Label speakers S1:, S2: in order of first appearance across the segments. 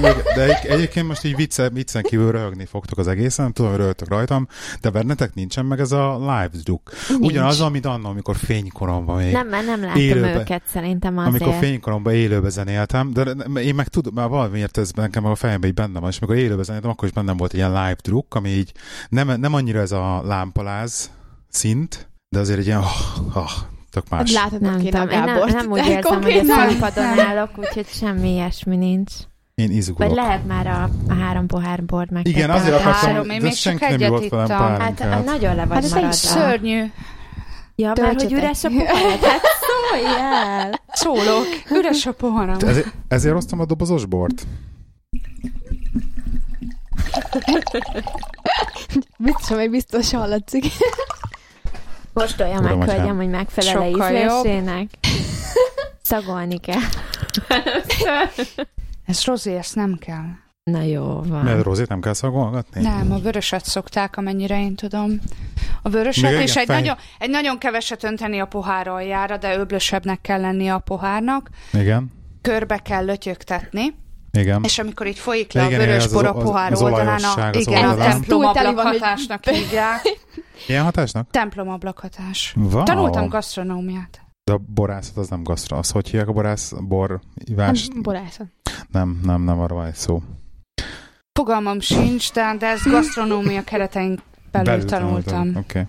S1: Még- de egy, egyébként most így vicce, viccen kívül röhögni fogtok az egészen, tudom, hogy röhögtök rajtam, de bennetek nincsen meg ez a live druk. Ugyanaz, amit annól, amikor fénykoromban még.
S2: Nem, mert nem láttam
S1: Élőbe.
S2: őket szerintem azért.
S1: Amikor fénykoromban élőbe zenéltem, de én meg tudom, már valamiért ez nekem a fejemben így benne van, és amikor élőbe zenéltem, akkor is bennem volt ilyen live druk, ami így nem, nem annyira ez a lámpaláz szint, de azért egy ilyen, oh, oh, tök más.
S3: Látod,
S2: nem
S3: kéne
S2: tudom, én nem, nem úgy érzem, hogy a színpadon állok, úgyhogy semmi ilyesmi nincs.
S1: Én
S2: Vagy
S1: izgulok.
S2: lehet már a, a három pohár bort meg.
S1: Igen, azért
S4: Három,
S1: akartam,
S4: én
S1: de
S4: még
S1: senki nem volt velem.
S2: Hát
S1: pálinkát.
S2: nagyon le vagy
S3: Hát ez egy
S2: maradva.
S4: Szörnyű.
S2: Ja, mert hogy
S3: Töltsetek.
S2: üres a pohár. Hát szólj el!
S4: Szólok. Üres a poharam.
S1: Ezért, ezért hoztam a dobozos bort?
S3: Biztos, hogy biztos hallatszik.
S2: Kóstolja meg,
S1: hogy
S2: hölgyem, hogy megfelel
S4: Sokkal jobb.
S2: ízlésének. Szagolni kell.
S4: Ez Rozi, ezt nem kell.
S2: Na jó van.
S1: Mert Rózét nem kell szagolgatni?
S4: Nem, a vöröset szokták, amennyire én tudom. A vöröset,
S1: Még
S4: és egy
S1: fej-
S4: nagyon, egy nagyon keveset önteni a pohár aljára, de öblösebbnek kell lennie a pohárnak.
S1: Igen,
S4: Körbe kell lötyögtetni,
S1: igen.
S4: és amikor így folyik le
S1: Igen,
S4: a vörös
S1: az-
S4: bor a
S1: az-
S4: pohár
S1: az
S4: oldalán,
S1: olajosság
S4: a,
S1: az
S4: igen, a
S1: oldalán.
S4: templomablak
S3: van, hogy-
S4: hatásnak hívják.
S1: Ilyen hatásnak?
S4: Templomablak hatás.
S1: Wow.
S4: Tanultam gasztronómiát.
S1: De a borászat az nem gasztra. Az hogy hívják a borász? Bor, ivás?
S3: Nem, Borászat.
S1: Nem, nem, nem arra van egy szó.
S4: Fogalmam sincs, de, de ezt gasztronómia keretein belül, tanultam.
S1: Oké. Okay.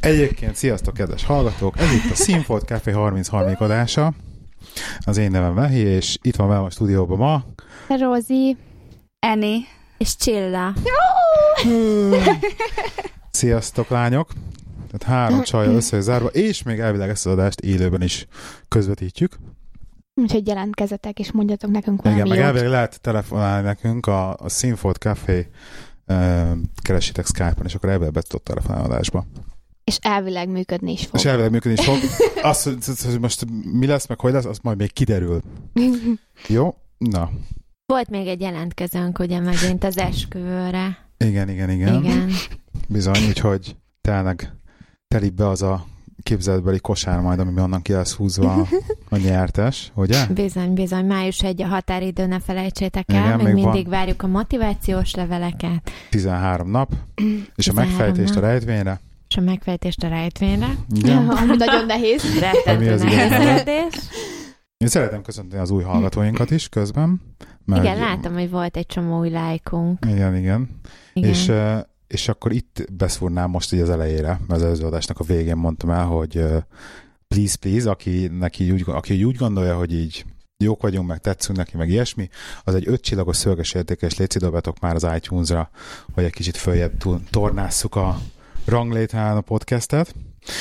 S1: Egyébként, sziasztok, kedves hallgatók! Ez itt a Színfolt Café 33. adása. Az én nevem Vehi, és itt van velem a stúdióban ma.
S3: Rózi.
S4: Eni.
S2: És csilla.
S1: Sziasztok, lányok! Tehát három csaj összezárva, és még elvileg ezt az adást élőben is közvetítjük.
S3: Úgyhogy jelentkezzetek, és mondjatok nekünk
S1: Igen,
S3: valami
S1: meg
S3: jót.
S1: elvileg lehet telefonálni nekünk a, a Színfolt Café uh, keresitek Skype-on, és akkor elvileg be tudod telefonálni adásba.
S3: És elvileg működni is fog.
S1: És elvileg működni is fog. Azt, hogy- most mi lesz, meg hogy lesz, az majd még kiderül. Jó? Na,
S2: Volt még egy jelentkezőnk, ugye megint az esküvőre.
S1: igen, igen, igen. igen. Bizony, úgyhogy tényleg telik be az a képzeletbeli kosár majd, ami onnan ki lesz húzva a nyertes, ugye?
S2: Bizony, bizony. Május egy a határidő, ne felejtsétek el.
S1: Igen,
S2: még,
S1: még
S2: mindig
S1: van.
S2: várjuk a motivációs leveleket,
S1: 13 nap, és a
S2: 13
S1: megfejtést a
S2: nap.
S1: rejtvényre.
S2: És a megfejtést a rejtvényre.
S1: Igen.
S3: Ami nagyon nehéz.
S1: Ami
S2: Rettentő
S1: az
S2: nehéz.
S1: Én szeretem köszönteni az új hallgatóinkat is közben. Mert
S2: Igen, látom, hogy volt egy csomó új lájkunk.
S1: Igen, igen.
S2: Igen.
S1: És, és akkor itt beszúrnám most így az elejére, mert az előző adásnak a végén mondtam el, hogy please, please, aki, neki úgy, aki úgy gondolja, hogy így jók vagyunk, meg tetszünk neki, meg ilyesmi, az egy öt csillagos szöveges értékes léci dobjatok már az iTunes-ra, hogy egy kicsit följebb tornásszuk a ranglétrán a podcastet.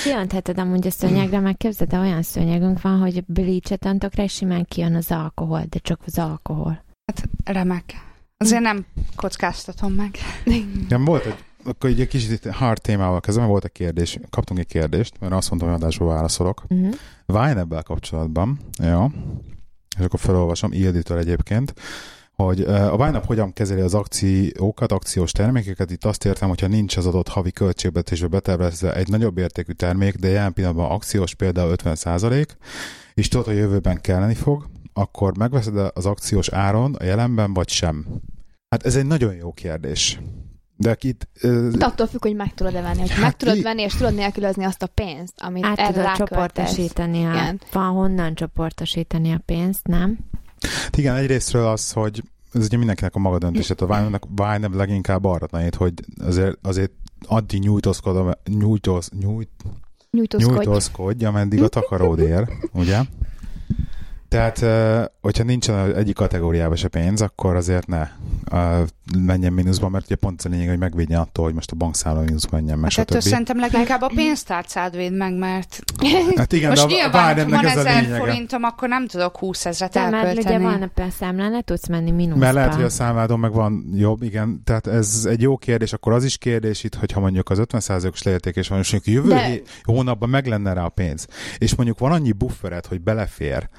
S2: Kiöntheted amúgy a szőnyegre, meg képzeld, de olyan szőnyegünk van, hogy bleach-et öntök rá, és simán kijön az alkohol, de csak az alkohol.
S4: Hát remek. Azért nem kockáztatom meg.
S1: Nem volt egy, akkor egy kicsit hard témával kezdem, volt egy kérdés, kaptunk egy kérdést, mert azt mondtam, hogy adásba válaszolok.
S2: Uh-huh.
S1: Vine-ebbel kapcsolatban, jó, és akkor felolvasom, Ilditől egyébként, hogy a Vine hogyan kezeli az akciókat, akciós termékeket. Itt azt értem, hogyha nincs az adott havi költségvetésbe betervezve egy nagyobb értékű termék, de jelen pillanatban akciós például 50%, és tudod, hogy jövőben kelleni fog, akkor megveszed az akciós áron a jelenben, vagy sem? Hát ez egy nagyon jó kérdés. De itt... Ö,
S3: De attól függ, hogy meg tudod-e venni. Hogy
S1: Hát
S3: meg tudod
S1: i-
S3: venni, és tudod nélkülözni azt a pénzt, amit
S2: Át
S3: erre
S2: tudod csoportosítani a, van honnan csoportosítani a pénzt, nem?
S1: Hát Igen, egyrésztről az, hogy ez ugye mindenkinek a maga döntése. A Vine-nek Vine leginkább arra tanít, hogy azért, azért addig nyújtózkodom, nyújtóz, nyújt,
S3: Nyújtózkodj.
S1: nyújtózkodj, ameddig a takaród ér, ugye? Tehát, hogyha nincsen egyik kategóriában se pénz, akkor azért ne menjen mínuszba, mert ugye pont a lényeg, hogy megvédjen attól, hogy most a bankszámla mínuszba menjen, meg
S4: Hát ettől
S1: stb.
S4: szerintem leginkább a pénztárcád véd meg, mert
S1: Hát igen,
S4: most
S1: de a
S4: nyilván
S1: Vine-nek
S4: van ezer forintom, akkor nem tudok 20 ezret
S2: De mert ugye
S4: elkölteni.
S2: van a számlán, ne tudsz menni mínuszba.
S1: Mert lehet, hogy a számládon meg van jobb, igen. Tehát ez egy jó kérdés, akkor az is kérdés itt, hogyha mondjuk az 50%-os leértékés van, és mondjuk jövő
S3: De-
S1: De... hónapban meg lenne rá a pénz, és mondjuk van annyi bufferet, hogy belefér,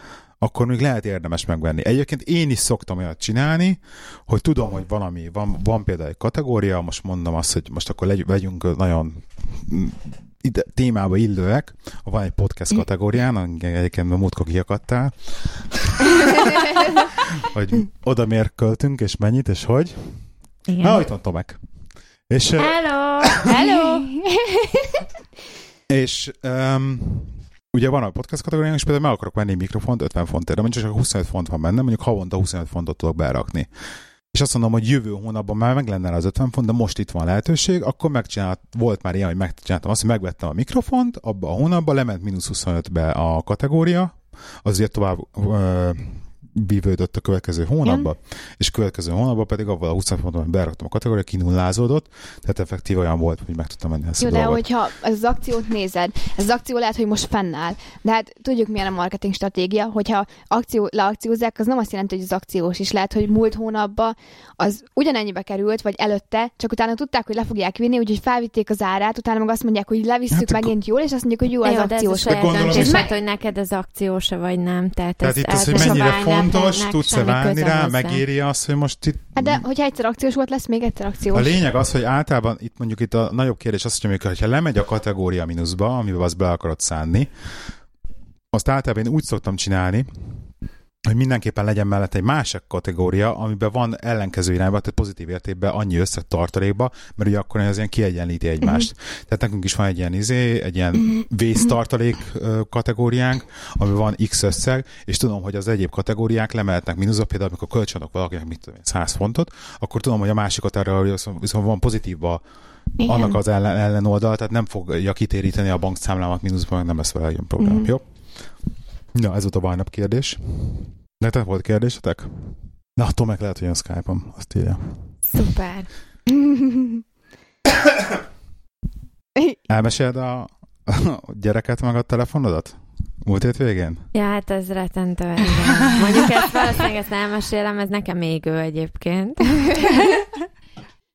S1: akkor még lehet érdemes megvenni. Egyébként én is szoktam olyat csinálni, hogy tudom, hogy valami, van, van például egy kategória, most mondom azt, hogy most akkor legy, vegyünk nagyon mm, ide, témába illőek, van egy podcast kategórián, egyébként a múltkor kiakadtál, hogy oda miért költünk, és mennyit, és hogy.
S2: Igen.
S1: Na, itt van Tomek. És,
S2: Hello!
S3: Hello!
S1: és um, ugye van a podcast kategóriánk, és például meg akarok venni egy mikrofont 50 fontért, de mondjuk csak 25 font van benne, mondjuk havonta 25 fontot tudok berakni. És azt mondom, hogy jövő hónapban már meg lenne az 50 font, de most itt van lehetőség, akkor megcsinált, volt már ilyen, hogy megcsináltam azt, hogy megvettem a mikrofont, abba a hónapban lement mínusz 25-be a kategória, azért tovább ö, bívődött a következő hónapban, és következő hónapban pedig avval a 20 fonton beraktam a kategóriát, kinullázódott, tehát effektív olyan volt, hogy meg tudtam menni ezt
S3: Jó,
S1: a
S3: de
S1: dolgot.
S3: hogyha ez az akciót nézed, ez az akció lehet, hogy most fennáll, de hát tudjuk milyen a marketing stratégia, hogyha akció, leakciózzák, az nem azt jelenti, hogy az akciós is lehet, hogy múlt hónapban az ugyanennyibe került, vagy előtte, csak utána tudták, hogy le fogják vinni, úgyhogy felvitték az árát, utána meg azt mondják, hogy levisszük
S1: Hát
S3: megint jól, és azt mondjuk, hogy jó, az
S2: Jó, de ez a
S3: akciós.
S2: saját döntés,
S1: hogy-
S2: hát, hogy neked az akciósa vagy nem. Tehát,
S1: Tehát
S2: ez,
S1: itt az, hogy mennyire
S2: a
S1: fontos, tudsz-e válni rá,
S2: hozzá.
S1: megéri azt, hogy most itt...
S3: Hát de hogyha egyszer akciós volt, lesz még egyszer akciós.
S1: A lényeg az, hogy általában itt mondjuk itt a nagyobb kérdés az, hogy amikor ha lemegy a kategória mínuszba, amiben azt be akarod szánni, azt általában én úgy szoktam csinálni, hogy mindenképpen legyen mellett egy másik kategória, amiben van ellenkező irányba, tehát pozitív értékben annyi összeg tartalékba, mert ugye akkor ez ilyen kiegyenlíti egymást. Tehát nekünk is van egy ilyen izé, egy ilyen vésztartalék ö, kategóriánk, ami van X összeg, és tudom, hogy az egyéb kategóriák lemehetnek mínuszba, például amikor kölcsönök valakinek, mit tudom én, 100 fontot, akkor tudom, hogy a másik kategória viszont van pozitívba
S3: Igen.
S1: annak az ellen, ellenoldal, tehát nem fogja kitéríteni a bankszámlámat mínuszba, meg nem lesz vele ilyen probléma.
S3: Mhm.
S1: Jó? Na, ez volt a bajnap kérdés. Nektek volt kérdésetek? Na, Tomek lehet, hogy jön Skype-on, azt írja.
S2: Szuper.
S1: Elmeséled a, a gyereket meg a telefonodat? Múlt hét végén?
S2: Ja, hát ez rettentő. Mondjuk ezt valószínűleg ezt elmesélem, ez nekem még ő egyébként.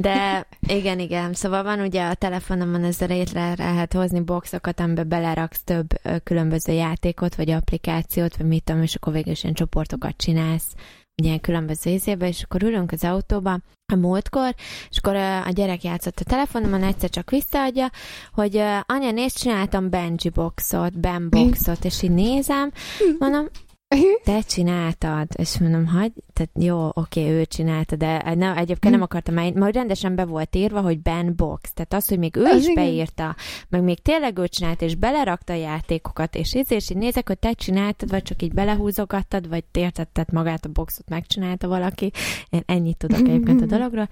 S2: De igen, igen. Szóval van ugye a telefonomon ez létre lehet hozni boxokat, amiben beleraksz több különböző játékot, vagy applikációt, vagy mit tudom, és akkor végül is ilyen csoportokat csinálsz ilyen különböző izébe, és akkor ülünk az autóba a múltkor, és akkor a gyerek játszott a telefonomon, egyszer csak visszaadja, hogy anya, nézd, csináltam Benji boxot, Ben boxot, és így nézem, mondom, te csináltad, és mondom, hagy, tehát jó, oké, ő csinálta, de ne, egyébként nem akartam el, majd rendesen be volt írva, hogy Ben Box, tehát az, hogy még ő is beírta, meg még tényleg ő csinált, és belerakta a játékokat, és így, és így nézek, hogy te csináltad, vagy csak így belehúzogattad, vagy értetted magát a boxot, megcsinálta valaki, én ennyit tudok egyébként a dologról,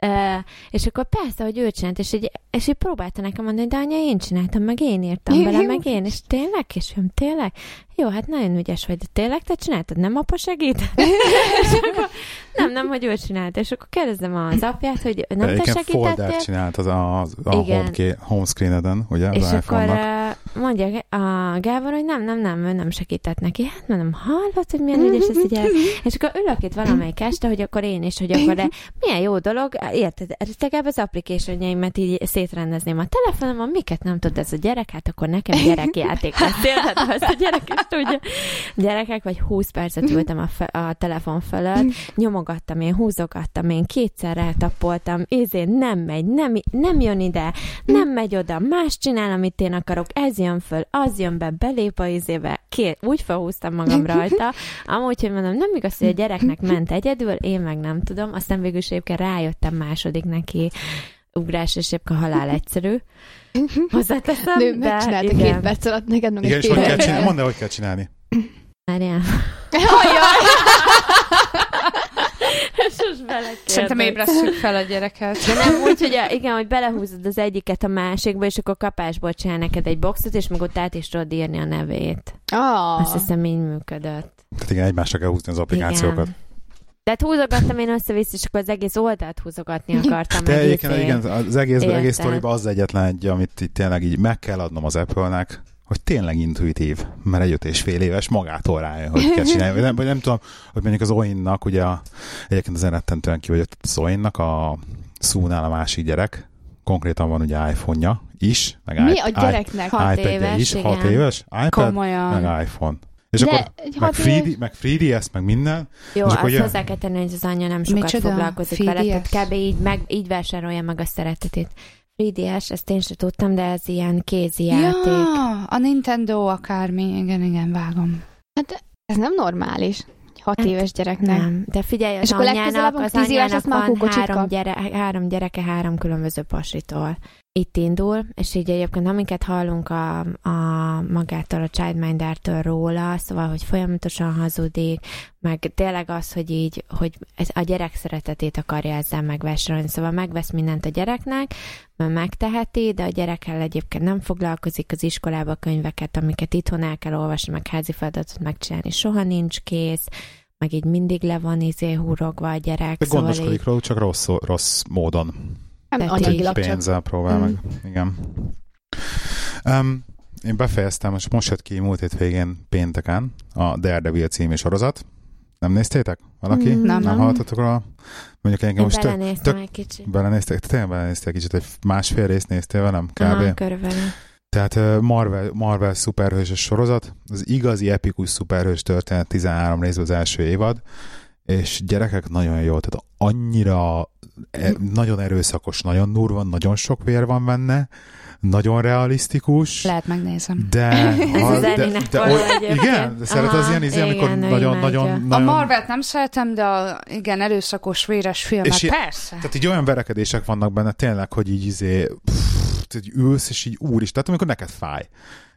S2: Uh, és akkor persze, hogy ő csinált, és így, és így próbálta nekem mondani, de anya, én csináltam, meg én írtam bele, meg én, és tényleg, és mondom, tényleg? Jó, hát nagyon ügyes vagy, de tényleg te csináltad, nem apa segít? és akkor, nem, nem, hogy ő csinált, és akkor kérdezem az apját, hogy nem te
S1: Egyébként folder
S2: segítettél?
S1: csinált az a, az a
S2: Igen.
S1: home, screen-eden, ugye, az
S2: És akkor mondja a Gábor, hogy nem, nem, nem, ő nem segített neki. Hát mondom, hallod, hogy milyen ügyes ez ugye? És akkor ülök itt valamelyik este, hogy akkor én is, hogy akkor de milyen jó dolog, érted, legalább az applicationjaimat így szétrendezném a telefonomon, miket nem tud ez a gyerek, hát akkor nekem gyerekjáték lesz. Érted, ha ezt a gyerek is tudja. Gyerekek, vagy 20 percet ültem a, fe, a telefon fölött, nyomogattam én, húzogattam én, kétszer eltapoltam, izé, nem megy, nem, nem jön ide, nem megy oda, más csinál, amit én akarok, ez jön föl, az jön be, belép a izébe, két, úgy felhúztam magam rajta, amúgy, hogy mondom, nem igaz, hogy a gyereknek ment egyedül, én meg nem tudom, aztán végül is egyébként rájöttem második neki, ugrás, és egyébként halál egyszerű. Hozzáteszem,
S3: Nő,
S2: de
S3: megcsinálta
S2: igen.
S3: két perc alatt, neked meg
S1: Igen, és hogy kell csinálni? Mondd el, hogy kell csinálni.
S2: Várjál.
S3: Ajaj!
S2: Sos belekérdez.
S4: Szerintem ébresszük fel a gyereket.
S2: De nem úgy, hogy a, igen, hogy belehúzod az egyiket a másikba, és akkor kapásból csinál neked egy boxot, és meg ott át is tudod írni a nevét.
S3: Ah.
S2: Azt hiszem, így működött.
S1: Tehát igen, egymásra kell húzni az applikációkat.
S2: Igen. Tehát húzogattam én össze-vissza, és akkor az egész oldalt húzogatni akartam.
S1: De
S2: meg
S1: egyébként igen, az egész,
S2: Érted.
S1: egész sztoriban az egyetlen egy, amit itt tényleg így meg kell adnom az Apple-nek, hogy tényleg intuitív, mert egy öt és fél éves magától rájön, hogy kell csinálni. Vagy nem, vagy nem tudom, hogy mondjuk az Oinnak, ugye a, egyébként az rettentően ki, hogy az Oinnak a szúnál a másik gyerek, konkrétan van ugye iPhone-ja is, meg
S3: Mi
S1: i-
S3: a gyereknek?
S2: Hat
S1: iPad-je
S2: éves,
S1: is,
S2: igen.
S1: 6 éves, iPad,
S4: Komolyan.
S1: meg iPhone. És
S3: De
S1: akkor meg,
S3: éves-
S1: meg 3DS, meg minden.
S2: Jó,
S1: És
S2: azt
S1: akkor ugye-
S2: hozzá kell tenni, hogy az anyja nem sokat
S4: Micsoda?
S2: foglalkozik vele,
S4: FDS?
S2: tehát kb. így, meg, így vásárolja meg a szeretetét. 3DS, ezt én sem tudtam, de ez ilyen kézi játék.
S4: Ja, a Nintendo akármi. Igen, igen, vágom.
S3: Hát ez nem normális. hat
S2: Hát,
S3: éves gyereknek.
S2: Nem, de figyelj, az
S3: És akkor
S2: anyjának,
S3: legközelebb,
S2: az
S3: éves
S2: anyjának
S3: lesz, már
S2: van három, gyere, három gyereke három különböző pasitól. Itt indul, és így egyébként amiket hallunk a, a magától, a childmindertől róla, szóval, hogy folyamatosan hazudik, meg tényleg az, hogy így, hogy a gyerek szeretetét akarja ezzel megvásárolni, szóval megvesz mindent a gyereknek, mert megteheti, de a gyerekkel egyébként nem foglalkozik az iskolába könyveket, amiket itthon el kell olvasni, meg házi feladatot megcsinálni, soha nincs kész, meg így mindig le van izé húrogva a gyerek.
S1: De
S2: szóval
S1: gondoskodik
S2: így,
S1: róla, csak rossz, rossz módon.
S3: Nem anyagilag csak.
S1: Pénzzel próbál
S3: Mm.
S1: meg. Igen. Um, én befejeztem, most most jött ki múlt hét végén pénteken a Daredevil című sorozat. Nem néztétek? Valaki?
S3: Mm,
S1: nem,
S4: nem.
S1: hallottatok róla? Mondjuk engem
S2: én
S1: most
S2: belenéztem
S1: tök
S2: egy kicsit.
S1: belenéztek, te tényleg belenéztél kicsit, egy másfél részt néztél velem kb.
S2: Aha, körülbelül.
S1: Tehát Marvel, Marvel szuperhősös sorozat, az igazi epikus szuperhős történet 13 részben az első évad, és gyerekek nagyon jó, tehát annyira e, nagyon erőszakos, nagyon durva, nagyon sok vér van benne, nagyon realisztikus,
S4: Lehet megnézem.
S1: de,
S2: Ez
S1: ha,
S2: az
S1: de, de,
S2: való
S1: oly- igen, de szeret az
S2: Aha,
S1: ilyen izé, amikor nagyon,
S2: imádja.
S1: nagyon,
S4: A
S1: nagyon,
S4: Marvelt nem szeretem, de a, igen, erőszakos, véres filmek,
S1: És
S4: persze.
S1: Tehát így olyan verekedések vannak benne tényleg, hogy így izé, pff, így ülsz, és így úr is, tehát amikor neked fáj.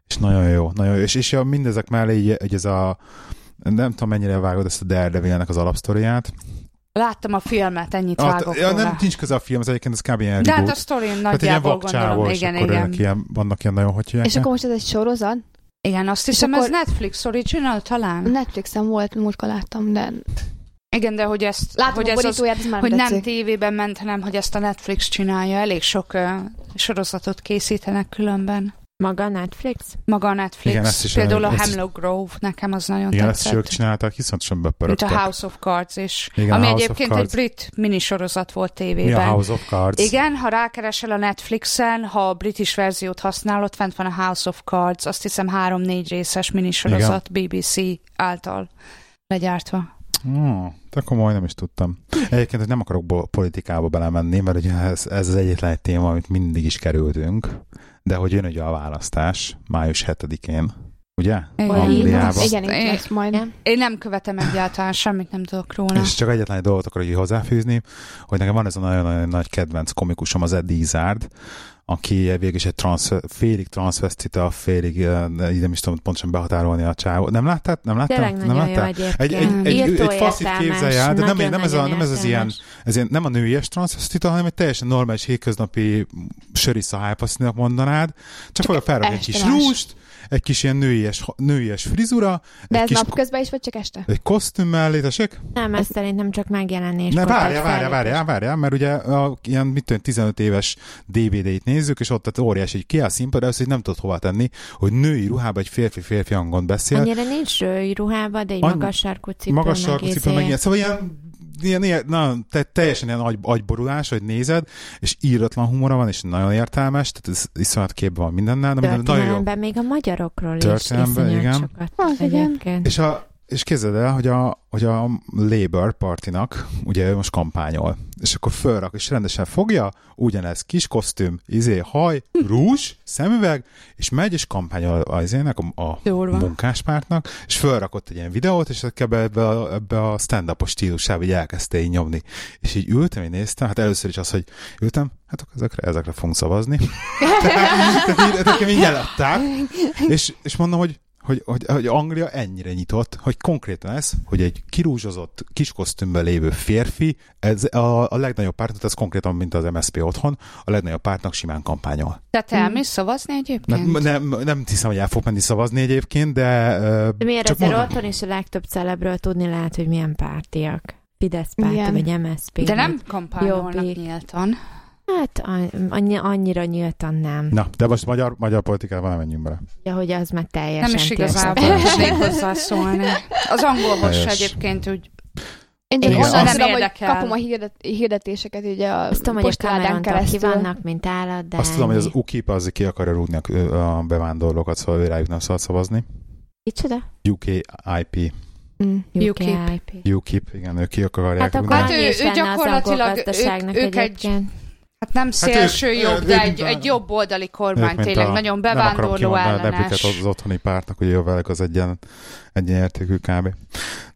S1: És nagyon jó, nagyon jó. És, és a, mindezek mellé így, így ez a, nem tudom mennyire vágod ezt a Daredevilnek az alapsztoriát.
S4: Láttam a filmet, ennyit
S1: Ah,
S4: vágok
S1: ja, nem, nincs köze a film, ez egyébként ez kb. ilyen
S4: De hát a sztorin nagyjából gondolom.
S1: vakcsávó, és
S4: Igen, igen.
S1: ilyen, vannak ilyen nagyon, hogy
S3: És akkor most ez egy sorozat?
S4: Igen, azt hiszem,
S3: akkor-
S4: ez Netflix original talán.
S3: Netflixen volt, múltkor láttam, de
S4: Igen, de hogy ezt,
S3: látom
S4: hogy ez az,
S3: ez már
S4: hogy nem tévében ment, hanem hogy ezt a Netflix csinálja. Elég sok uh, sorozatot készítenek különben.
S2: Maga a Netflix?
S4: Maga a Netflix.
S1: Igen, ezt is
S4: Például a
S1: el- ezt-
S4: Hemlock Grove, nekem az nagyon
S1: Igen, ezt is
S4: tetszett.
S1: ők csinálták, iszonyatosan
S4: Mint
S1: bepörögtek.
S4: a House of Cards is.
S1: Igen,
S4: ami
S1: a
S4: egyébként egy brit minisorozat volt
S1: Mi
S4: tévében.
S1: a House of Cards?
S4: Igen, ha rákeresel a Netflixen, ha a british verziót használod, fent van a House of Cards, azt hiszem három-négy részes minisorozat BBC által legyártva.
S1: Oh, de komoly, nem is tudtam. Egyébként hogy nem akarok politikába belemenni, mert ugye ez, ez az egyetlen egy téma, amit mindig is kerültünk, de hogy jön ugye a választás május 7-én, ugye?
S4: Igen.
S1: Angliában.
S3: Igen, itt
S4: Én-
S3: lesz majd.
S2: Igen.
S4: Én nem követem egyáltalán, semmit nem tudok róla.
S1: És csak egyetlen egy dolgot akarok így hozzáfűzni, hogy nekem van ez a nagyon-nagyon nagy kedvenc komikusom, az Eddie Izzard, aki végül is egy transz, félig transvestita, félig, így nem is tudom pontosan behatárolni a csávó. Nem láttad? Nem láttam?
S2: Tényleg
S1: nem láttál?
S2: egyébként.
S1: Egy, egy, egy,
S2: Írtó
S1: egy faszit képzelj el, de nem, nem, ez, a, nem ez az ilyen, ez ilyen, nem a nőies transvestita, hanem egy teljesen normális hétköznapi sörisza hájpasztinak mondanád, csak olyan felrak egy kis rúst, egy kis ilyen nőies, nőies frizura,
S3: De
S1: egy
S3: ez
S1: kis
S3: napközben is, vagy csak este?
S1: egy kosztüm mellé, tessék?
S2: Nem, ez szerintem csak megjelenés.
S1: Ne, várjál,
S2: egy
S1: várjál, várjál, várjál, mert ugye a, ilyen, mit tudom, 15 éves DVD-t nézzük, és ott tehát óriási, hogy ki a színpad, először hogy nem tudod hova tenni, hogy női ruhában egy férfi férfi hangon beszél,
S2: Annyira nincs röj ruhába, de egy magas sarkú cipő.
S1: magas sarkú cipő, meg ilyen, szóval ilyen, ilyen, ilyen na, te, teljesen ilyen agy, agyborulás, hogy nézed, és íratlan humora van, és nagyon értelmes, tehát ez iszonyat képben van mindennel, de minden- nagyon jó.
S2: Még a magyarokról is
S1: igen.
S2: sokat
S3: Az igen.
S1: És, a, és képzeld el, hogy a, hogy a Labour partinak, ugye ő most kampányol, és akkor fölrak, és rendesen fogja, ugyanez kis kosztüm, izé, haj, rúzs, szemüveg, és megy, és kampányol az izének, a, a munkáspártnak, és fölrakott egy ilyen videót, és ebbe, ebbe, a, ebbe a stand-upos stílusába így elkezdte így nyomni. És így ültem, én néztem, hát először is az, hogy ültem, hát akkor ezekre, ezekre fogunk szavazni. tehát, tehát nekem így eladták, és, és mondom, hogy hogy, hogy, hogy Anglia ennyire nyitott, hogy konkrétan ez, hogy egy kirúzsozott kis kosztümben lévő férfi, ez a, a legnagyobb pártnak, ez konkrétan, mint az MSZP otthon, a legnagyobb pártnak simán kampányol.
S4: Te te elmész szavazni egyébként?
S1: Nem, nem, nem hiszem, hogy el fog menni szavazni egyébként, de...
S2: De miért azért
S1: mondom.
S2: otthon is a legtöbb celebről tudni lehet, hogy milyen pártiak. Fidesz párti, vagy MSZP.
S4: De nem kampányolnak nyíltan.
S2: Hát annyi, annyira nyíltan nem.
S1: Na, de most magyar, magyar politikában nem menjünk bele.
S2: Ja, hogy az meg teljesen
S4: Nem is igazából tudnék hozzászólni. Az angolhoz se egyébként úgy
S3: Én csak onnan
S1: azt-
S3: tudom, hogy kapom a hirdet, hirdetéseket ugye a
S2: Azt tudom, hogy a
S3: keresztül.
S2: vannak, mint állat, de
S1: Azt tudom, hogy az. UKIP az ki akarja rúgni a, bevándorlókat, szóval rájuk nem szabad szavazni.
S2: Kicsoda?
S1: UKIP.
S3: Mm.
S2: UKIP.
S1: UKIP, igen, ők ki akarják
S2: Hát akkor.
S4: Hát ő- ő gyakorlatilag- ők- ők egy-. Hát nem
S1: ők-
S4: szélső
S1: ők-
S4: jobb, de egy, egy jobb oldali kormány, tényleg
S1: a-
S4: nagyon
S1: Nem
S4: bevándorló
S1: nevüket
S4: ellenes.
S1: az otthoni pártnak, hogy jó velük az egyen, egyenértékű kb.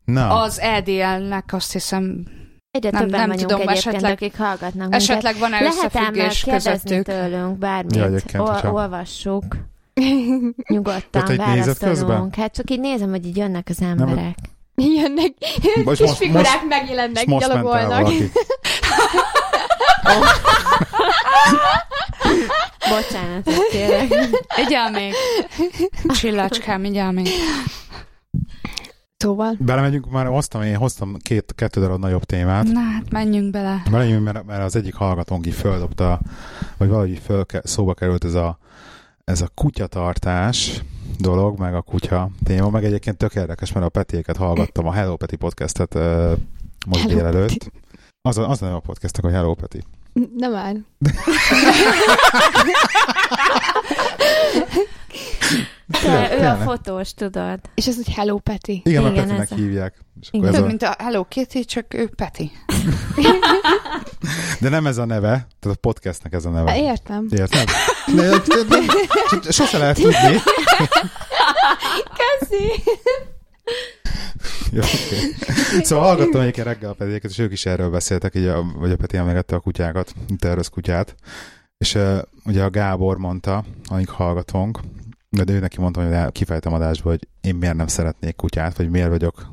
S1: Na,
S4: Az EDL-nek azt hiszem,
S2: Egyre
S4: Nem-
S2: többen
S4: nem tudom, esetleg-
S2: akik hallgatnak minket.
S4: esetleg van-e összefüggés közöttük.
S2: tőlünk bármit.
S1: Ja,
S2: Ol- olvassuk. Nyugodtan
S1: közben?
S2: válaszolunk. Hát csak így nézem, hogy így jönnek az emberek.
S3: Jönnek,
S1: Most-
S3: kis
S1: most-
S3: figurák
S1: most-
S3: megjelennek,
S1: most
S3: gyalogolnak.
S1: valaki.
S2: Bocsánatot kérek.
S4: Igyál még. Csillácskám, igyál még.
S3: Szóval,
S1: Belemegyünk, már hoztam, én hoztam két, kettő darab nagyobb témát.
S4: Na hát, menjünk bele.
S1: Menjünk, mert, mert az egyik hallgatónk így földobta, vagy valahogy föl, szóba került ez a, ez a kutyatartás dolog, meg a kutya téma, meg egyébként tök érdekes, mert a Petéket hallgattam, a Hello Peti podcastet uh, most
S3: Hello
S1: délelőtt.
S3: Peti.
S1: Az a, az a a podcastnak, hogy Hello Peti.
S3: nem áll.
S2: Te, ő a fotós, tudod.
S3: És ez úgy Hello Peti.
S1: Igen,
S2: Igen,
S1: Petinek
S2: ez a-
S1: hívják. És
S2: Igen.
S1: akkor ez
S4: Több,
S1: a,
S4: mint a Hello Kitty, csak ő Peti.
S1: de nem ez a neve, tehát a podcastnek ez a neve.
S3: Értem.
S1: Érted? De, de, de, de, sose lehet tudni.
S3: Köszi.
S1: Jó, okay. Szóval hallgattam egyébként reggel a Petiéket, és ők is erről beszéltek, így a, vagy a Peti emlegette a kutyákat, terröz kutyát. És uh, ugye a Gábor mondta, amíg hallgatónk, de ő neki mondta, hogy kifejtem adásba, hogy én miért nem szeretnék kutyát, vagy miért vagyok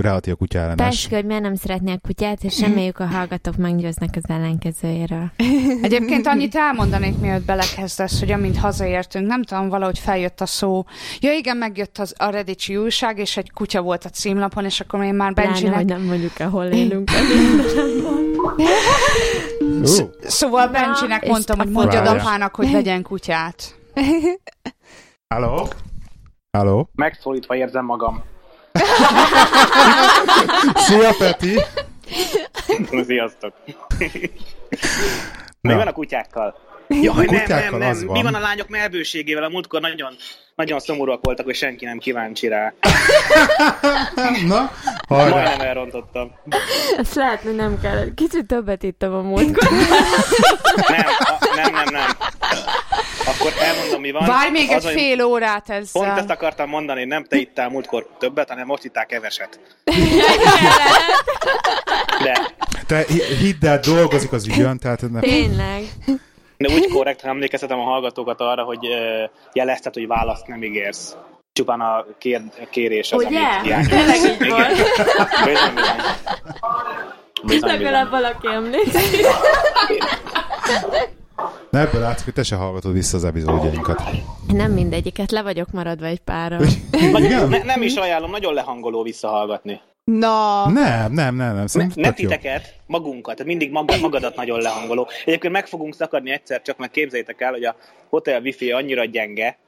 S1: relatív kutya ellenes.
S2: Persze, hogy miért nem szeretnék kutyát, és reméljük a hallgatók meggyőznek az ellenkezőjéről.
S4: Egyébként annyit elmondanék, mielőtt belekezdesz, hogy amint hazaértünk, nem tudom, valahogy feljött a szó. Ja igen, megjött az, a Redditsi újság, és egy kutya volt a címlapon, és akkor én már Benjinek...
S2: hogy nem mondjuk el, hol élünk.
S4: Szóval Benjinek mondtam,
S2: a
S4: hogy mondjad apának, hogy vegyen kutyát.
S1: Halló? Halló?
S5: Megszólítva érzem magam.
S1: Szia, Peti!
S5: Sziasztok.
S1: Na.
S5: Mi van a kutyákkal? Jaj, nem,
S1: kutyákkal
S5: nem, nem.
S1: van.
S5: Mi van a lányok melbőségével? A múltkor nagyon, nagyon szomorúak voltak, hogy senki nem kíváncsi rá.
S1: Na, hajrá!
S5: Majdnem elrontottam.
S2: Ezt látni nem kell. Kicsit többet ittam a múltkor.
S5: Nem, a, nem, nem, nem. Akkor elmondom, mi van.
S4: Várj még egy
S5: Az, hogy
S4: fél órát
S5: Pont ezt
S4: ezzel.
S5: akartam mondani, nem te ittál múltkor többet, hanem most ittál keveset. De,
S1: Te hi- hidd el, dolgozik az ügyön, tehát ne...
S2: Tényleg.
S5: de úgy korrektan emlékeztetem a hallgatókat arra, hogy jelezted, hogy választ nem ígérsz. Csupán a kér, kérés az,
S2: Ugye?
S5: amit hiányzik.
S2: Tényleg Legalább valaki emlékszik.
S1: Ne ebből látszik, hogy te se hallgatod vissza az epizódjainkat.
S2: Nem mindegyiket, le vagyok maradva egy párral.
S1: Igen?
S5: Ne, nem is ajánlom, nagyon lehangoló visszahallgatni.
S3: Na,
S1: Nem, nem, nem, nem.
S5: Ne,
S1: Szerintem
S5: ne
S1: jó.
S5: titeket, magunkat, tehát mindig maga, magadat nagyon lehangoló. Egyébként meg fogunk szakadni egyszer, csak meg képzeljétek el, hogy a hotel wifi annyira gyenge,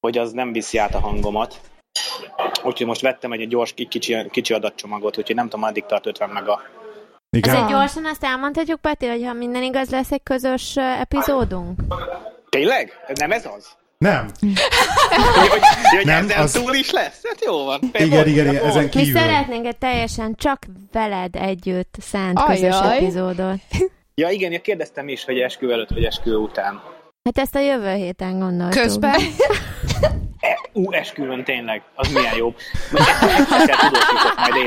S5: hogy az nem viszi át a hangomat. Úgyhogy most vettem egy gyors ki- kicsi, kicsi adatcsomagot, úgyhogy nem tudom, addig tart 50 mega.
S1: Igen?
S2: Ezért gyorsan azt elmondhatjuk, Peti, hogy ha minden igaz, lesz egy közös epizódunk?
S5: Tényleg? Ez nem ez az?
S1: Nem.
S5: Hogy, hogy, hogy
S1: Nem,
S5: ezen
S1: az-
S5: túl is lesz? Hát jó van.
S1: Igen, igen, igen, ezen
S2: Mi
S1: kívül.
S2: szeretnénk egy teljesen csak veled együtt szánt
S3: Ajaj.
S2: közös epizódot.
S5: Ja igen, ja, kérdeztem is, hogy eskü előtt vagy eskü után.
S2: Hát ezt a jövő héten gondoltuk.
S4: Közben
S5: ú, esküvőn tényleg, az milyen élőben.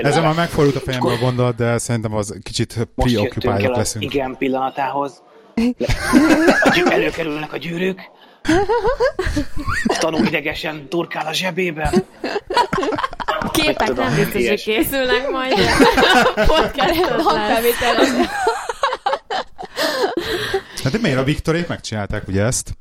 S1: Ezzel már megfordult a fejembe a gondolat, de szerintem az kicsit preoccupáljuk leszünk.
S5: igen pillanatához. Előkerülnek a gyűrűk. A tanú idegesen turkál a zsebében.
S2: Képek
S5: Tudom,
S2: nem biztos, hogy készülnek majd. Podcast
S3: hangfelvétel.
S1: Hát de miért a Viktorék megcsinálták ugye ezt?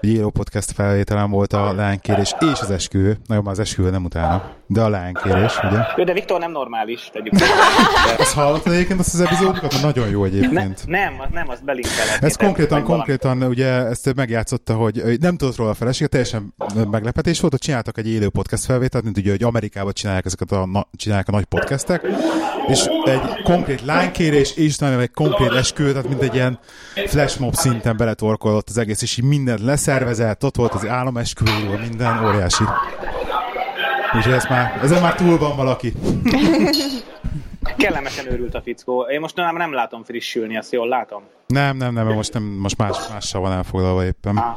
S1: Egy író podcast felvételen volt a lánykérés és az esküvő. Na jó, már az esküvő nem utána. De a lánykérés, ugye?
S5: Jó, de Viktor nem normális, tegyük.
S1: Azt hallottad egyébként azt az epizódokat? Na, Nagyon jó
S5: Ne,
S1: egyébként.
S5: nem, az nem, az belinkelek.
S1: Ez konkrétan, konkrétan ugye ezt megjátszotta, hogy nem tudott róla a feleség, teljesen meglepetés volt, hogy csináltak egy élő podcast felvételt, mint ugye, hogy Amerikában csinálják ezeket a, na, csinálják a nagy podcastek, és egy konkrét lánykérés, és utána egy konkrét eskü, tehát mint egy ilyen flashmob szinten beletorkolott az egész, és így mindent leszervezett, ott volt az államesküvőről, minden óriási. Úgyhogy ez már, ezen már túl van valaki.
S5: Kellemesen őrült a fickó. Én most nem, nem látom frissülni, azt jól látom.
S1: Nem, nem, nem, most, nem, most más, mással van elfoglalva éppen.
S5: Ah.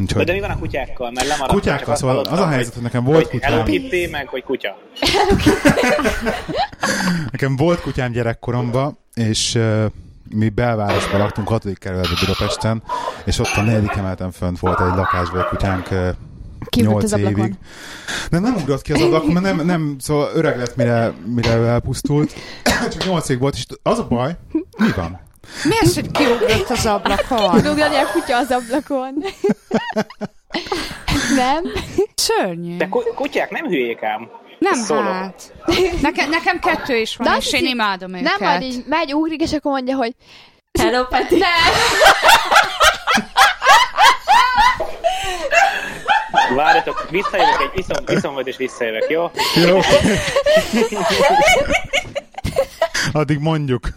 S1: Úgyhogy...
S5: De mi van a kutyákkal? Mert lemaradtam.
S1: Kutyákkal,
S5: csak
S1: szóval
S5: hallottam,
S1: az a helyzet, hogy nekem volt
S5: hogy
S1: kutyám.
S5: Hello Kitty, meg hogy kutya.
S1: Nekem volt kutyám gyerekkoromban, és uh, mi belvárosban laktunk, 6. kerületben Budapesten, és ott a negyedik emeleten fönt volt egy lakásban egy kutyánk
S3: Kiugrott
S1: 8
S3: az ablakon.
S1: évig. Nem, nem ugrott ki az ablakon, mert nem, nem, szóval öreg lett, mire, mire elpusztult. Csak 8 évig volt, és az a baj, mi van?
S4: Mi az, hogy kiugrott az ablakon?
S3: Ugrani a kutya az ablakon. nem?
S4: Szörnyű.
S5: De ku- kutyák nem hülyék ám.
S4: Nem
S5: Szólok.
S4: hát. Nekem, nekem kettő is van,
S3: De
S4: és én imádom őket.
S3: Nem, majd így megy, ugrik, és akkor mondja, hogy
S2: Hello, Peti.
S3: nem.
S5: Várjatok, visszajövök, egy iszom, iszom majd, és visszajövök, jó?
S1: Jó. Addig mondjuk.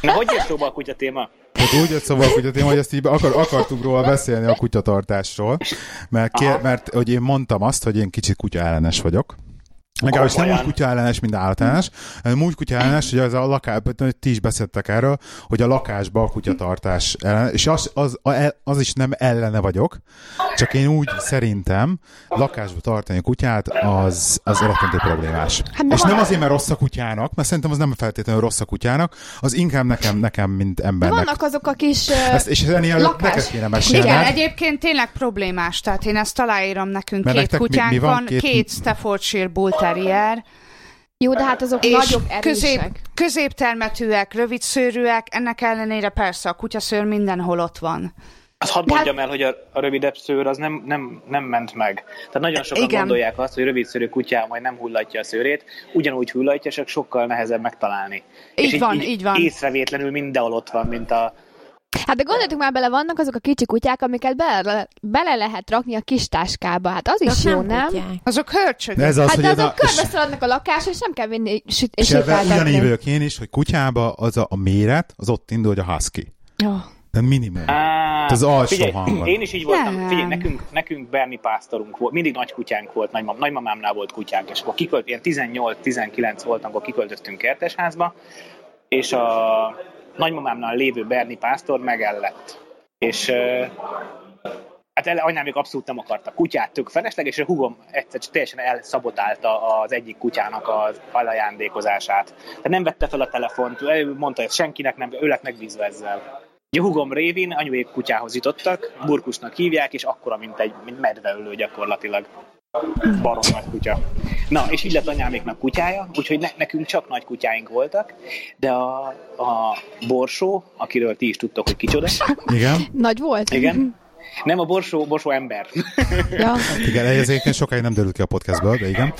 S5: Na, hogy jött szóba a kutya téma?
S1: Tehát úgy jött szóval, hogy én, hogy ezt így akar, akartuk róla beszélni a kutyatartásról, mert, kér, mert hogy én mondtam azt, hogy én kicsit kutya ellenes vagyok. Legalábbis nem úgy
S5: Komolyan?
S1: kutya ellenes, mint állatellenes, hanem úgy kutya ellenes, hogy az a lakás, ti is beszéltek erről, hogy a lakásban a kutyatartás ellen, és az, az, az is nem ellene vagyok, csak én úgy szerintem lakásba tartani a kutyát az, az rettentő problémás.
S3: Hát de
S1: és nem azért, mert rossz a kutyának, mert szerintem az nem feltétlenül rossz a kutyának, az inkább nekem, nekem mint
S3: De
S1: embernek.
S3: vannak azok a kis...
S1: Ezt, és ennél
S3: lakás.
S1: kéne.
S4: Igen, egyébként tényleg problémás, tehát én ezt aláírom nekünk,
S1: Mert
S4: két
S1: nektek mi-
S4: kutyánk
S1: mi van?
S4: van,
S1: Két-
S4: két Staffordshire Bull Terrier,
S3: Jó, de hát azok
S4: és
S3: nagyobb, erősek.
S4: közép, középtermetűek, rövidszőrűek, ennek ellenére persze a kutyaszőr mindenhol ott van.
S5: Azt hadd
S3: hát-
S5: mondjam el, hogy a, a rövidebb szőr az nem, nem, nem ment meg. Tehát nagyon sokan
S4: Igen.
S5: gondolják azt, hogy rövid szőrű kutyá majd nem hullatja a szőrét, ugyanúgy hullatja, csak sokkal nehezebb megtalálni.
S4: Így
S5: És
S4: van, így van.
S5: Észrevétlenül mindenhol ott van, mint a...
S3: Hát de gondoljatok már bele, vannak azok a kicsi kutyák, amiket bele, bele lehet rakni a kis táskába. Hát az is
S2: Azok
S3: jó,
S2: nem
S3: nem?
S2: kutyák.
S4: Azok hörcsögök.
S1: De ez az,
S3: Hát
S1: hogy
S3: de
S1: én a,
S3: azok körbe szaladnak a lakás, és nem kell vinni süt, és
S1: vagyok én is, hogy kutyába az a, a méret, az ott indul, hogy a husky.
S3: Jó.
S1: De minimum.
S5: Á,
S1: az alsó
S5: figyelj,
S1: hangon.
S5: Én is így voltam.
S4: Nem.
S5: Figyelj, nekünk, nekünk Berni pásztorunk volt, mindig nagy kutyánk volt, nagymam, nagymamámnál volt kutyánk, és akkor kikölt, ilyen 18-19 voltam, akkor kiköltöztünk kertesházba, és a nagymamámnál lévő Berni pásztor megellett. És Hát ele, anyám még abszolút nem akarta kutyát, tök felesleges, és a hugom egyszer teljesen elszabotálta az egyik kutyának az alajándékozását. Tehát nem vette fel a telefont, mondta, hogy senkinek nem, ő lett megbízva ezzel. A hugom révén anyuék kutyához jutottak, burkusnak hívják, és akkora, mint egy mint medveölő gyakorlatilag. Barom nagy kutya. Na, és így lett anyáméknak kutyája, úgyhogy ne, nekünk csak nagy kutyáink voltak, de a, a borsó, akiről ti is tudtok, hogy kicsoda,
S1: Igen?
S3: Nagy volt?
S5: igen, nem a borsó, borsó ember.
S3: Ja.
S1: Igen, egyébként sokáig nem derült ki a podcastből, de igen.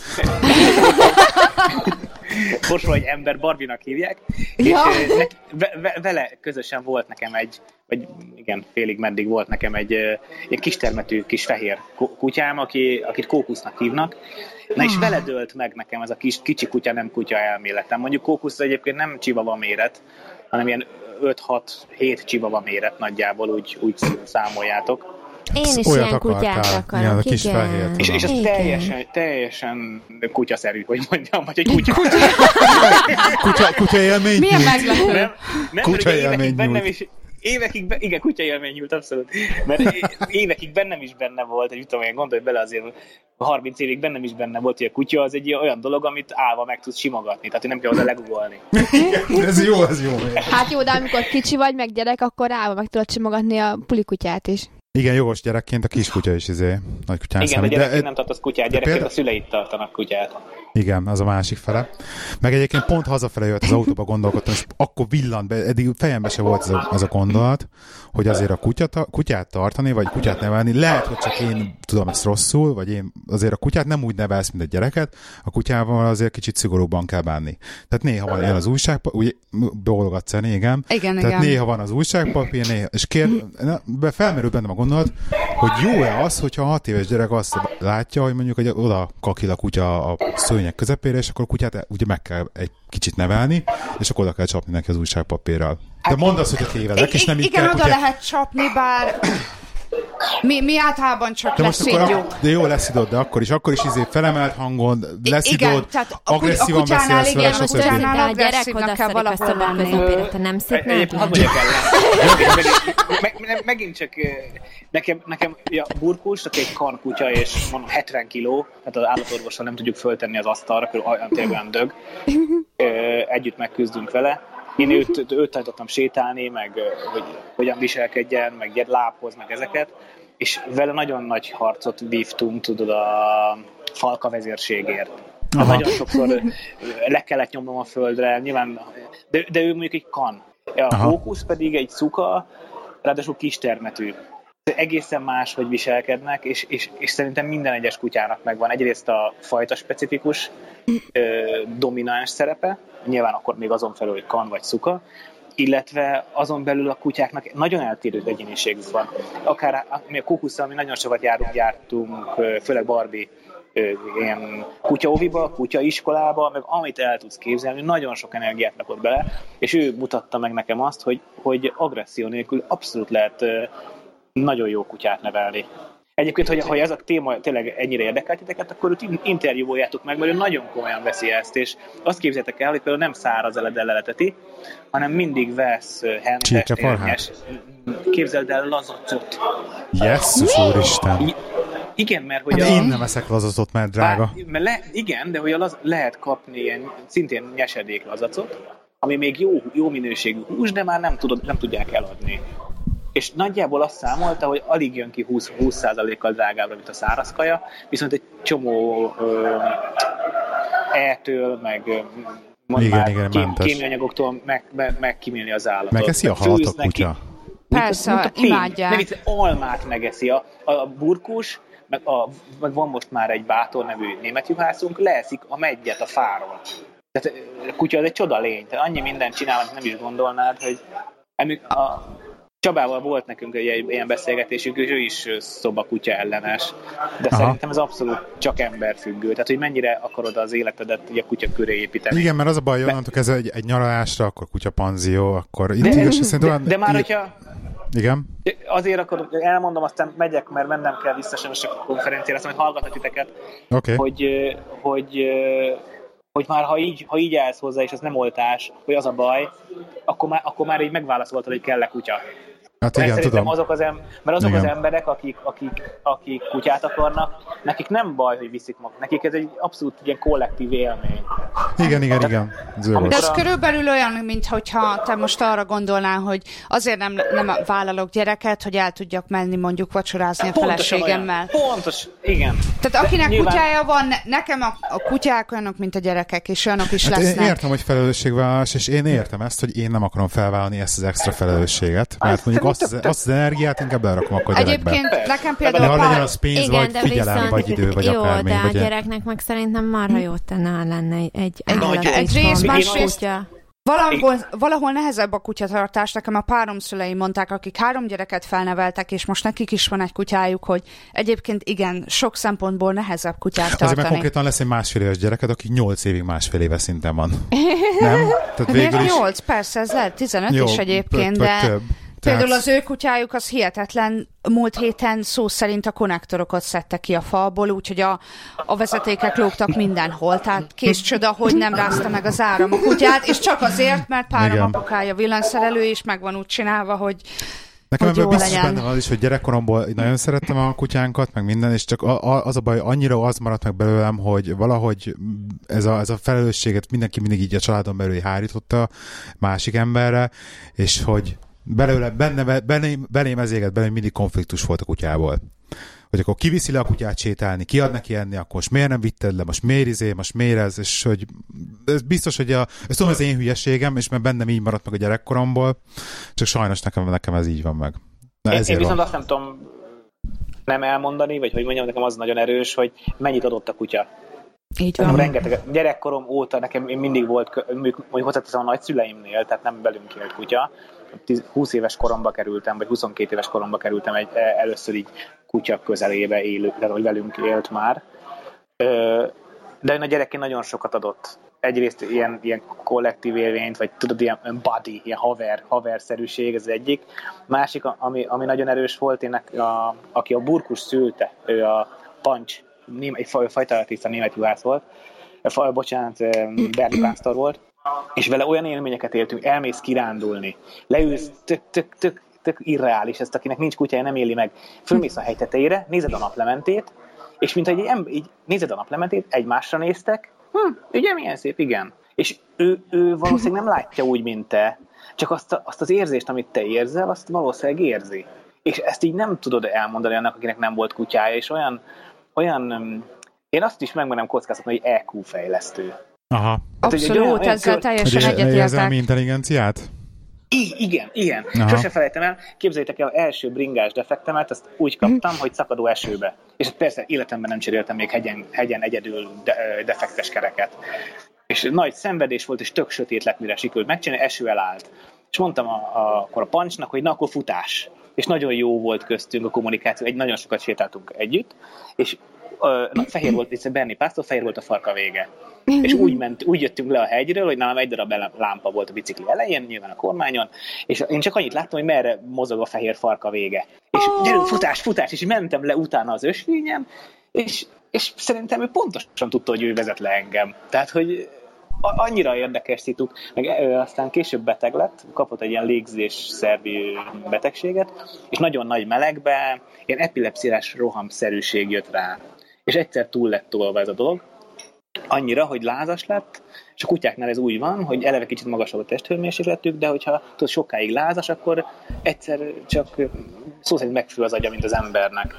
S5: Borsó egy ember, Barbinak hívják,
S3: Ja.
S5: és ö, ne, ve, ve, vele közösen volt nekem egy, vagy igen, félig meddig volt nekem egy, egy kistermetű kis fehér ku- kutyám, aki, akit Kókusznak hívnak, Na és vele dőlt meg nekem ez a kis, kicsi kutya, nem kutya elméletem. Mondjuk Kókusz egyébként nem csivava méret, hanem ilyen 5-6-7 csivava méret nagyjából, úgy, úgy számoljátok.
S2: Én is
S1: Olyat
S2: ilyen kutyát akarok,
S1: Ilyen a kis
S2: igen.
S1: fehér,
S5: És, és ez
S2: Igen.
S5: teljesen, teljesen kutyaszerű, hogy mondjam, vagy egy kutya.
S1: Kutya, kutya élmény
S4: Milyen meglepő.
S5: Nem, nem
S1: Kutya élmény
S5: bennem is, évekig, be, igen, kutya élmény nyújt, abszolút. Mert évekig bennem is benne volt, hogy tudom én, gondolj bele azért, 30 évig bennem is benne volt, hogy a kutya az egy olyan dolog, amit állva meg tudsz simogatni, tehát nem kell oda legugolni.
S1: Ez jó, ez jó.
S3: Hát jó, de amikor kicsi vagy, meg gyerek, akkor állva meg tudod simogatni a pulikutyát is.
S1: Igen, jogos gyerekként a kiskutya is izé, nagy kutyán
S5: Igen, a
S1: számít.
S5: gyerekként nem tartasz kutyát, gyerekként
S1: példa-
S5: a szüleit tartanak kutyát.
S1: Igen, az a másik fele. Meg egyébként pont hazafele jött az autóba gondolkodtam, és akkor villant be, eddig fejembe se volt ez a, ez a gondolat, hogy azért a kutyat, kutyát tartani, vagy kutyát nevelni, lehet, hogy csak én tudom ezt rosszul, vagy én azért a kutyát nem úgy nevelsz, mint egy gyereket, a kutyával azért kicsit szigorúbban kell bánni. Tehát néha van ilyen az újságpapír, ugye bologatsz el, igen.
S4: Igen,
S1: Tehát
S4: igen.
S1: néha van az újságpapír, néha, és kér, na, be- felmerül bennem a gondolat, hogy jó-e az, hogyha a hat éves gyerek azt látja, hogy mondjuk hogy oda kakil a kutya a szőnyek közepére, és akkor a kutyát ugye meg kell egy kicsit nevelni, és akkor oda kell csapni neki az újságpapírral. De mondd azt, hogy a tévedek, és nem így
S4: Igen,
S1: kell
S4: oda
S1: kutyát...
S4: lehet csapni, bár Mi, mi általában csak
S1: De most akkor,
S4: leszidjuk.
S1: de jó leszidod, de akkor is, akkor is izé felemelt hangon, leszidod,
S4: igen, tehát
S1: agresszívan beszélsz vele,
S4: igen, a kutyánál agresszívnak kell
S2: a
S4: valahol lenni.
S2: te nem.
S5: Meg- meg- Megint csak nekem, nekem ja, burkus, aki egy kan kutya, és mondom 70 kiló, tehát az állatorvossal nem tudjuk föltenni az asztalra, körül olyan tényleg olyan dög. Együtt megküzdünk vele. Én őt, őt tanítottam sétálni, meg hogy hogyan viselkedjen, meg lábhoz, meg ezeket. És vele nagyon nagy harcot vívtunk, tudod, a falka vezérségért.
S1: Aha.
S5: Nagyon sokszor le kellett nyomnom a földre, nyilván, de, de ő mondjuk egy kan. A
S1: Aha.
S5: fókusz pedig egy szuka, ráadásul kistermetű. Egészen más, hogy viselkednek, és, és, és szerintem minden egyes kutyának megvan egyrészt a fajta specifikus ö, domináns szerepe, nyilván akkor még azon felül, hogy kan vagy szuka, illetve azon belül a kutyáknak nagyon eltérő egyéniségük van. Akár mi a kukusszal mi nagyon sokat járunk, jártunk, főleg Barbie ilyen kutyaóviba, kutyaiskolába, meg amit el tudsz képzelni, nagyon sok energiát rakott bele, és ő mutatta meg nekem azt, hogy, hogy agresszió nélkül abszolút lehet nagyon jó kutyát nevelni. Egyébként, hogy, hogy ez a téma tényleg ennyire érdekel titeket, akkor őt in- interjúoljátok meg, mert ő nagyon komolyan veszi ezt, és azt képzeljétek el, hogy például nem száraz eledel leleteti, hanem mindig vesz ö, hen-
S1: Csirkefarhát?
S5: nyes- Képzeld el lazacot.
S1: Jesszus úristen.
S5: Igen, mert hogy
S1: Hát
S5: a...
S1: én nem eszek lazatot, mert drága.
S5: Bár, mert le, igen, de hogy a laz, lehet kapni ilyen szintén nyesedék lazacot, ami még jó, jó minőségű hús, de már nem, tudod, nem tudják eladni. És nagyjából azt számolta, hogy alig jön ki 20, 20%-kal drágábbra, mint a száraz kaja, viszont egy csomó ö, E-től, meg ö, mondd
S1: Igen,
S5: már,
S1: igen,
S5: kém, kémianyagoktól meg, meg, megkímélni az állatot.
S1: Megeszi a halat a kutya?
S4: Persze,
S5: Mint a
S4: imádják.
S5: Nem vicc, almát megeszi. A, a burkus, meg, a, meg van most már egy bátor nevű német juhászunk, leeszik a meggyet a fáról. Tehát a kutya az egy csoda lény, tehát annyi mindent csinál, amit nem is gondolnád, hogy emik, a Csabával volt nekünk egy ilyen beszélgetésünk, és ő is szobakutya ellenes, de
S1: Aha.
S5: szerintem ez abszolút csak emberfüggő. Tehát, hogy mennyire akarod az életedet a kutya köré építeni.
S1: Igen, mert az a baj, hogy onnantól kezdve egy, egy nyaralásra, akkor kutyapanzió, akkor itt igaz, szerintem
S5: De,
S1: olyan-
S5: de már, hogyha
S1: Igen?
S5: azért akkor elmondom, aztán megyek, mert mennem kell vissza sem a konferenciára, azt majd hallgatok titeket.
S1: Okay.
S5: hogy, hogy, hogy már ha így, ha így állsz hozzá, és az nem oltás, hogy az a baj, akkor már, akkor már így megválaszoltad, hogy kell-e kutya.
S1: Hát
S5: Mert
S1: igen,
S5: szerintem
S1: tudom.
S5: azok az, em- mert azok
S1: Igen.
S5: az emberek, akik, akik, akik kutyát akarnak, nekik nem baj, hogy viszik mag. Nekik ez egy abszolút ilyen kollektív élmény.
S1: Igen, igen, igen. Ez
S4: De ez körülbelül olyan, mintha te most arra gondolnál, hogy azért nem, nem vállalok gyereket, hogy el tudjak menni mondjuk vacsorázni a feleségemmel.
S5: olyan. Pontos, igen.
S4: Tehát akinek
S5: nyilván-
S4: kutyája van, ne- nekem a, a kutyák olyanok, mint a gyerekek, és olyanok is
S1: Hát én
S4: lesznek.
S1: értem, hogy felelősségvállalás, és én értem ezt, hogy én nem akarom felvállalni ezt az extra felelősséget, mert mondjuk azt, az, azt az energiát inkább elrakom akkor a gyerekbe.
S4: Egyébként nekem
S1: De
S4: például
S1: ha
S4: a
S1: legyen
S4: pár...
S1: az pénz,
S2: Igen,
S1: vagy
S2: de
S1: figyelem,
S2: viszont,
S1: vagy idő, vagy
S2: jó,
S1: akármi.
S2: de a
S1: vagy
S2: gyereknek meg szerintem marha jót tenne, ha lenne egy- egy állat
S4: másrészt-
S2: kutya.
S4: Valahol, valahol nehezebb a kutyatartás. Nekem a párom szülei mondták, akik három gyereket felneveltek, és most nekik is van egy kutyájuk, hogy egyébként igen, sok szempontból nehezebb kutyát
S1: Azért mert
S4: tartani.
S1: konkrétan lesz egy másfél éves gyereket, aki 8 évig másfél éves szinten van. Nem? Tehát végül is...
S4: 8? Persze, ez lehet 15
S1: Jó,
S4: is egyébként, de
S1: több.
S4: Például az ő kutyájuk az hihetetlen. Múlt héten szó szerint a konnektorokat szedte ki a falból, úgyhogy a, a vezetékek lógtak mindenhol. Tehát kész csoda, hogy nem rázta meg az áram a kutyát, és csak azért, mert párom apukája villanyszerelő, és meg van úgy csinálva, hogy
S1: Nekem
S4: hogy
S1: ebből biztos
S4: legyen.
S1: benne az is, hogy gyerekkoromból nagyon szerettem a kutyánkat, meg minden, és csak a, a, az a baj, annyira az maradt meg belőlem, hogy valahogy ez a, ez a felelősséget mindenki mindig így a családon belül hárította másik emberre, és hogy belőle, benne, belém, belém ez éget, belém mindig konfliktus volt a kutyából. Hogy akkor kiviszi le a kutyát sétálni, kiad neki enni, akkor most miért nem vitted le, most miért izé, most miért ez, és hogy ez biztos, hogy a, ez tudom, ez én hülyeségem, és mert bennem így maradt meg a gyerekkoromból, csak sajnos nekem, nekem ez így van meg. Na
S5: Én, én viszont
S1: van.
S5: azt nem tudom nem elmondani, vagy hogy mondjam, nekem az nagyon erős, hogy mennyit adott a kutya.
S4: így van.
S5: rengeteg, gyerekkorom óta nekem én mindig volt, mondjuk hozzáteszem a nagyszüleimnél, tehát nem velünk élt kutya. 10 20 éves koromba kerültem, vagy 22 éves koromba kerültem egy, e, először így kutya közelébe élő, de hogy velünk élt már. De én a gyerekként nagyon sokat adott. egyrészt ilyen, ilyen kollektív élményt, vagy tudod, ilyen body, ilyen haver, haverszerűség, ez egyik. Másik, ami, ami nagyon erős volt, én a, aki a burkus szülte, ő a Punch, egy fajta artista, német juhász volt, a, bocsánat, Berli Pásztor volt, és vele olyan élményeket éltünk, elmész kirándulni, leülsz, tök, tök, tök, tök irreális, ezt akinek nincs kutyája, nem éli meg. Fölmész a hegy tetejére, nézed a naplementét, és mint egy így nézed a naplementét, egymásra néztek, hm, ugye milyen szép, igen. És ő, ő valószínűleg nem látja úgy, mint te, csak azt, a, azt az érzést, amit te érzel, azt valószínűleg érzi. És ezt így nem tudod elmondani annak, akinek nem volt kutyája, és olyan, olyan én azt is megmerem kockáztatni, hogy EQ fejlesztő.
S1: Aha.
S4: Abszolút, hát, ezzel teljesen egyetértek.
S1: intelligenciát?
S5: I- igen, igen. Aha. Sose felejtem el, képzeljétek el, az első bringás defektemet, azt úgy kaptam, hogy szakadó esőbe. És persze életemben nem cseréltem még hegyen, hegyen egyedül de, defektes kereket. És nagy szenvedés volt, és tök sötét lett, mire sikerült megcsinálni, eső elállt. És mondtam a, a, akkor a pancsnak, hogy na akkor futás. És nagyon jó volt köztünk a kommunikáció, egy nagyon sokat sétáltunk együtt, és na, fehér volt, hiszen Bernie Pásztor, fehér volt a farka vége. És úgy, ment, úgy jöttünk le a hegyről, hogy nálam egy darab lámpa volt a bicikli elején, nyilván a kormányon, és én csak annyit láttam, hogy merre mozog a fehér farka vége. És gyerünk, futás, futás, és mentem le utána az ösvényen, és, és szerintem ő pontosan tudta, hogy ő vezet le engem. Tehát, hogy annyira érdekes szituk, meg aztán később beteg lett, kapott egy ilyen légzésszervi betegséget, és nagyon nagy melegbe, ilyen epilepsziás rohamszerűség jött rá és egyszer túl lett tolva ez a dolog, annyira, hogy lázas lett, és a kutyáknál ez úgy van, hogy eleve kicsit magasabb a testhőmérsékletük, de hogyha tudod, sokáig lázas, akkor egyszer csak szó szerint megfül az agya, mint az embernek.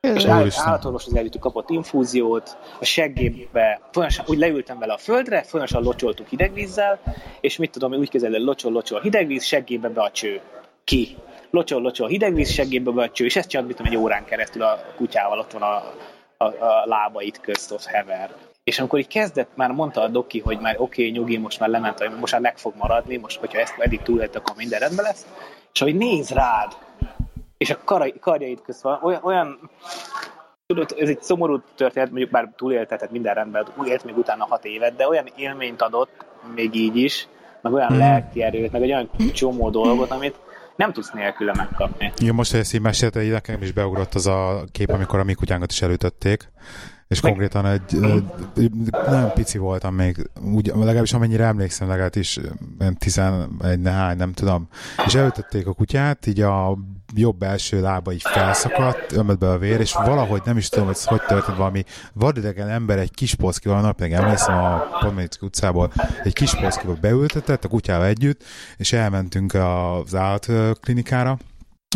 S5: És állatorvos az előttük kapott infúziót, a seggébe, folyamatosan úgy leültem vele a földre, folyamatosan locsoltuk hidegvízzel, és mit tudom, úgy kezeled, locsol, locsol hidegvíz, seggébe be a cső. Ki? Locsol, locsol hidegvíz, seggébe be a cső, és ezt csinált, mit tudom, egy órán keresztül a kutyával ott van a a, a lábait közt ott hever. És amikor így kezdett, már mondta a doki, hogy már oké, okay, nyugi, most már lement, most már meg fog maradni, most, hogyha ezt eddig túlélt, akkor minden rendben lesz. És hogy néz rád, és a karjait közt van, olyan, olyan tudod, ez egy szomorú történet, mondjuk már túlélte, tehát minden rendben, élt még utána hat évet, de olyan élményt adott, még így is, meg olyan hmm. lelki erőt, meg egy olyan csomó dolgot, amit nem tudsz nélküle megkapni.
S1: Jó, most, hogy ezt így mesélte, nekem is beugrott az a kép, amikor a mi kutyánkat is előtötték, és Meg... konkrétan egy, egy, nagyon pici voltam még, úgy, legalábbis amennyire emlékszem, legalábbis 11 nehány, nem tudom. És elütötték a kutyát, így a jobb első lába így felszakadt, ömött be a vér, és valahogy nem is tudom, hogy hogy történt valami vadidegen ember egy kis polszkival, nap még emlékszem a Podmanicki utcából, egy kis polszkival beültetett a kutyával együtt, és elmentünk az állatklinikára,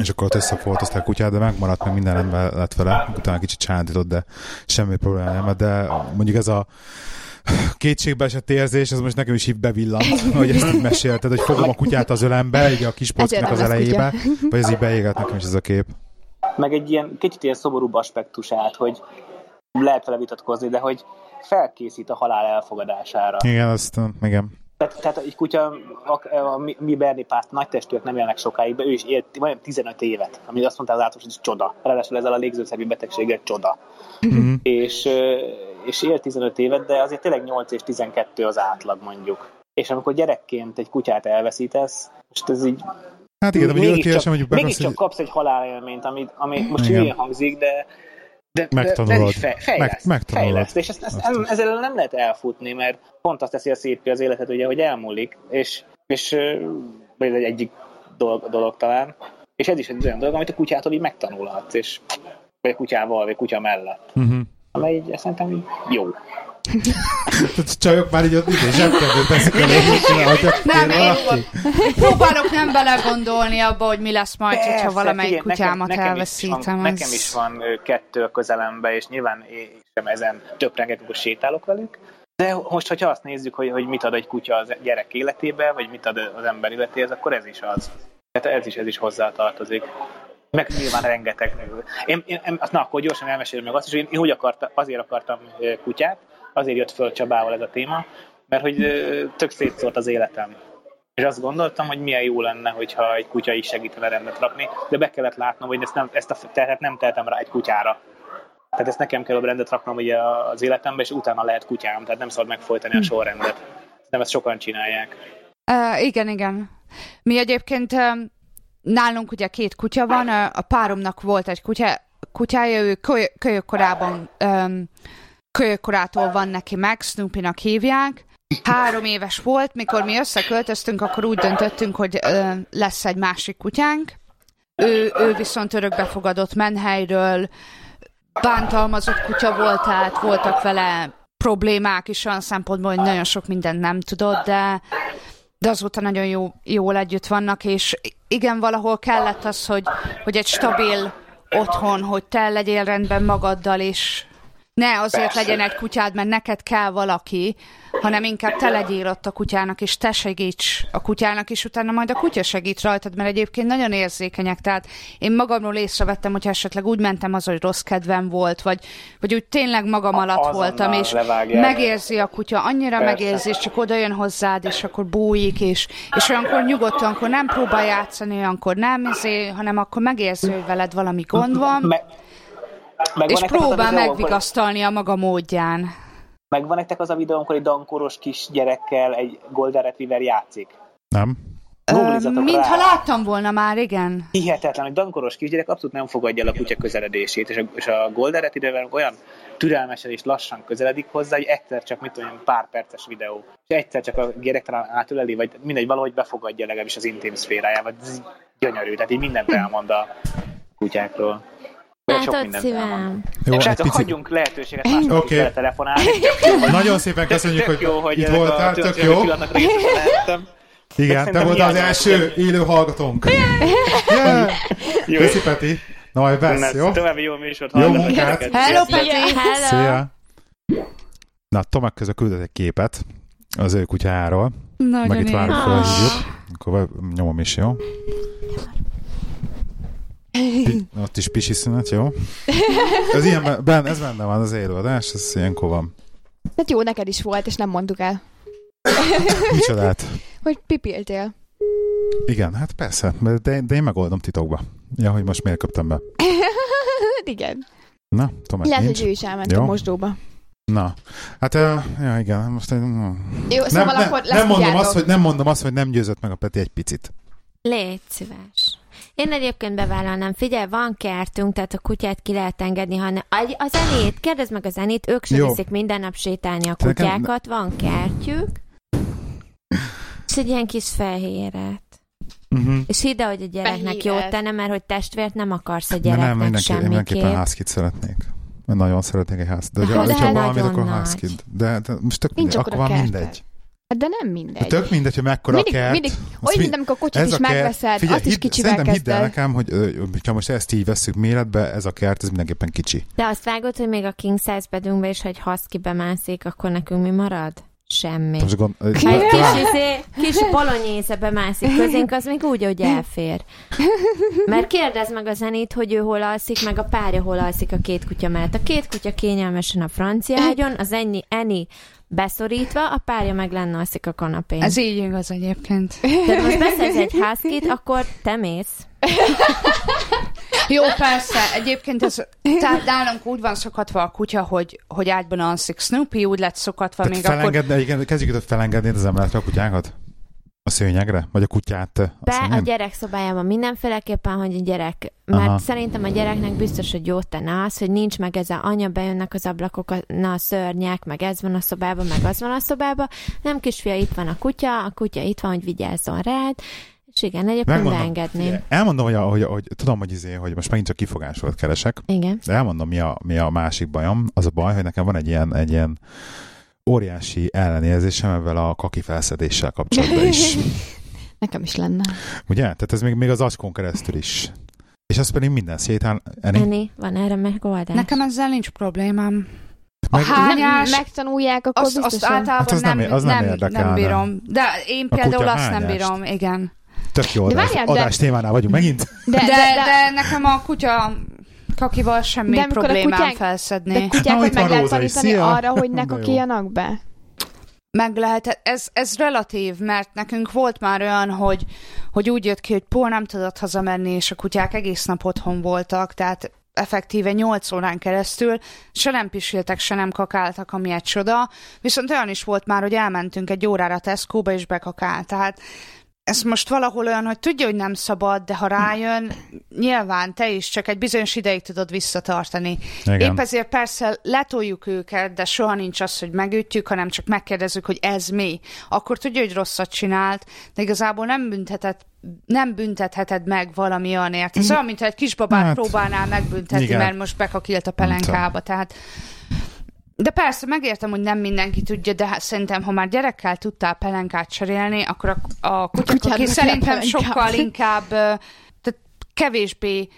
S1: és akkor ott összefoltozták a kutyát, de megmaradt, meg minden rendben lett vele, utána kicsit csántított, de semmi probléma nem, de mondjuk ez a kétségbe esett érzés, ez most nekem is így bevillant, hogy ezt így mesélted, hogy fogom a kutyát az ölembe, így a kis polckinak az elejébe, vagy ez így beégett nekem is ez a kép.
S5: Meg egy ilyen kicsit ilyen szomorúbb aspektusát, hogy lehet vele vitatkozni, de hogy felkészít a halál elfogadására.
S1: Igen, azt, igen.
S5: Tehát, tehát egy kutya, a, a, a mi Berni Párt nagy testűek nem élnek sokáig, ő is élt majdnem 15 évet, ami azt mondta az átlagos, hogy ez csoda. Ráadásul ezzel a légzőszervi betegséggel csoda. Mm-hmm. És, és élt 15 évet, de azért tényleg 8 és 12 az átlag mondjuk. És amikor gyerekként egy kutyát elveszítesz, most ez így
S1: Hát igen, de
S5: mégis csak, mégis csak kapsz egy halálélményt, ami, ami most hülyén hangzik, de, de,
S1: megtanulod. De is
S5: fej, fejleszt, Meg, fejleszt, és ezt, ezt, ezt, ezzel nem lehet elfutni, mert pont azt teszi a szép az életet, ugye, hogy elmúlik, és, és vagy egy egyik dolog, dolog talán, és ez is egy olyan dolog, amit a kutyától így megtanulhatsz, és, vagy a kutyával, vagy a kutya mellett. Uh-huh. Amely így szerintem így jó.
S1: Csajok már így ott így zsebkedő teszik
S4: el, Nem, én próbálok nem belegondolni abba, hogy mi lesz majd, Persze, hogyha valamelyik figyelj, kutyámat nekem, nekem elveszítem.
S5: Is van, az... Nekem is van kettő a közelembe, és nyilván én sem ezen töprengek, amikor sétálok velük, de most, hogyha azt nézzük, hogy, hogy mit ad egy kutya az gyerek életébe, vagy mit ad az ember életéhez, akkor ez is az. Tehát ez is, ez is hozzátartozik. Meg nyilván rengeteg. Én, én, én, na, akkor gyorsan elmesélem meg azt is, hogy én, én úgy akartam, azért akartam kutyát, azért jött föl Csabával ez a téma, mert hogy tök szétszólt az életem. És azt gondoltam, hogy milyen jó lenne, hogyha egy kutya is segítene rendet rakni, de be kellett látnom, hogy ezt, nem, ezt a terhet nem tehetem rá egy kutyára. Tehát ezt nekem kell a rendet raknom ugye az életembe, és utána lehet kutyám, tehát nem szabad megfojtani a sorrendet. Nem ezt sokan csinálják.
S4: Uh, igen, igen. Mi egyébként um, nálunk ugye két kutya van, a páromnak volt egy kutya, kutyája, ő köly- kölyökkorában um, kölyökkorától van neki meg, Snoopy-nak hívják. Három éves volt, mikor mi összeköltöztünk, akkor úgy döntöttünk, hogy uh, lesz egy másik kutyánk. Ő, ő viszont örökbefogadott menhelyről, bántalmazott kutya volt, tehát voltak vele problémák is olyan szempontból, hogy nagyon sok mindent nem tudott, de, de azóta nagyon jó, jól együtt vannak, és igen, valahol kellett az, hogy, hogy egy stabil otthon, hogy te legyél rendben magaddal, és ne azért
S5: Persze.
S4: legyen egy kutyád, mert neked kell valaki, hanem inkább te legyél ott a kutyának, és te segíts a kutyának, és utána majd a kutya segít rajtad, mert egyébként nagyon érzékenyek. Tehát én magamról észrevettem, hogy esetleg úgy mentem az, hogy rossz kedvem volt, vagy, vagy úgy tényleg magam alatt
S5: Azonnal
S4: voltam, és
S5: levágják.
S4: megérzi a kutya, annyira
S5: Persze.
S4: megérzi, és csak oda jön hozzád, és akkor bújik, és, és olyankor nyugodtan, akkor nem próbál játszani, olyankor nem, izé, hanem akkor megérzi, hogy veled valami gond van,
S5: Me- megvan
S4: és próbál megvigasztalni a maga módján.
S5: Megvan nektek az a videó, amikor egy dankoros kis gyerekkel egy Golden Retriever játszik?
S1: Nem?
S4: Mintha láttam volna már, igen.
S5: Hihetetlen, hogy dankoros kisgyerek abszolút nem fogadja el a kutya közeledését, és a, és a Golden Retriever olyan türelmesen és lassan közeledik hozzá, hogy egyszer csak, mit tudom, én, pár perces videó. És egyszer csak a gyerek talán átöleli, vagy mindegy, valahogy befogadja legalábbis az intim szférájába. Ez gyönyörű, tehát így mindent elmond a kutyákról. Sok
S2: Hát
S5: elmond.
S2: szívem.
S1: Jó, egy
S5: Srácok,
S1: picit.
S5: hagyjunk lehetőséget másoknak
S1: Oké.
S5: okay. telefonálni.
S1: Nagyon szépen köszönjük, hogy
S5: jó, hogy
S1: itt voltál, tök jó. Igen, te voltál az első élő hallgatónk. Yeah.
S5: Jó,
S1: Köszi, Peti. Na, majd vesz, jó?
S5: További jó műsort
S1: Jó munkát.
S4: Hello. Peti!
S2: Hello!
S1: Szia! Na, Tomek közben küldött egy képet az ő kutyáról,
S4: Nagyon
S1: meg itt várunk
S2: édes.
S1: felhívjuk. Akkor nyomom is, jó? Pi- ott is pisi szünet, jó? Ez ilyen, ben, ez benne van az élőadás, ez ilyenkor van.
S3: Hát jó, neked is volt, és nem mondtuk el,
S1: Micsodát?
S3: hogy pipiltél.
S1: Igen, hát persze, de, de én megoldom titokba. Ja, hogy most miért köptem be.
S3: Igen.
S1: Na, Tomek
S3: Lehet,
S1: nincs.
S3: hogy ő is elment
S1: Jó.
S3: a mosdóba.
S1: Na, hát, uh, ja igen, most uh,
S3: Jó,
S1: nem,
S3: szóval
S1: nem,
S3: akkor lesz
S1: nem, mondom azt, hogy, nem mondom azt, hogy nem győzött meg a Peti egy picit.
S2: Légy szíves. Én egyébként bevállalnám. Figyelj, van kertünk, tehát a kutyát ki lehet engedni, hanem a zenét, kérdezd meg a zenét, ők se viszik minden nap sétálni a kutyákat, van kertjük, és egy ilyen kis fehéret.
S1: Uh-huh.
S2: És hidd el, hogy a gyereknek
S3: Fehéret.
S2: jót tenne, mert hogy testvért nem akarsz a
S1: De
S2: gyereknek
S1: nem, mindenki, én mindenképpen házkit szeretnék. Én nagyon szeretnék egy ház. De
S2: De
S1: hogyha
S2: lehet
S1: valamit, akkor házkit. De, de most tök
S3: Nincs
S1: mindegy, akkor van mindegy.
S3: Hát de nem
S1: De
S3: mindegy.
S1: tök mindegy, hogy mekkora
S3: mindig,
S1: a kert.
S3: mindig,
S1: Azt
S3: olyan,
S1: mi-
S3: mint amikor kocsit is
S1: a kert-
S3: megveszed,
S1: figyelj,
S3: azt is
S1: hidd-
S3: kicsivel
S1: Szerintem hidd el nekem, hogy ha most ezt így veszük méretbe, ez a kert, ez mindenképpen kicsi.
S2: De azt vágod, hogy még a king size bedünkbe is, hogy husky bemászik, akkor nekünk mi marad? Semmi.
S1: Most gond,
S2: Ha egy kis, izé, kis polonyésze bemászik közénk, az még úgy, hogy elfér. Mert kérdezd meg a zenét, hogy ő hol alszik, meg a párja hol alszik a két kutya mellett. A két kutya kényelmesen a francia ágyon, az ennyi, ennyi beszorítva, a párja meg lenne alszik a kanapén.
S4: Ez így igaz egyébként.
S2: Tehát most beszélsz egy házkit, akkor te mész.
S4: Jó, persze. Egyébként ez, tehát nálunk úgy van szokatva a kutya, hogy, hogy ágyban alszik Snoopy, úgy lett szokatva
S1: Tehát
S4: még akkor...
S1: felengedni, igen, kezdjük itt felengedni az emeletre a kutyákat? A szőnyegre? Vagy a kutyát? a
S2: Be a
S1: szőnyen?
S2: gyerek szobájában mindenféleképpen, hogy a gyerek, mert
S1: Aha.
S2: Szerintem a gyereknek biztos, hogy jót tenne az, hogy nincs meg ez a anya, bejönnek az ablakok, na a szörnyek, meg ez van a szobában, meg az van a szobában. Nem kisfia, itt van a kutya, a kutya itt van, hogy vigyázzon rád, és igen, egyébként
S1: Megmondom,
S2: beengedném.
S1: Elmondom, hogy, a, hogy, hogy, tudom, hogy, izé, hogy most megint csak kifogásolat keresek,
S2: Igen.
S1: de elmondom, mi a, mi a másik bajom. Az a baj, hogy nekem van egy ilyen, egy ilyen óriási ellenérzésem ebben a kaki felszedéssel kapcsolatban is.
S3: Nekem is lenne.
S1: Ugye? Tehát ez még, még az acskon keresztül is. És az pedig minden szétál. Eni?
S2: Eni, van erre megoldás?
S4: Nekem ezzel nincs problémám. A
S1: Meg-
S4: hányás,
S3: Nem, megtanulják, akkor
S4: azt, azt
S3: biztosan.
S4: általában
S1: Hát az nem-
S4: nem,
S1: az nem
S4: nem, nem, bírom. De én
S1: A
S4: például azt nem
S1: hányást?
S4: bírom, igen.
S1: Tök jó,
S3: De
S1: de,
S3: várjál,
S1: az
S3: de-
S1: adás témánál vagyunk megint.
S3: De,
S4: De,
S3: de,
S4: de,
S3: de,
S4: de nekem a kutya kakival semmi
S3: De
S4: problémám
S3: kutyák-
S4: felszedni.
S3: de kutyákat meg lehet tanítani arra, hogy ne kakiljanak be.
S4: Meg lehet, ez, ez relatív, mert nekünk volt már olyan, hogy, hogy úgy jött ki, hogy Paul nem tudott hazamenni, és a kutyák egész nap otthon voltak, tehát effektíve 8 órán keresztül, se nem pisiltek, se nem kakáltak, ami egy csoda. Viszont olyan is volt már, hogy elmentünk egy órára Tesco-ba, és bekakált. Tehát ez most valahol olyan, hogy tudja, hogy nem szabad, de ha rájön, nyilván te is csak egy bizonyos ideig tudod visszatartani.
S1: Igen.
S4: Épp ezért persze letoljuk őket, de soha nincs az, hogy megütjük, hanem csak megkérdezzük, hogy ez mi. Akkor tudja, hogy rosszat csinált, de igazából nem büntetett nem büntetheted meg valami olyanért. Ez olyan, mintha egy kisbabát
S1: Hát,
S4: próbálnál megbüntetni,
S1: igen.
S4: mert most bekakilt a pelenkába. Tehát de persze, megértem, hogy nem mindenki tudja, de hát szerintem, ha már gyerekkel tudtál pelenkát cserélni, akkor a, a
S3: kutyádnak
S4: aki szerintem sokkal inkább, tehát kevésbé,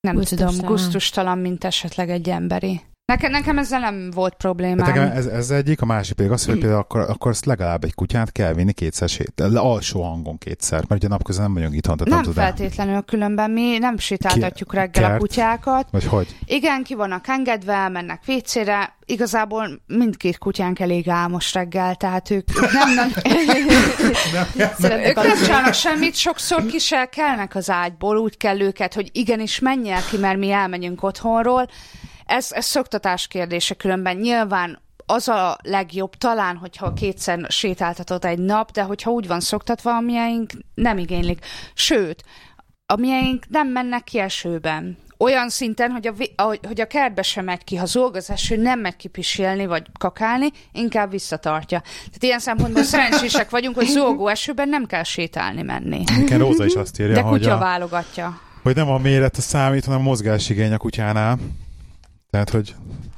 S4: nem
S2: Gusztustalan.
S4: tudom, gusztustalan, mint esetleg egy emberi. Nekem, nekem ezzel nem volt problémám.
S1: nekem ez, ez egyik, a másik pedig az, hogy
S4: Hm.
S1: például akkor, akkor azt legalább egy kutyát kell vinni kétszer sét, le- alsó hangon kétszer, mert ugye napközben nem vagyunk itthon, tehát nem,
S4: nem feltétlenül, különben mi nem sétáltatjuk reggel a
S1: kert?
S4: kutyákat.
S1: Vagy hogy?
S4: Igen, ki vannak engedve, elmennek vécére. Igazából mindkét kutyánk elég álmos reggel, tehát ők, nem, nem, ők nem csinálnak semmit, sokszor ki se kelnek az ágyból, úgy kell őket, hogy igenis menj el ki, mert mi elmegyünk otthonról. Ez, ez szoktatás kérdése különben. Nyilván az a legjobb talán, hogyha kétszer sétáltatod egy nap, de hogyha úgy van szoktatva, a miénk nem igénylik. Sőt, a miénk nem mennek ki esőben. Olyan szinten, hogy a, hogy a kertbe sem megy ki, ha zolg az eső, nem megy ki pisilni vagy kakálni, inkább visszatartja. Tehát ilyen szempontból szerencsések vagyunk, hogy zolgó esőben nem kell sétálni menni.
S1: Nekem Róza is azt írja,
S4: De
S1: hogy,
S4: kutya
S1: a,
S4: válogatja.
S1: hogy nem a méret a számít, hanem a mozgásigény a kutyánál. Tehát, hogy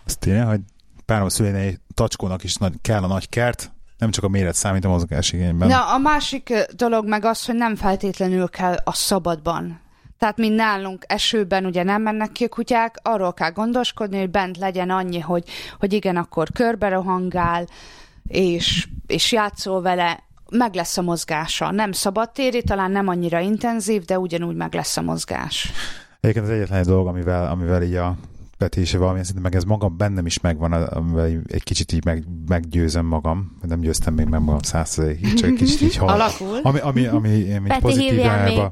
S1: azt írja, hogy párom szülénei tacskónak is nagy, kell a nagy kert, nem csak a méret számít a mozgásigényben.
S4: Na, a másik dolog meg az, hogy nem feltétlenül kell a szabadban. Tehát, mint nálunk esőben ugye nem mennek ki a kutyák, arról kell gondoskodni, hogy bent legyen annyi, hogy, hogy igen, akkor körbe rohangál, és, és játszol vele, meg lesz a mozgása. Nem szabadtéri, talán nem annyira intenzív, de ugyanúgy meg lesz a mozgás.
S1: Egyébként az egyetlen egy dolog, amivel, amivel így a Is valamilyen szinten, meg ez magam bennem is megvan, egy kicsit így meg, meggyőzöm magam. Nem győztem még meg magam százszerzékig, csak egy kicsit így hal.
S4: Alakul.
S1: Ami, ami, ami, ami
S2: Peti,
S1: pozitív irányba.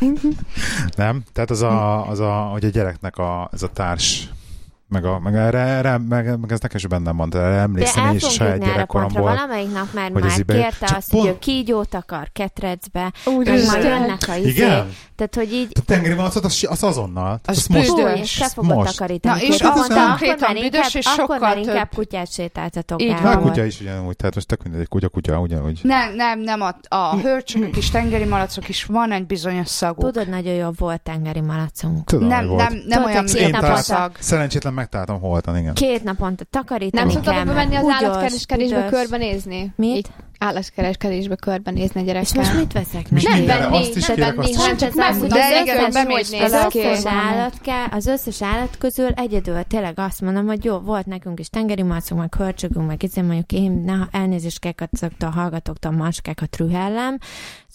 S1: Nem? Tehát az a, az a, hogy a gyereknek a, ez a társ meg, a, meg, erre, erre meg, meg, ez nekem is bennem van, de emlékszem én is saját gyerekkoromból.
S2: Valamelyik nap már,
S1: hogy
S2: már kérte azt, hogy
S1: pont-
S2: ő kígyót akar ketrecbe,
S3: Úristen.
S2: meg majd jönnek a izé.
S1: Igen?
S2: Tehát, hogy így
S1: A tengeri malacot az, az azonnal.
S4: Az
S1: azt most.
S2: Fúj, és te fogod
S1: Most.
S2: takarítani.
S4: Na, és
S2: Akkor
S1: az
S2: mondta,
S4: konkrétan
S2: akkor már
S4: büdös,
S2: inkább,
S4: és
S2: akkor
S4: sokkal
S2: már inkább kutyát sétáltatok
S4: Így
S2: el.
S1: Kutya is ugyanúgy, tehát most tök mindegy, egy kutya, kutya, ugyanúgy.
S4: Nem, nem, nem, a, a hörcsökök és tengeri malacok is van egy bizonyos szaguk.
S2: Tudod, nagyon jó volt tengeri malacunk.
S1: Tudom,
S4: nem,
S1: hogy
S4: nem, nem olyan,
S2: hogy
S4: mint a szag.
S1: Szerencsétlen megtaláltam holtan, igen.
S2: Két naponta takarítani
S3: Nem szoktad menni az állatkereskedésbe körbenézni?
S2: Mit?
S3: Így állatkereskedésbe körbenézni a
S2: És most
S3: gyerekkel.
S2: mit veszek neki?
S3: Nem
S1: Erre
S3: venni,
S1: azt is
S3: nem
S1: kérek,
S3: venni,
S1: azt
S2: is.
S3: csak
S2: De
S3: megmutatni,
S4: igen,
S2: Az összes, állat kell, az összes állat közül egyedül tényleg azt mondom, hogy jó, volt nekünk is tengeri malacunk, meg hörcsögünk, meg izé mondjuk én ne, elnézést kell azoktól a hallgatóktól, macskákat rühellem,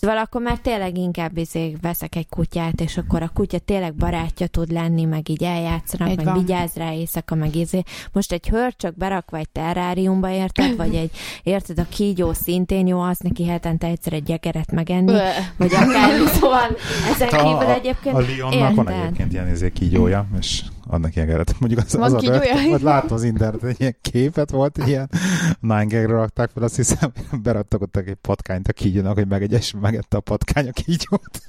S2: Szóval akkor már tényleg inkább izé veszek egy kutyát, és akkor a kutya tényleg barátja tud lenni, meg így eljátszanak,
S4: Így
S2: meg
S4: van.
S2: vigyáz rá éjszaka, meg izé. Most egy hörcsök berakva egy terráriumba, érted? Vagy egy, érted, a kígyó szintén jó, az neki hetente egyszer egy gyekeret megenni,
S3: Ö.
S2: vagy akár, szóval ezen
S1: A,
S2: kívül
S1: a,
S2: egyébként
S1: a Lionnak van egyébként ilyen izé kígyója, és adnak ilyen geret. Mondjuk az,
S3: Van
S1: az a
S3: kígyója?
S1: vert, vagy láttam az interneten, egy ilyen képet volt, ilyen nine rakták fel, azt hiszem, beraktak ott egy patkányt a kígyónak, hogy megegyes, megette a patkány a kígyót.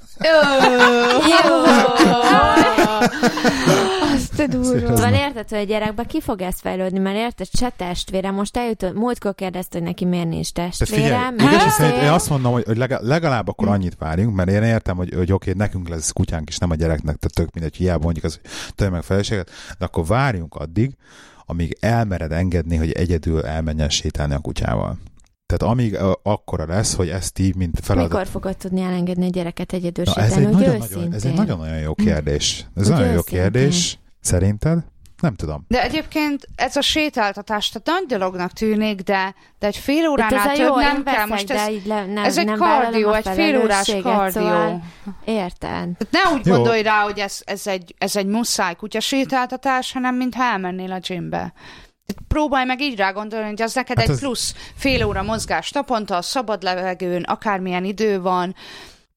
S3: Azt te durva.
S2: Szóval érted, hogy a gyerekbe ki fog ez fejlődni, mert érted, se testvére, most eljutott, múltkor kérdezte, hogy neki miért nincs testvére,
S1: figyelj, igaz,
S2: izé.
S1: szerint én azt mondom, hogy legalább, legalább akkor annyit várjunk, mert én értem, hogy, hogy oké, nekünk lesz kutyánk is, nem a gyereknek, tehát tök mindegy, hiába mondjuk az, hogy tölj meg feleséget, de akkor várjunk addig, amíg elmered engedni, hogy egyedül elmenjen sétálni a kutyával. Tehát amíg akkora lesz, hogy ezt így, mint feladat.
S2: Mikor fogod tudni elengedni a gyereket egyedül
S1: Na, ez, egy nagyon, nagyon, ez egy nagyon-nagyon jó kérdés. Ez
S2: Hogy
S1: nagyon jó kérdés. Szerinted? Nem tudom.
S4: De egyébként ez a sétáltatás, tehát nagy dolognak tűnik, de, de egy fél
S2: Hát
S4: óránál
S2: ez a
S4: több nem kell. Most ez,
S2: így le, nem,
S4: ez egy
S2: nem
S4: kardió, egy fél órás
S2: felelősséget,
S4: kardió.
S2: Szóval, érted?
S4: Tehát ne úgy
S1: Jó.
S4: gondolj rá, hogy ez, ez, egy, ez egy muszáj kutyasétáltatás, hanem mintha elmennél a gymbe. Próbálj meg így rá gondolni, hogy az neked
S1: Hát
S4: egy
S1: ez-
S4: plusz fél óra mozgás naponta, a szabad levegőn, akármilyen idő van,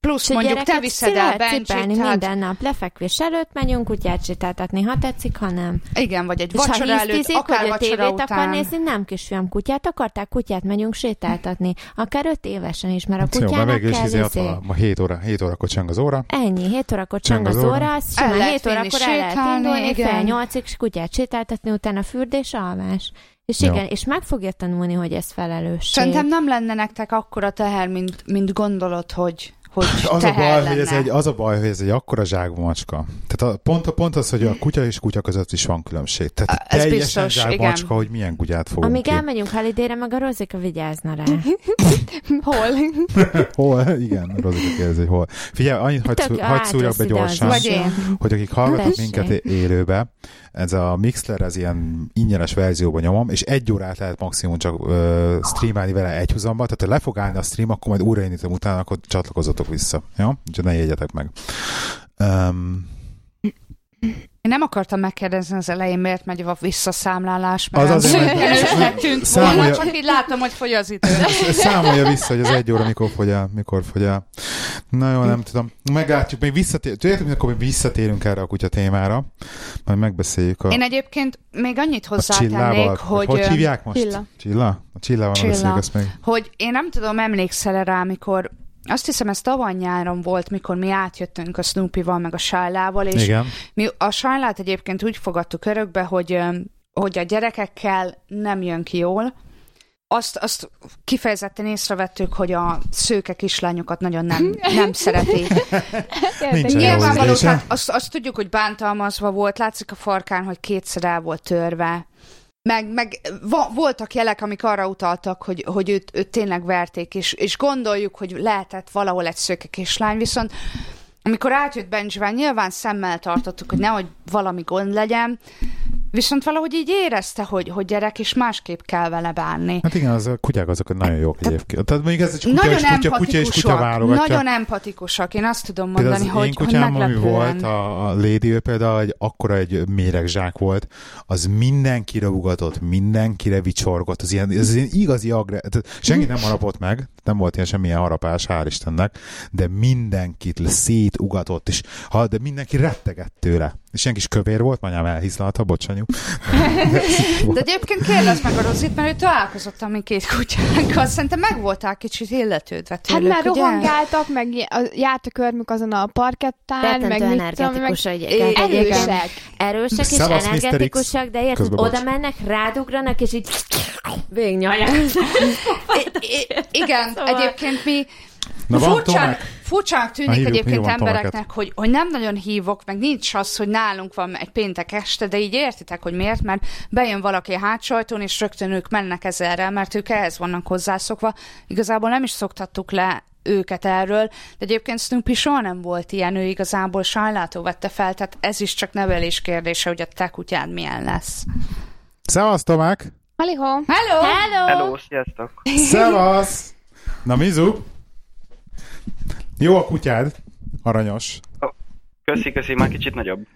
S4: Plusz
S2: És
S4: mondjuk te viszed el tehát
S2: minden nap. Lefekvés előtt megyünk kutyát sétáltatni, ha tetszik, ha nem.
S4: igen, vagy egy
S2: És ha
S4: vacsora előtt,
S2: hisztizik,
S4: akár
S2: a
S4: vacsora
S2: tévét akar
S4: után.
S2: nézni, nem kisfiam kutyát akarták, kutyát megyünk sétáltatni. Akár öt évesen is, mert a
S1: Jó, mert
S2: kutyának
S1: végül is
S2: kell
S1: izé,
S2: izé.
S1: ma 7 óra, 7 órakor cseng az óra.
S2: Ennyi, 7 órakor
S1: Cseng az óra.
S2: óra, az simán
S4: lehet
S2: 7
S4: vinni
S2: órakor el lehet indulni, fél nyolcig kutyát sétáltatni, utána fürdés, alvás. És
S1: Jó.
S2: igen, és meg fogja tanulni, hogy ez felelősség.
S4: Szerintem nem lenne nektek akkora teher, mint, mint gondolod, hogy, hogy
S1: Az a, baj,
S4: lenne.
S1: hogy ez egy, az a baj, hogy ez egy akkora zsákba macska. Tehát a, pont, pont az, hogy a kutya és kutya között is van különbség. Tehát
S4: Ez
S1: teljesen
S4: biztos,
S1: zsákba
S4: igen.
S1: macska, hogy milyen kutyát fogunk
S2: Amíg
S1: ki.
S2: elmegyünk halidére, meg a Rozika vigyázna rá.
S3: Hol?
S1: Hol? Igen, Rozika kérdezi, hogy hol. Figyelj, annyit hagy,
S2: Tök
S1: szú,
S2: jó,
S1: hagy szúrjak be
S2: ide az
S1: gyorsan, hogy akik hallgatnak minket élőbe, ez a Mixler, ez ilyen ingyenes verzióban nyomom, és egy órát lehet maximum csak ö, streamálni vele egy huzamba, tehát ha le fog állni a stream, akkor majd újraindítom utána, akkor csatlakozzatok vissza. Jó? Úgyhogy ne jegyetek meg. Um,
S4: Én nem akartam megkérdezni az elején, miért megy a visszaszámlálás, mert
S1: Az
S4: az tűnt
S1: Számolja-
S4: volna, csak így látom, hogy fogy az idő.
S1: Számolja vissza, hogy az egy óra mikor fogy el, mikor fogy el. Na jó, nem tudom. Meglátjuk, még visszatérünk. Tudjátok, akkor még visszatérünk erre a kutya témára, majd megbeszéljük a,
S4: Én egyébként még annyit hozzátennék, hogy,
S1: hogy hívják most?
S3: Csilla.
S1: Csilla? A csillával
S4: Csilla.
S1: beszéljük ezt még.
S4: hogy én nem tudom, emlékszel rá, mikor azt hiszem, ez tavaly nyáron volt, mikor mi átjöttünk a Snoopy-val, meg a Sajlával, és
S1: Igen.
S4: mi a Sajlát egyébként úgy fogadtuk örökbe, hogy, hogy a gyerekekkel nem jön ki jól. Azt, azt kifejezetten észrevettük, hogy a szőke kislányokat nagyon nem, nem szereti. Nyilvánvaló, tehát azt, azt tudjuk, hogy bántalmazva volt, látszik a farkán, hogy kétszer el volt törve. Meg, meg voltak jelek, amik arra utaltak, hogy, hogy őt, őt tényleg verték, és, és gondoljuk, hogy lehetett valahol egy szőke kislány, viszont amikor átjött Benjivel, nyilván szemmel tartottuk, hogy nehogy valami gond legyen, viszont valahogy így érezte, hogy, hogy gyerek, és másképp kell vele bánni.
S1: Hát igen, az a kutyák azok nagyon jók egyébként. Tehát mondjuk ez egy kutya
S4: Nagyon
S1: és kutya, kutya és kutya válogatja.
S4: nagyon empatikusak, én azt tudom
S1: Például
S4: mondani,
S1: az
S4: hogy,
S1: én
S4: hogy
S1: kutyám, ami
S4: meglepően.
S1: volt, a, a Lady, ő például egy akkora egy méregzsák volt, az mindenkire ugatott, mindenkire vicsorgott, az ilyen, ez ilyen igazi agre... Tehát senki nem harapott meg, nem volt ilyen semmilyen harapás, hál' Istennek, de mindenkit szétugatott, és ha, de mindenki rettegett tőle. És senki is kövér volt, anyám elhiszlalta, bocsányu.
S4: De egyébként kérdezd meg a Rozit, mert ő találkozott a mi két kutyánkkal. Szerintem meg voltál kicsit illetődve
S3: Hát
S4: tőlük,
S3: már
S4: ugye?
S3: rohangáltak, meg járt a körmük azon a parkettán, meg mit tudom, meg
S2: energetikus egyébként.
S3: erősek.
S2: Erősek és
S1: Szevasz,
S2: energetikusak, de érted, oda mennek, rádugranak, és így végnyalják.
S4: Igen,
S2: Szóval-
S4: egyébként mi
S1: Na van
S4: furcsán,
S1: Tomek?
S4: furcsán tűnik
S1: Na, hívjuk,
S4: egyébként embereknek, hogy, hogy nem nagyon hívok, meg nincs az, hogy nálunk van egy péntek este, de így értitek, hogy miért, mert bejön valaki a hátsajtón, és rögtön ők mennek ezerrel, mert ők ehhez vannak hozzászokva. Igazából nem is szoktattuk le őket erről, de egyébként Snoopy soha nem volt ilyen, ő igazából sajnálától vette fel, tehát ez is csak nevelés kérdése, hogy a te kutyád milyen lesz.
S1: Szevasz, Tomák!
S3: Haliho!
S4: Hello!
S2: Hello!
S5: Hello, sziasztok!
S1: Szevasz! Na, Mizu? Jó a kutyád. Aranyos.
S5: Köszi, köszi, már kicsit nagyobb.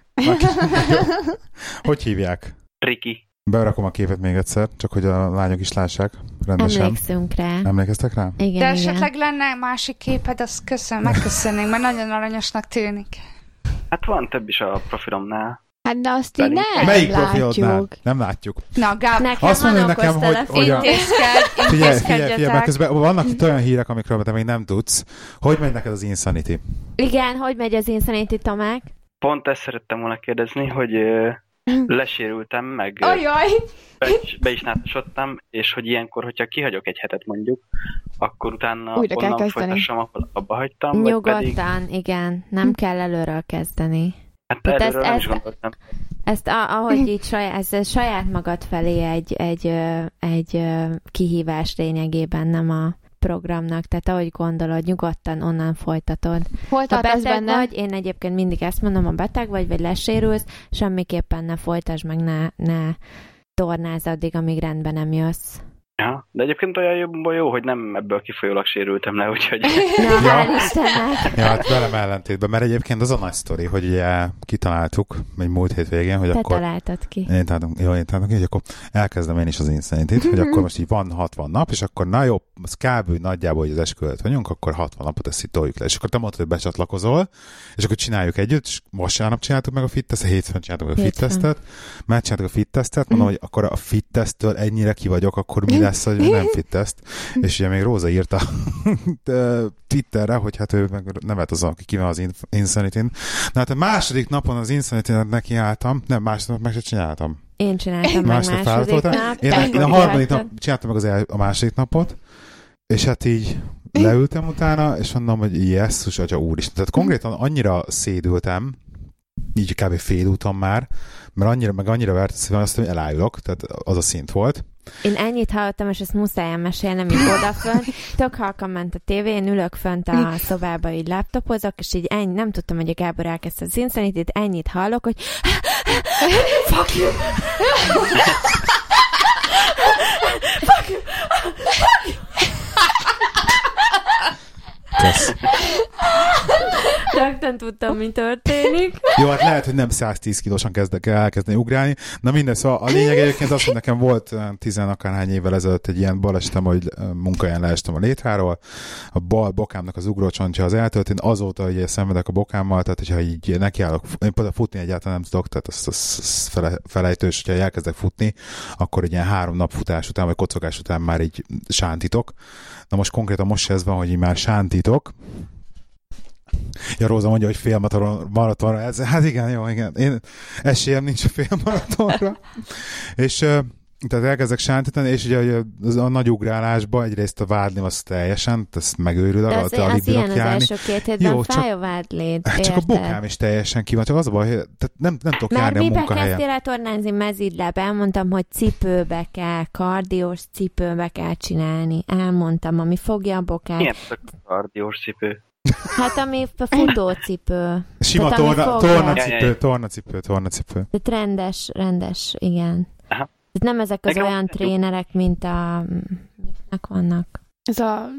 S1: Hogy hívják?
S5: Riki.
S1: Berakom a képet még egyszer, csak hogy a lányok is lássák rendesen.
S2: Emlékszünk rá.
S1: Emlékeztek rá?
S2: Igen,
S4: De
S2: igen.
S4: esetleg lenne másik képed, azt köszön, megköszönnénk, mert nagyon aranyosnak tűnik.
S5: Hát van több is a profilomnál.
S3: Hát de azt így nem
S1: Melyik profilodnál?
S3: látjuk.
S1: Nem látjuk.
S4: Na, Gáb,
S2: Nekem
S1: Azt
S2: van
S1: mondja nekem, hogy- hogy a- Figyelj, figyelj, figyelj, mert közben vannak itt olyan hírek, amikről te még nem tudsz. Hogy megy neked az Insanity?
S2: Igen, hogy megy az Insanity Tomák?
S5: Pont ezt szerettem volna kérdezni, hogy lesérültem, meg
S3: Ajaj!
S5: be, is- be is nátosodtam, és hogy ilyenkor, hogyha kihagyok egy hetet mondjuk, akkor utána
S3: Újra kell
S5: onnan
S3: kezdeni.
S5: folytassam, ahol abba hagytam, vagy pedig,
S2: Nyugodtan, igen. Nem kell előről kezdeni.
S5: Hát
S2: Tehát ezt-
S5: nem is
S2: ezt-
S5: gondoltam.
S2: Ezt a, ahogy így saját, ez, saját magad felé egy, egy, egy kihívás lényegében, nem a programnak. Tehát ahogy gondolod, nyugodtan onnan folytatod.
S3: Hol
S2: Ha beteg
S3: benne?
S2: vagy, én egyébként mindig ezt mondom, ha beteg vagy, vagy lesérülsz, semmiképpen ne folytasd meg, ne, ne tornáz addig, amíg rendben nem jössz.
S6: Ja, de egyébként olyan jobban jó, hogy nem ebből kifolyólag sérültem le, úgyhogy...
S2: Na,
S1: Ja. Ja, hát velem ellentétben, mert egyébként az a nagy sztori, hogy ugye kitaláltuk, egy múlt hét végén, hogy
S2: Te
S1: akkor...
S2: találtad ki.
S1: Én találtam, jó, én találtam ki, hogy akkor elkezdem én is az insanity hogy akkor most így van 60 nap, és akkor na jó, az kb. nagyjából, hogy az eskü előtt vagyunk, akkor 60 napot ezt itt toljuk le. És akkor te mondtad, hogy becsatlakozol, és akkor csináljuk együtt, és vasárnap csináltuk meg a fit testet, hétfőn csináltuk meg a fit testet, mert csináltuk a fit testet, mondom, hogy akkor a fit testtől ennyire ki vagyok, akkor mi lesz, hogy nem fit test. És ugye még Róza írta Twitterre, hogy hát ő meg nevet az, aki kíván az in- insanity Na hát a második napon az insanity nekiálltam, nem, második nap meg se csináltam.
S2: Én csináltam meg második
S1: felálltottam.
S2: nap.
S1: Én, én a harmadik nap csináltam meg az el, a második napot, és hát így leültem utána, és mondom, hogy jesszus, atya úristen. Tehát konkrétan annyira szédültem, így kb. fél úton már, mert annyira, meg annyira vert a szívem, azt, hogy elájulok, tehát az a szint volt.
S2: Én ennyit hallottam, és ezt muszáj elmesélnem így odafön. Tök halkan ment a tévé, én ülök fönt a szobába, így laptopozok, és így ennyi, nem tudtam, hogy a Gábor elkezdte az insanity ennyit hallok, hogy fuck you!
S1: Kösz.
S2: Rögtön tudtam, mi történik.
S1: Jó, hát lehet, hogy nem 110 kilósan kezdek el elkezdeni ugrálni. Na minden, szóval a lényeg egyébként az, hogy nekem volt tizen akárhány évvel ezelőtt egy ilyen balesetem, hogy munkahelyen leestem a létráról. A bal bokámnak az ugrócsontja az eltölt, én azóta ugye szenvedek a bokámmal, tehát hogyha így nekiállok, én például futni egyáltalán nem tudok, tehát az, az, az fele, felejtős, hogyha elkezdek futni, akkor egy ilyen három nap futás után, vagy kocogás után már így sántítok. Na most konkrétan most ez van, hogy így már sántítok, Ja, Róza mondja, hogy fél maraton- maratonra. Ez, hát igen, jó, igen. Én esélyem nincs a fél maratonra. és tehát elkezdek sántítani, és ugye hogy az a nagy ugrálásba egyrészt a vádlim az teljesen, ezt megőrülök,
S2: De
S1: a
S2: az, az
S1: alig
S2: ilyen
S1: bírok
S2: az
S1: járni.
S2: első két hétben
S1: Jó, csak-
S2: fáj a vádléd,
S1: Hát csak a bokám is teljesen ki van, csak az a baj, hogy tehát nem, nem tudok
S2: Már
S1: járni a
S2: mibe
S1: munkahelyen.
S2: kezdtél el tornázni mezidlebb? Elmondtam, hogy cipőbe kell, kardiós cipőbe kell csinálni. Elmondtam, ami fogja a bokát.
S6: Milyen tök kardiós cipő?
S2: Hát ami a futócipő.
S1: Sima
S2: Tehát
S1: torna, tornacipő, tornacipő, tornacipő.
S2: Tehát rendes, rendes, igen.
S6: Aha.
S2: Tehát nem ezek az
S6: Nekem-
S2: olyan trénerek, mint a... Miknek vannak?
S3: Ez a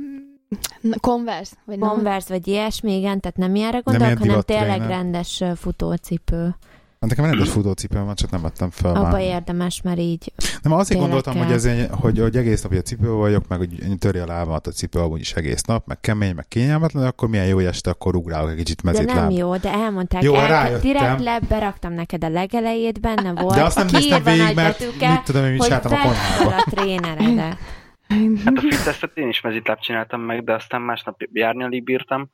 S3: Converse, vagy nem?
S2: Converse vagy ilyesmi, igen, tehát nem ilyenre
S1: Nem
S2: gondolok,
S1: ilyen
S2: hanem tényleg
S1: tréner.
S2: rendes futócipő.
S1: Hát nekem rendes futócipőm van, csak nem vettem fel
S2: Abba
S1: már.
S2: érdemes, mert így
S1: Nem, azért
S2: Tényleg
S1: gondoltam,
S2: kell.
S1: hogy, ez egy, hogy, hogy egész nap ugye cipő vagyok, meg hogy töri a lábamat a cipő amúgy is egész nap, meg kemény, meg kényelmetlen, akkor milyen jó, hogy este akkor ugrálok egy kicsit
S2: De
S1: mezit
S2: nem jó, de elmondták,
S1: Jó, rájöttem.
S2: direkt le, beraktam neked a legelejét, benne volt.
S1: De azt nem néztem
S2: kiírva
S1: végig,
S2: nagy
S1: mert
S2: betűkkel,
S1: mit tudom én, mit
S2: hogy
S1: csináltam a
S2: vedd fel
S1: konyhába.
S2: a tréneredet.
S6: Hát a fit én is mezitláb csináltam meg, de aztán másnap járni alig bírtam.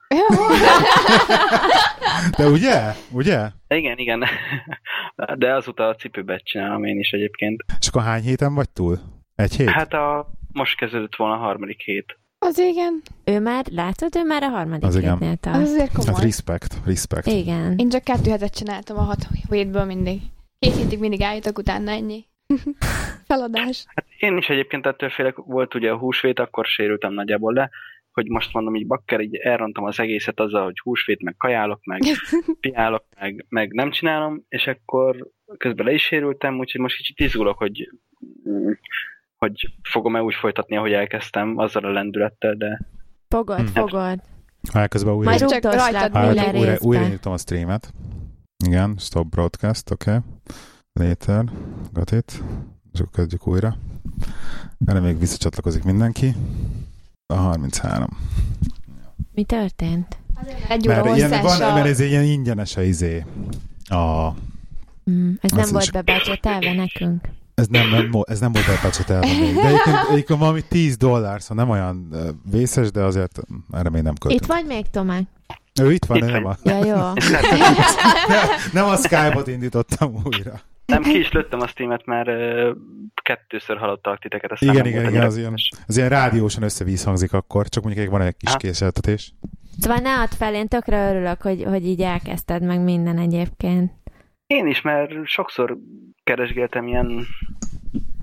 S1: De ugye? Ugye?
S6: Igen, igen. De azóta a cipőbe csinálom én is egyébként.
S1: És akkor hány héten vagy túl? Egy hét?
S6: Hát a, most kezdődött volna a harmadik hét.
S3: Az igen.
S2: Ő már, látod, ő már a harmadik
S1: Az igen.
S2: hétnél
S3: Az
S2: tart.
S3: azért
S1: hát
S3: komoly.
S1: respect, respect.
S2: Igen.
S3: Én csak kettő hetet csináltam a hat hétből mindig. Két hétig mindig állítok, utána ennyi. Feladás.
S6: Hát én is egyébként ettől félek, volt ugye a húsvét, akkor sérültem nagyjából le, hogy most mondom így bakker, így elrontom az egészet azzal, hogy húsvét, meg kajálok, meg piálok, meg, meg nem csinálom, és akkor közben le is sérültem, úgyhogy most kicsit izgulok, hogy hogy fogom-e úgy folytatni, ahogy elkezdtem, azzal a lendülettel, de
S2: Fogod,
S1: Hm.
S2: fogod.
S1: Hát közben újra,
S2: Majd
S3: Csak rajtad
S1: hát, újra, újra nyitom a streamet. Igen, stop broadcast, oké. Okay. Later, got it. És akkor kezdjük újra. Erre még visszacsatlakozik mindenki. A 33.
S2: Mi történt?
S3: Egy óra
S1: Mert, ilyen, van, mert ez egy ilyen ingyenes a izé. A,
S2: Mm, ez nem volt bebecsetelve nekünk.
S1: ez nem, nem, ez nem volt elpecsetelve még. De egyébként, egyébként valami 10 dollár, szóval nem olyan vészes, de azért erre még nem költünk.
S2: Itt vagy még, Tomák?
S1: Ő itt van,
S6: Itt
S1: nem a,
S2: Ja, jó.
S1: nem a Skype-ot indítottam újra.
S6: Nem ki is lőttem a streamet, mert kettőször hallottak titeket. Aztán
S1: Igen, igen, igen, az ilyen, az ilyen rádiósan összevízhangzik akkor, csak mondjuk van egy kis
S6: Ha.
S1: késeltetés.
S2: Szóval ne add fel, én tökre örülök, hogy, hogy így elkezdted meg minden egyébként.
S6: Én is, mert sokszor keresgéltem ilyen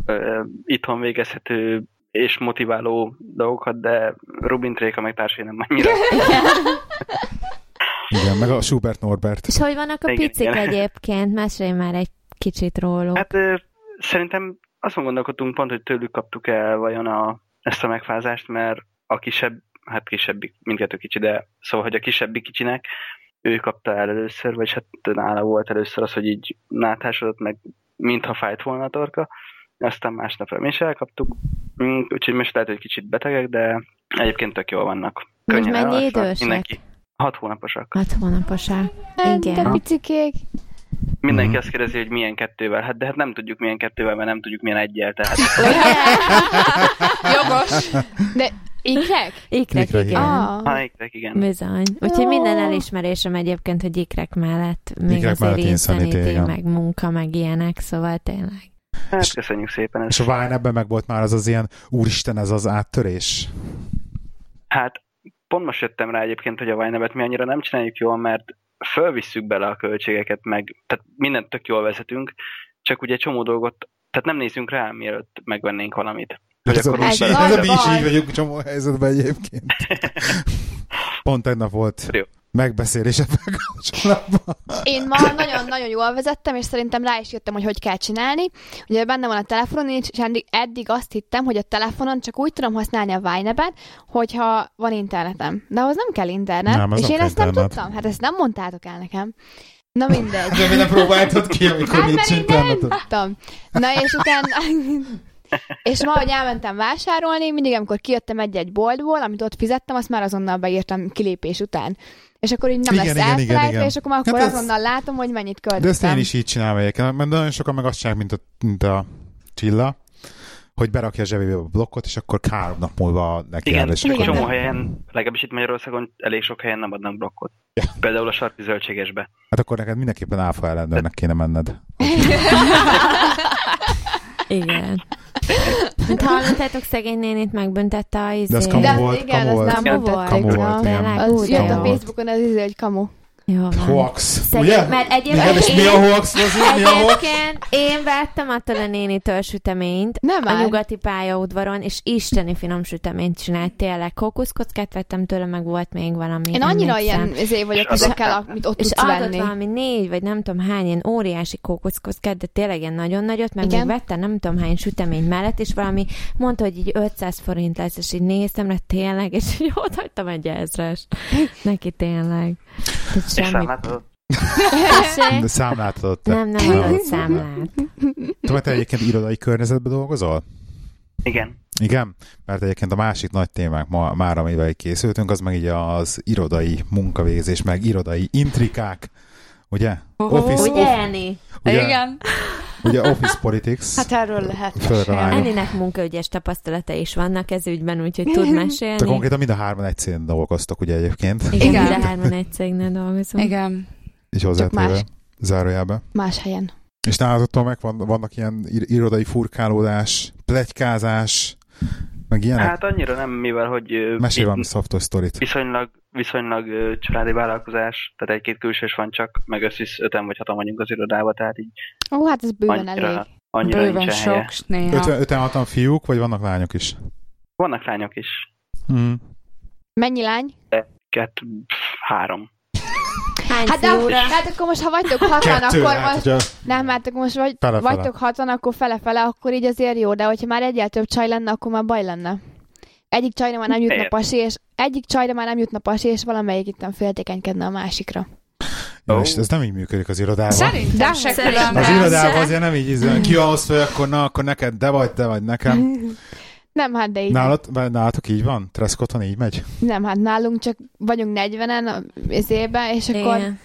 S6: ö, itthon végezhető és motiváló dolgokat, de Rubin Tréka meg társai nem annyira.
S1: Igen, meg a Schubert Norbert.
S2: És hogy vannak a
S6: Igen,
S2: picik
S6: igen.
S2: egyébként? Mesélj már egy kicsit róluk.
S6: Hát szerintem azon gondolkodtunk pont, hogy tőlük kaptuk el vajon a, ezt a megfázást, mert a kisebb, hát kisebbik, mindkettő kicsi, de szóval, hogy a kisebbik kicsinek ő kapta el először, vagy hát nála volt először az, hogy így náthásodott, meg mintha fájt volna a torka, aztán másnapra mi is elkaptuk, Mm, úgyhogy most lehet, hogy kicsit betegek, de egyébként tök jól vannak. Könnyen
S2: mennyi idősek?
S6: Mindenki. Hat hónaposak.
S2: Hat hónaposak.
S3: De
S2: Igen.
S3: picikék.
S6: Mindenki
S1: Mhm.
S6: azt kérdezi, hogy milyen kettővel. Hát de hát nem tudjuk milyen kettővel, mert nem tudjuk milyen egyel. Tehát
S4: Jogos.
S3: De ikrek?
S2: Ikrek,
S1: Ikrek,
S2: igen.
S3: Ah.
S6: ha iktek, igen.
S2: Bizony. Úgyhogy minden elismerésem egyébként, hogy ikrek mellett még
S1: Ikrek
S2: azért
S1: mellett
S2: insanity, meg munka, meg ilyenek, szóval tényleg.
S6: Hát köszönjük szépen.
S1: És
S6: Ezt.
S1: a Vine ebben meg volt már az az ilyen, úristen, ez az áttörés.
S6: Hát pont most jöttem rá egyébként, hogy a Vine-et mi annyira nem csináljuk jól, mert fölvisszük bele a költségeket, meg tehát mindent tök jól vezetünk, csak ugye egy csomó dolgot, tehát nem nézünk rá, mielőtt megvennénk valamit. Hogy
S1: Ez a,
S6: akkor
S1: mi
S6: úgy
S1: is,
S3: Ez
S1: ez a mi is így vagyunk csomó helyzetben egyébként. Pont tegnap volt
S6: Jó.
S1: Megbeszélés ebben kapcsolatban.
S3: Én ma nagyon-nagyon jól vezettem, és szerintem rá is jöttem, hogy hogy kell csinálni. Ugye benne van a telefonon, és eddig, eddig azt hittem, hogy a telefonon csak úgy tudom használni a Vine-et, hogyha van internetem. De ahhoz nem kell internet.
S1: Nem,
S3: és
S1: nem
S3: én ezt nem
S1: internet.
S3: tudtam. Hát ezt nem mondtátok el nekem. Na mindegy.
S1: De mi nem próbáltad ki, amikor
S3: Hát
S1: nincs
S3: mert én nem
S1: interneted?
S3: tudtam. Na és utána... És ma, hogy elmentem vásárolni, mindig, amikor kijöttem egy-egy boltból, amit ott fizettem, azt már azonnal beírtam kilépés után. És akkor így nem
S1: Igen,
S3: lesz
S1: igen, igen,
S3: elfelejtve,
S1: igen.
S3: és akkor, már akkor
S1: Hát ez-
S3: azonnal látom, hogy mennyit költöttem.
S1: De ezt én is így csinálom egyébként, mert nagyon sokan meg azt csinálják, mint a, mint a Csilla, hogy berakja a zsebébe a blokkot, és akkor három nap múlva neki
S6: Igen,
S1: és
S3: Igen.
S6: csomó helyen, legalábbis itt Magyarországon elég sok helyen nem adnak blokkot.
S1: Ja.
S6: Például a sarki zöldségesbe.
S1: Hát akkor neked mindenképpen áfa ellenőrnek kéne menned.
S2: Igen. Mint hallottátok, szegény nénit megbüntette a izé.
S1: De ez kamu
S3: De
S1: volt,
S3: igen,
S1: kamu
S3: az
S1: volt.
S3: nem
S2: Kamu
S3: volt.
S1: Kamu volt, igen.
S3: Az jött
S2: jó.
S3: a Facebookon az izé, hogy kamu.
S2: Jó.
S1: Hoax,
S2: Szegény,
S1: ugye?
S2: mert egyébként
S1: Igen, és mi
S2: én-
S1: a hoax? Rozi? Mi a hoax?
S2: Én vettem attól a nénitől süteményt
S3: Nem
S2: a
S3: áll.
S2: nyugati pályaudvaron, és isteni finom süteményt csinált tényleg. Kókuszkockát vettem tőle, meg volt még valami.
S3: Én annyira ilyen izé vagyok
S6: És az-
S3: ezekkel, amit ott
S2: És
S3: tudsz
S2: adott
S3: venni.
S2: valami négy, vagy nem tudom hány ilyen óriási kókuszkockát, de tényleg ilyen nagyon nagyot, meg
S3: Igen.
S2: még vette nem tudom hány sütemény mellett, és valami mondta, hogy így 500 forint lesz, és így néztem rá tényleg, és így ott hagytam egy ezres. Neki tényleg. Tehát
S6: És számlát adott.
S1: De számlát adott.
S2: Nem, nem adott számlát.
S1: Tudom, te egyébként irodai környezetben dolgozol?
S6: Igen.
S1: Igen, mert egyébként a másik nagy témánk ma, már, amivel készültünk, az meg így az irodai munkavégzés, meg irodai intrikák, ugye? Office,
S2: Ugye,
S1: off, ugye,
S4: Igen.
S1: Ugye office politics.
S4: Hát erről lehet.
S2: Enninek munkaügyes tapasztalata is vannak ez ügyben, úgyhogy tud mesélni.
S1: konkrétan mind a hárman egy cégen dolgoztok, ugye egyébként,
S2: Igen,
S4: Igen.
S2: mind a hárman egy cégnél dolgozunk.
S4: Igen.
S1: így hozzátéve,
S3: más.
S1: zárójába.
S3: Más helyen.
S1: És nálatok meg van, vannak ilyen ir- irodai furkálódás, plegykázás, meg ilyenek?
S6: Hát annyira nem, mivel hogy
S1: Mesélj valami softos sztorit.
S6: viszonylag, viszonylag családi vállalkozás, tehát egy-két külsős van csak, meg összvisz öten vagy hatan vagyunk az irodába, tehát így
S3: Ó, hát ez bőven
S6: annyira,
S3: elég.
S6: annyira
S4: Bőven sok,
S6: helye.
S4: néha.
S1: 50, 56-an fiúk, vagy vannak lányok is?
S6: Vannak lányok is.
S1: Mm.
S3: Mennyi lány?
S6: Kettő, három.
S2: Hány
S3: Hát, de, hát akkor most, ha vagytok hatan,
S1: Kettő,
S3: akkor
S1: hát,
S3: most...
S1: hogyha
S3: Nem, hát akkor most vagy,
S1: Fele-fele.
S3: vagytok hatan, akkor fele-fele, akkor így azért jó, de hogyha már egyel több csaj lenne, akkor már baj lenne. Egyik csajra már nem jutna pasi, és egyik csajra már nem jutna pasi, és valamelyik itt féltékenykedne a másikra.
S1: Jó, és ez nem így működik az irodában.
S4: Szerintem
S3: De
S4: se
S2: szerintem.
S1: Az
S4: különben.
S1: irodában azért nem így izé, ki ahhoz fel, akkor na, akkor neked, de vagy, te vagy nekem.
S3: Nem, hát de így.
S1: Nálad, vagy nálatok így van? Treszkoton így megy?
S3: Nem, hát nálunk csak vagyunk 40-en az évben, és akkor
S2: Igen.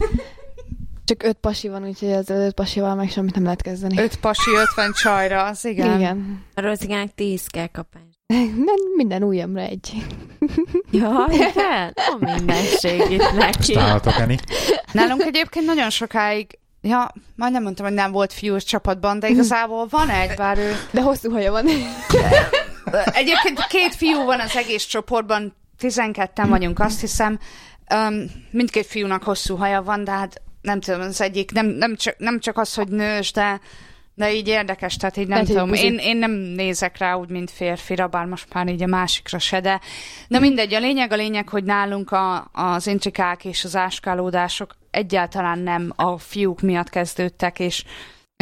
S3: csak öt pasi van, úgyhogy az öt pasival meg semmit nem lehet kezdeni.
S4: Öt pasi, ötven csajra, az igen.
S3: Igen.
S2: A Rozigának tíz kell kapni.
S3: Nem, minden ujjamra egy.
S2: Ja, igen? A mindenség itt neki.
S1: nálatok, Eni?
S4: Nálunk egyébként nagyon sokáig, ja, majd nem mondtam, hogy nem volt fiús csapatban, de igazából van egy, bár ő...
S3: De hosszú haja van.
S4: Egyébként két fiú van az egész csoportban, 12-en vagyunk, azt hiszem. Um, mindkét fiúnak hosszú haja van, de hát nem tudom, az egyik, nem, nem, csak, nem csak az, hogy nős, de, de így érdekes, tehát így nem
S3: hogy
S4: tudom.
S3: buzi.
S4: Én, én nem nézek rá úgy, mint férfira, bár most már így a másikra se, de, de mindegy, a lényeg a lényeg, hogy nálunk a, az intrikák és az áskálódások egyáltalán nem a fiúk miatt kezdődtek, és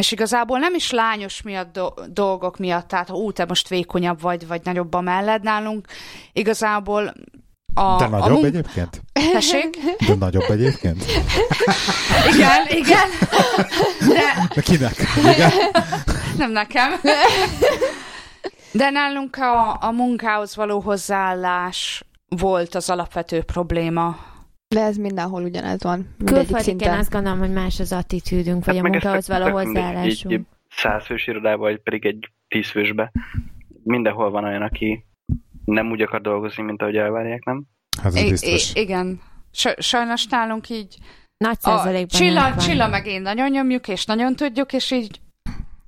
S4: És igazából nem is lányos miatt do- dolgok miatt, tehát ha ú, te most vékonyabb vagy, vagy nagyobb a melled nálunk, igazából a,
S1: De
S4: a
S1: nagyobb
S4: munk-
S1: egyébként?
S4: Tessék?
S1: De nagyobb egyébként?
S4: Igen, igen. De
S1: De kinek? Igen?
S4: nem nekem. De nálunk a, a munkához való hozzáállás volt az alapvető probléma.
S3: De ez mindenhol ugyanez van.
S2: Külföldiken azt gondolom, hogy más az attitűdünk, vagy a
S6: Hát ez
S2: munkához való hozzáállásunk.
S6: Egy százfős irodába, vagy pedig egy tízfősbe. Mindenhol van olyan, aki nem úgy akar dolgozni, mint ahogy elvárják, nem?
S1: Hát ez
S4: I-
S1: biztos.
S4: I- igen. Sa- sajnos nálunk így
S2: Nagy
S4: a
S2: százalékban
S4: Csilla. Csilla meg én nagyon nyomjuk, és nagyon tudjuk, és így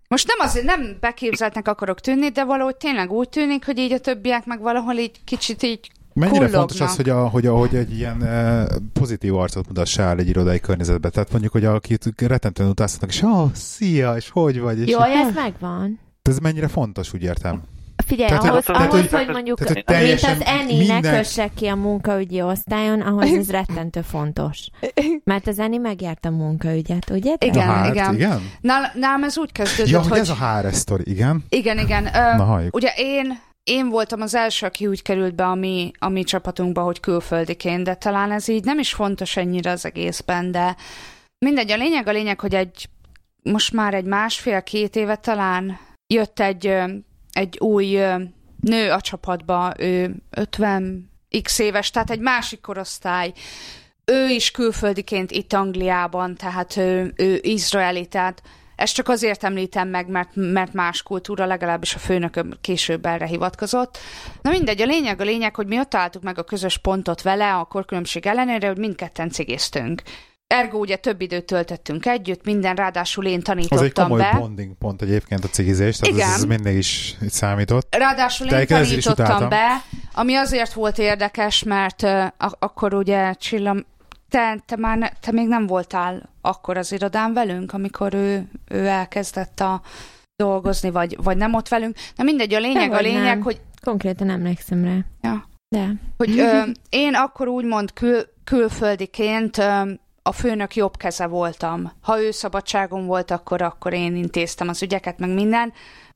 S4: most nem azért nem beképzeltnek akarok tűnni, de valahogy tényleg úgy tűnik, hogy így a többiek meg valahol így kicsit így
S1: Mennyire
S4: kullognak.
S1: fontos az, hogy, a, hogy, a, hogy egy ilyen e, pozitív arcot mutassál egy irodai környezetbe? Tehát mondjuk, hogy akit rettentően utáztatnak, és oh, szia, és hogy vagy? És
S2: Jó, ez megvan.
S1: ez mennyire fontos, úgy értem.
S2: Figyelj,
S1: Tehát,
S2: ahhoz,
S6: hogy-
S2: ahhoz
S6: tehát,
S2: hogy, mondjuk,
S1: tehát, hogy
S2: mint
S1: teljesen
S2: az Eni ne
S1: minden-
S2: kössek ki a munkaügyi osztályon, ahhoz ez rettentő fontos. Mert az Eni megjárt a munkaügyet, ugye? te?
S4: Igen,
S1: a hát,
S4: igen.
S1: igen?
S4: Nál, nálam ez úgy kezdődött,
S1: Ja, hogy
S4: hogy...
S1: ez a HR sztori, igen?
S4: Igen, igen. Ö,
S1: Na, halljuk.
S4: ugye én, én voltam az első, aki úgy került be a mi, a mi csapatunkba, hogy külföldiként, de talán ez így nem is fontos ennyire az egészben, de mindegy, a lényeg a lényeg, hogy egy most már egy másfél-két éve talán jött egy, egy új nő a csapatba, ő 50 x éves, tehát egy másik korosztály, ő is külföldiként itt Angliában, tehát ő, ő izraeli, tehát ezt csak azért említem meg, mert, mert más kultúra, legalábbis a főnököm később erre hivatkozott. Na mindegy, a lényeg a lényeg, hogy mi ott találtuk meg a közös pontot vele, a korkülönbség ellenére, hogy mindketten cigiztünk. Ergo ugye több időt töltöttünk együtt, minden ráadásul én
S1: Az egy
S4: tanítottam
S1: komoly
S4: be.
S1: bonding pont egyébként a cigizés, tehát ez,
S4: Igen.
S1: ez mindig is itt számított.
S4: Ráadásul
S1: De
S4: én tanítottam be, ami azért volt érdekes, mert uh, ak- akkor ugye Csilla, te, te, már ne, te még nem voltál akkor az irodán velünk, amikor ő, ő elkezdett a dolgozni, vagy, vagy nem ott velünk. Na mindegy, a lényeg, a lényeg,
S2: nem.
S4: hogy
S2: Konkrétan emlékszem rá.
S4: Ja.
S2: De.
S4: hogy ö, én akkor úgymond kül, külföldiként ö, a főnök jobb keze voltam. Ha ő szabadságon volt, akkor, akkor én intéztem az ügyeket, meg minden.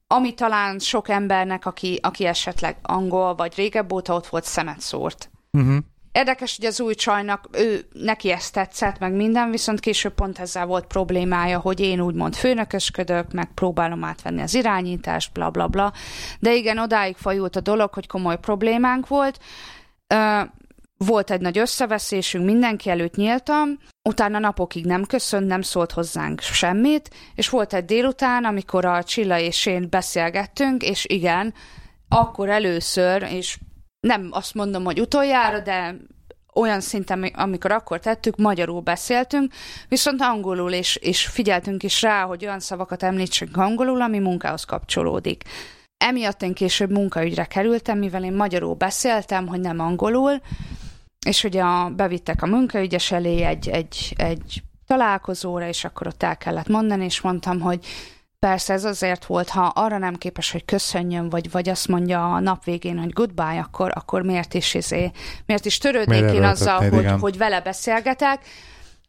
S4: Ami talán sok embernek, aki, aki esetleg angol, vagy régebb óta ott volt, szemet szórt.
S1: Uh-huh.
S4: Érdekes, hogy az új csajnak, ő, neki ezt tetszett, meg minden, viszont később pont ezzel volt problémája, hogy én úgymond főnökösködök, meg próbálom átvenni az irányítást, bla bla bla. De igen, odáig fajult a dolog, hogy komoly problémánk volt. Ö, volt egy nagy összeveszésünk, mindenki előtt nyíltam, utána napokig nem köszönt, nem szólt hozzánk semmit, és volt egy délután, amikor a Csilla és én beszélgettünk, és igen, akkor először, és nem azt mondom, hogy utoljára, de olyan szinten, amikor akkor tettük, magyarul beszéltünk, viszont angolul, és, és figyeltünk is rá, hogy olyan szavakat említsünk angolul, ami munkához kapcsolódik. Emiatt én később munkaügyre kerültem, mivel én magyarul beszéltem, hogy nem angolul, és ugye a, bevittek a munkaügyes elé egy, egy, egy találkozóra, és akkor ott el kellett mondani, és mondtam, hogy persze ez azért volt, ha arra nem képes, hogy köszönjön, vagy, vagy azt mondja a nap végén, hogy goodbye, akkor, akkor miért is, izé, miért is törődnék
S1: Miért
S4: én azzal, hogy,
S1: igen.
S4: hogy vele beszélgetek,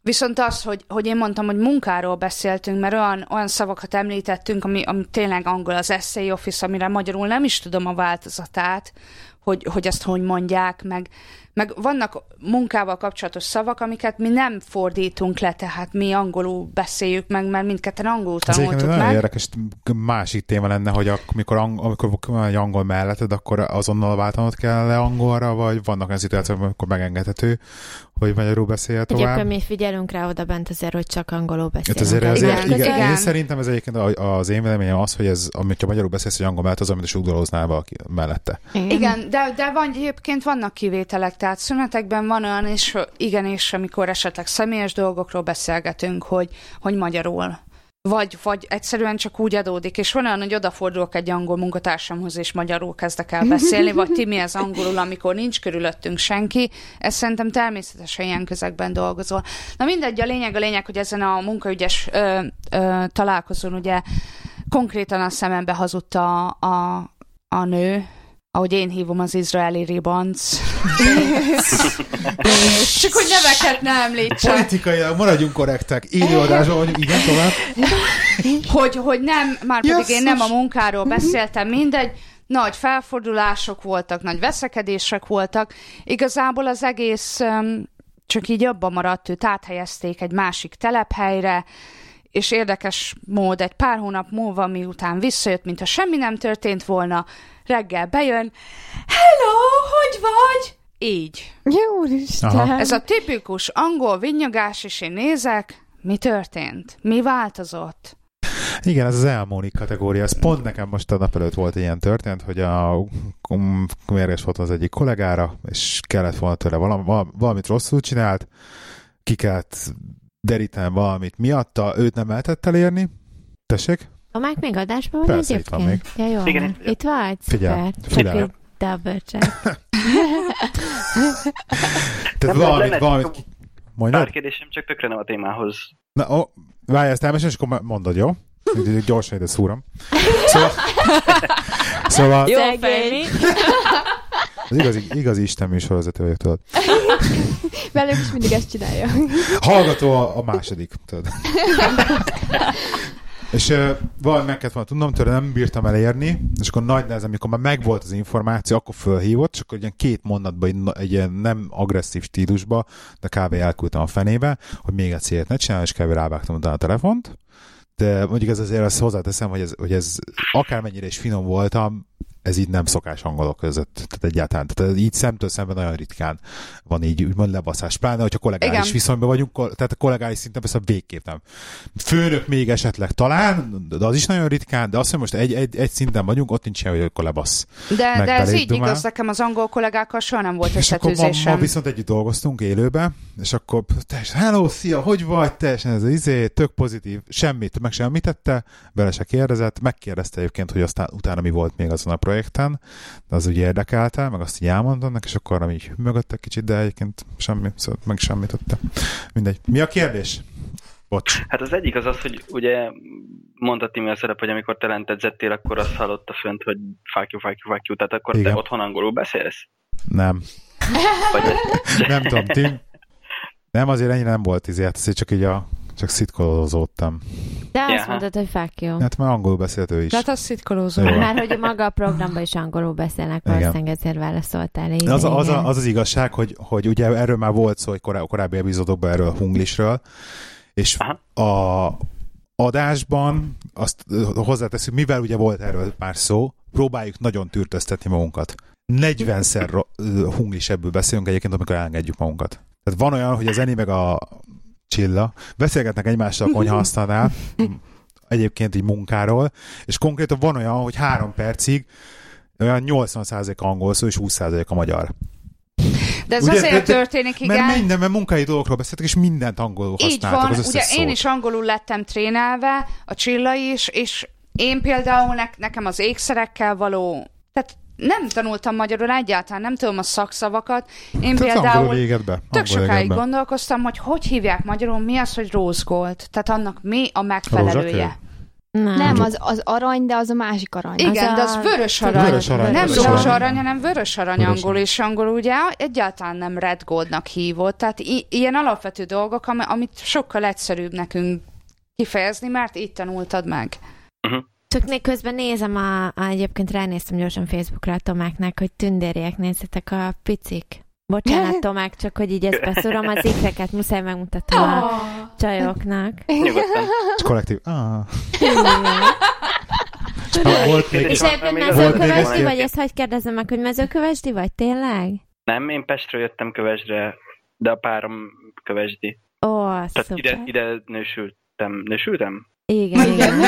S4: Viszont az, hogy, hogy én mondtam, hogy munkáról beszéltünk, mert olyan, olyan szavakat említettünk, ami, ami tényleg angol, az essay office, amire magyarul nem is tudom a változatát, hogy, hogy ezt hogy mondják, meg, meg vannak munkával kapcsolatos szavak, amiket mi nem fordítunk le, tehát mi angolul beszéljük meg, mert mindketten angolul tanultuk
S1: egy nagyon
S4: meg.
S1: érdekes másik téma lenne, hogy amikor, ang- amikor van egy angol melletted, akkor azonnal váltanod kell le angolra, vagy vannak olyan szituációk, amikor megengedhető, hogy magyarul beszélje tovább.
S2: Egyébként mi figyelünk rá oda bent azért, hogy csak angolul
S1: Hát
S2: beszélünk.
S1: azért,
S2: az
S1: azért
S2: ülés
S1: igen,
S2: között.
S1: én szerintem ez egyébként a- az én véleményem az, hogy ez, amikor magyarul beszélsz, hogy angol mellett, az, amit a sugdolóznál valaki mellette.
S4: Igen, de, de van, egyébként vannak kivételek, tehát szünetekben van olyan is, igenis, amikor esetleg személyes dolgokról beszélgetünk, hogy, hogy magyarul. Vagy, vagy egyszerűen csak úgy adódik, és van olyan, hogy odafordulok egy angol munkatársamhoz, és magyarul kezdek el beszélni, vagy ti mi az angolul, amikor nincs körülöttünk senki. Ez szerintem természetesen ilyen közegben dolgozol. Na mindegy, a lényeg a lényeg, hogy ezen a munkaügyes ö, ö, találkozón ugye konkrétan a szemembe hazudta a, a, a nő, ahogy én hívom az izraeli ribanc. Csak hogy neveket ne említsek.
S1: Politikailag maradjunk korrektek. Élőadásban vagyunk, igen, tovább.
S4: Hogy, hogy nem, már pedig
S1: Jesszus.
S4: én nem a munkáról beszéltem, mindegy, nagy felfordulások voltak, nagy veszekedések voltak. Igazából az egész csak így abban maradt, őt áthelyezték egy másik telephelyre, és érdekes mód egy pár hónap múlva, miután visszajött, mintha semmi nem történt volna, reggel bejön, Hello, hogy vagy? Így.
S3: Jó, Úristen.
S1: Aha.
S4: Ez a tipikus angol vinnyogás, és én nézek, mi történt? Mi változott?
S1: Igen, ez az elmónik kategória. Ez pont nekem most a nap előtt volt ilyen történet, hogy a mérges volt az egyik kollégára, és kellett volna tőle valam, val- valamit rosszul csinált, ki kellett derítenem valamit miatta, őt nem lehetett elérni. Tessék?
S2: Tomák még adásban vagy
S1: Persze, itt van
S2: egyébként? Ja, jó.
S6: Igen,
S2: van.
S6: itt
S2: vagy?
S1: Figyelj, figyelj.
S2: Csak egy double check.
S1: Tehát
S6: Nem,
S1: valamit,
S6: lenne
S1: valamit... Mondjad?
S6: Pár kérdésem csak tökre nem a témához.
S1: Na, ó, várj, ezt elmesélj, és akkor mondod, jó? Így Gyorsan ide szúrom. Szóval, szóval
S2: Jó fejmi.
S1: az igazi, igazi Isten műsorvezető vagyok, tudod.
S3: Velük is mindig ezt csinálja.
S1: Hallgató a, a második, tudod. És uh, valami meg kellett volna tudnom, tőle nem bírtam elérni, és akkor nagy nehezen, amikor már megvolt az információ, akkor fölhívott, és akkor ilyen két mondatban, egy, egy ilyen nem agresszív stílusba, de kb. elküldtem a fenébe, hogy még egy célt ne csinálj, és kb. rávágtam utána a telefont. De mondjuk ez azért azt hozzáteszem, hogy ez, hogy ez akármennyire is finom voltam, ez így nem szokás angolok között. Tehát egyáltalán. Tehát így szemtől szemben nagyon ritkán van így úgymond lebaszás. Pláne, hogyha kollégális
S4: Igen.
S1: viszonyban vagyunk, tehát a kollégális szinten persze végképp nem. Főnök még esetleg talán, de az is nagyon ritkán, de azt hogy most egy, egy, egy szinten vagyunk, ott nincs hogy akkor lebasz.
S4: De,
S1: Meg
S4: de ez így
S1: dumál.
S4: igaz, nekem az angol kollégákkal soha nem volt
S1: És akkor ma,
S4: összetűzésem.
S1: ma viszont együtt dolgoztunk élőbe, és akkor teljesen, hello, szia, hogy vagy? Teljesen ez az izé, tök pozitív, semmit, meg sem tette, bele se kérdezett, megkérdezte egyébként, hogy aztán utána mi volt még azon a projekten, de az úgy érdekelte, meg azt így elmondom neki, és akkor így mögött egy kicsit, de egyébként semmi, szóval meg semmit tette. Mindegy. Mi a kérdés? Bocs.
S6: Hát az egyik az az, hogy ugye mondta Timi a szerep, hogy amikor te lent edzettél, akkor azt hallotta fönt, hogy fuck you, fuck you, fuck you, tehát akkor
S1: Igen.
S6: te otthon angolul beszélsz?
S1: Nem.
S6: Vagy
S1: Nem tudom, Tim. Nem, azért ennyire nem volt izé, hát csak így a csak szitkolózódtam.
S2: De azt
S6: Jaha.
S2: mondtad, hogy fuck you.
S1: Hát már angolul beszélt ő is.
S4: Tehát az szitkolózó.
S2: Már hogy maga a programban is angolul beszélnek, valószínűleg ezért válaszoltál így.
S1: Az, a- az, a, az az igazság, hogy, hogy ugye erről már volt szó, hogy korá, korábbi epizódokban erről a hunglisről, és
S6: Aha.
S1: a adásban azt hozzáteszünk, mivel ugye volt erről már szó, próbáljuk nagyon tűrtöztetni magunkat. 40-szer ro- ö, hunglis ebből beszélünk egyébként, amikor elengedjük magunkat. Tehát van olyan, hogy az Eni meg a Csilla beszélgetnek egymással a konyhaasztalnál, egyébként így munkáról, és konkrétan van olyan, hogy három percig olyan 80% angol szó és 20% a magyar.
S4: De ez
S1: Ugye,
S4: azért
S1: de-
S4: történik, igen.
S1: Mert minden, mert munkai dolgokról beszéltek, és mindent angolul
S4: Így
S1: használtak
S4: van,
S1: az
S4: ugye
S1: szót.
S4: én is angolul lettem trénelve, a Csilla is, és én például ne, nekem az ékszerekkel való, tehát nem tanultam magyarul egyáltalán, nem tudom a szakszavakat. Én
S1: Tehát
S4: például
S1: be.
S4: tök sokáig
S1: be.
S4: gondolkoztam, hogy hogy hívják magyarul, mi az, hogy rose gold. Tehát annak mi a megfelelője.
S2: Nem.
S3: Nem, az, az arany, de az a másik arany.
S4: Igen,
S2: Az
S4: de az
S2: a-
S4: vörös arany.
S1: Vörös arany,
S4: Nem
S1: vörös arany.
S4: arany, hanem vörös arany
S1: Vörös
S4: angol,
S1: arany.
S4: és angol ugye egyáltalán nem red goldnak hívott. Tehát i- ilyen alapvető dolgok, ami- amit sokkal egyszerűbb nekünk kifejezni, mert itt tanultad meg.
S2: Csak né- közben nézem, a, a, egyébként ránéztem gyorsan Facebookra a Tomáknak, hogy tündérjek, nézzetek a picik. Bocsánat, Tomák, csak hogy így ezt beszúrom, az ikreket muszáj megmutatom a csajoknak.
S6: Nyugodtan.
S1: És kollektív. Ah. volt még,
S2: És egyébként mezőkövesdi vagy? Ezt hogy kérdezem meg, hogy mezőkövesdi vagy? Tényleg?
S6: Nem, én Pestről jöttem Kövesdre, de a párom Kövesdi.
S2: Ó,
S6: Tehát
S2: szuper.
S6: ide, ide nősültem. Nősültem?
S2: Igen, igen.